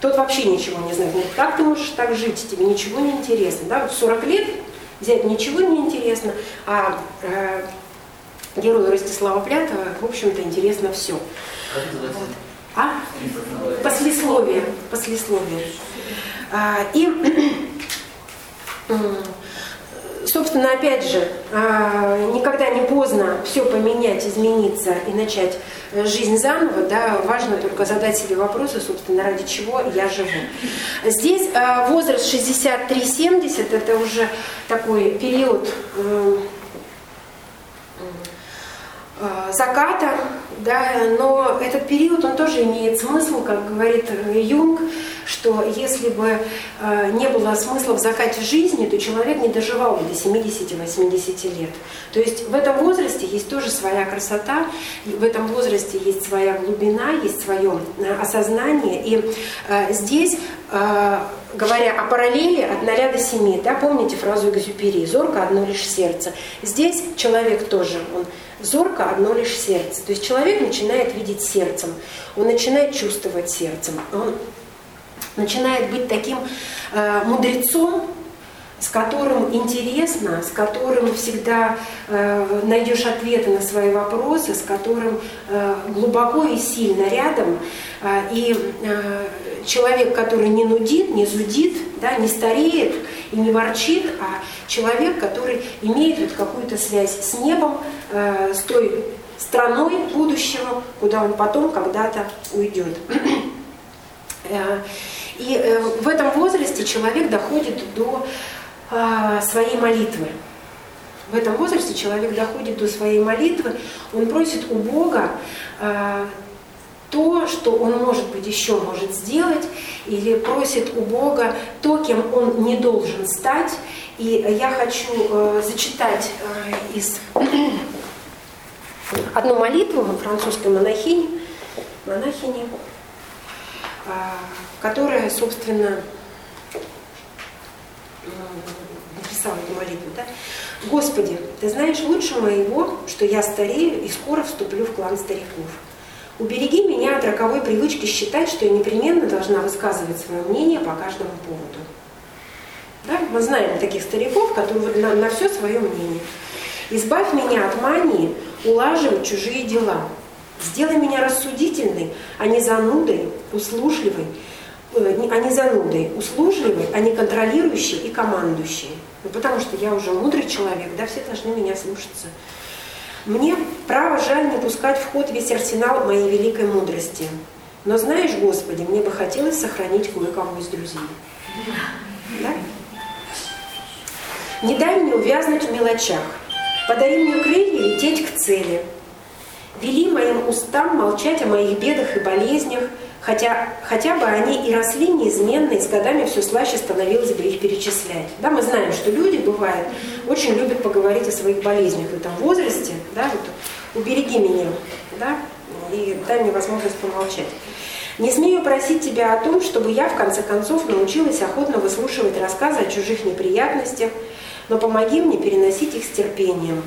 тот вообще ничего не знает. Говорит, как ты можешь так жить, тебе ничего не интересно. Да? Вот 40 лет взять ничего не интересно, а э, герою Ростислава Плятова, в общем-то, интересно все. Вот. А? Послесловие. Послесловие. А, и <clears throat> собственно, опять же, а, никогда не поздно все поменять, измениться и начать э, жизнь заново, да, важно только задать себе вопросы, собственно, ради чего я живу. Здесь а, возраст 63-70, это уже такой период э, заката, да, но этот период, он тоже имеет смысл, как говорит Юнг, что если бы э, не было смысла в закате жизни, то человек не доживал бы до 70-80 лет. То есть в этом возрасте есть тоже своя красота, в этом возрасте есть своя глубина, есть свое э, осознание. И э, здесь, говоря о параллели от 0 до 7, да, помните фразу Экзюпери «зорко одно лишь сердце». Здесь человек тоже, он зорко одно лишь сердце. То есть человек начинает видеть сердцем, он начинает чувствовать сердцем, он начинает быть таким э, мудрецом, с которым интересно, с которым всегда э, найдешь ответы на свои вопросы, с которым э, глубоко и сильно рядом. Э, и э, человек, который не нудит, не зудит, да, не стареет и не ворчит, а человек, который имеет вот какую-то связь с небом, э, с той страной будущего, куда он потом когда-то уйдет. <clears throat> Э, и э, в этом возрасте человек доходит до своей молитвы. В этом возрасте человек доходит до своей молитвы, он просит у Бога а, то, что он, может быть, еще может сделать, или просит у Бога то, кем он не должен стать. И я хочу э, зачитать э, из <clears throat> одну молитву французской монахини, монахини, э, которая, собственно, написала эту молитву, да? Господи, Ты знаешь лучше моего, что я старею и скоро вступлю в клан стариков. Убереги меня от роковой привычки считать, что я непременно должна высказывать свое мнение по каждому поводу. Да? Мы знаем таких стариков, которые на, на все свое мнение. Избавь меня от мании улаживать чужие дела. Сделай меня рассудительной, а не занудой, услужливой, э, а не занудой, услужливой, а не контролирующей и командующей. Ну, потому что я уже мудрый человек, да, все должны меня слушаться. Мне право жаль не пускать в ход весь арсенал моей великой мудрости. Но знаешь, Господи, мне бы хотелось сохранить кое-кого из друзей. Да? Не дай мне увязнуть в мелочах. Подари мне крылья лететь к цели. Вели моим устам молчать о моих бедах и болезнях, хотя, хотя бы они и росли неизменно, и с годами все слаще становилось бы их перечислять. Да, мы знаем, что люди, бывают очень любят поговорить о своих болезнях в этом возрасте, да, вот, убереги меня, да, и дай мне возможность помолчать. Не смею просить тебя о том, чтобы я, в конце концов, научилась охотно выслушивать рассказы о чужих неприятностях, но помоги мне переносить их с терпением.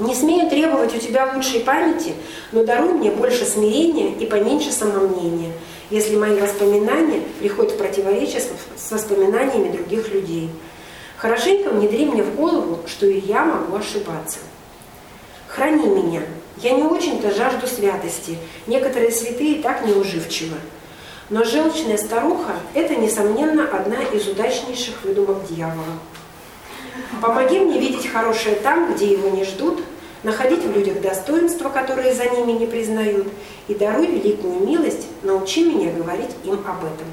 Не смею требовать у тебя лучшей памяти, но даруй мне больше смирения и поменьше самомнения, если мои воспоминания приходят в противоречие с воспоминаниями других людей. Хорошенько внедри мне в голову, что и я могу ошибаться. Храни меня. Я не очень-то жажду святости. Некоторые святые так неуживчивы. Но желчная старуха – это, несомненно, одна из удачнейших выдумок дьявола. Помоги мне видеть хорошее там, где его не ждут, находить в людях достоинства, которые за ними не признают, и даруй великую милость, научи меня говорить им об этом.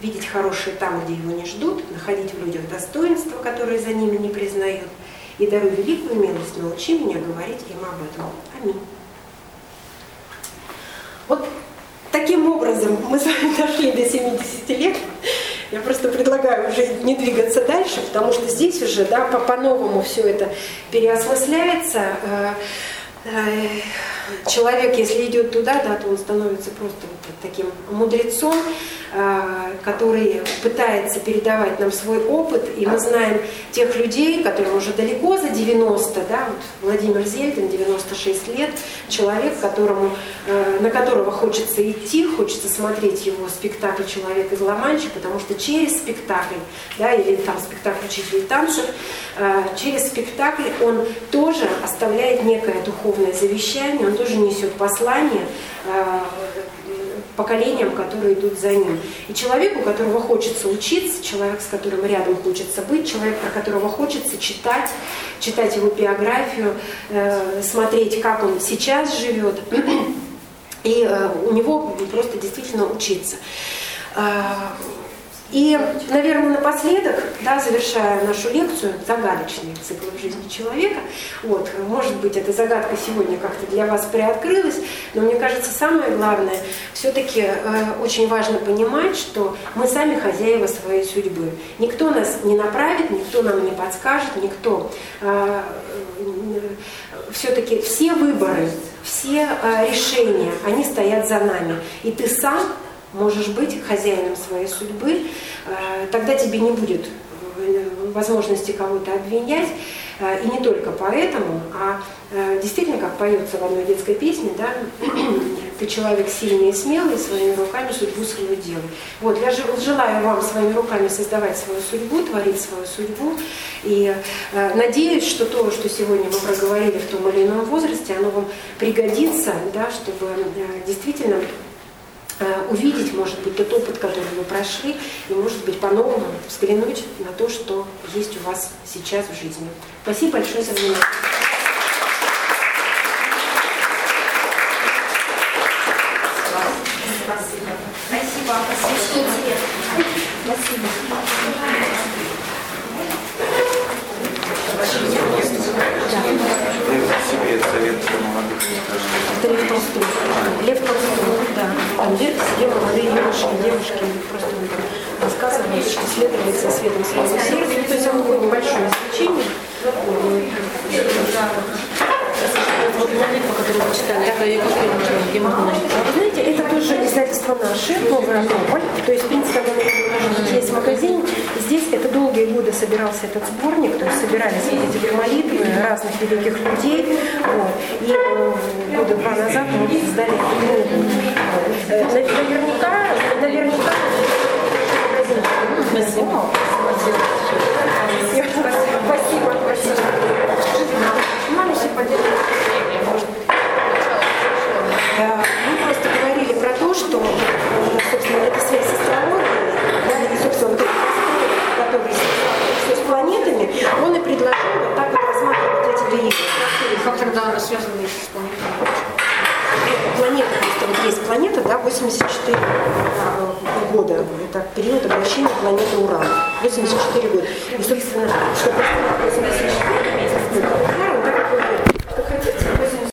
Видеть хорошее там, где его не ждут, находить в людях достоинства, которые за ними не признают, и даруй великую милость, научи меня говорить им об этом. Аминь. Вот таким образом мы с вами <laughs> дошли до 70 лет. Я просто предлагаю уже не двигаться дальше, потому что здесь уже да, по-новому все это переосмысляется. Э, человек, если идет туда, да, то он становится просто вот таким мудрецом, а, который пытается передавать нам свой опыт, и мы знаем тех людей, которым уже далеко за 90, да, вот Владимир Зельдин, 96 лет, человек, которому, э, на которого хочется идти, хочется смотреть его спектакль «Человек из Ла-Манча», потому что через спектакль, да, или там спектакль «Учитель танцев», э, через спектакль он тоже оставляет некое духовное завещание, он тоже несет послание э, поколениям, которые идут за ним. И человеку, которого хочется учиться, человек, с которым рядом хочется быть, человек, про которого хочется читать, читать его биографию, э, смотреть, как он сейчас живет, <clears throat> и э, у него просто действительно учиться. И, наверное, напоследок, да, завершая нашу лекцию, загадочный цикл в жизни человека, вот, может быть, эта загадка сегодня как-то для вас приоткрылась, но мне кажется, самое главное, все-таки э, очень важно понимать, что мы сами хозяева своей судьбы. Никто нас не направит, никто нам не подскажет, никто. Э, все-таки все выборы, все э, решения, они стоят за нами. И ты сам можешь быть хозяином своей судьбы, э, тогда тебе не будет э, возможности кого-то обвинять. Э, и не только поэтому, а действительно, как поется в одной детской песне, да, <clears throat> ты человек сильный и смелый, своими руками судьбу свою делай. Вот, я желаю вам своими руками создавать свою судьбу, творить свою судьбу. И э, надеюсь, что то, что сегодня мы проговорили в том или ином возрасте, оно вам пригодится, да, чтобы э, действительно Э, увидеть, может быть, тот опыт, который вы прошли, и, может быть, по-новому взглянуть на то, что есть у вас сейчас в жизни. Спасибо большое за внимание. Спасибо. Спасибо. Спасибо. Спасибо. Совет для молодых, Это Лев Толстой. Лев Толстой, да. Там где сидели молодые юноши и девушки, просто рассказывает, что следовали со светом своего сердца. То есть он такое небольшое исключение. Вот молитва, которую вы читали, это ее последняя, где могу найти? А Вы знаете, это тоже издательство наше, Новый Акрополь. То есть, в принципе, оно быть, есть в магазине. Здесь это долгие годы собирался этот сборник, то есть собирались эти молитвы разных великих людей. Вот. И э, года два назад мы издали книгу. Э, Наверняка, наверняка Спасибо. Спасибо, спасибо. Маленький поделок. Э, Мы просто говорили про то, что, э, собственно, эта связь с астрологией, да, и, собственно, вот этот который с, с планетами, он и предложил вот так вот рассматривать эти две Как тогда она связана с планетой? Планета, просто вот есть планета, да, 84 э, года. Это период обращения планеты Уран. 84 года. И, собственно, что происходит 84 года, он так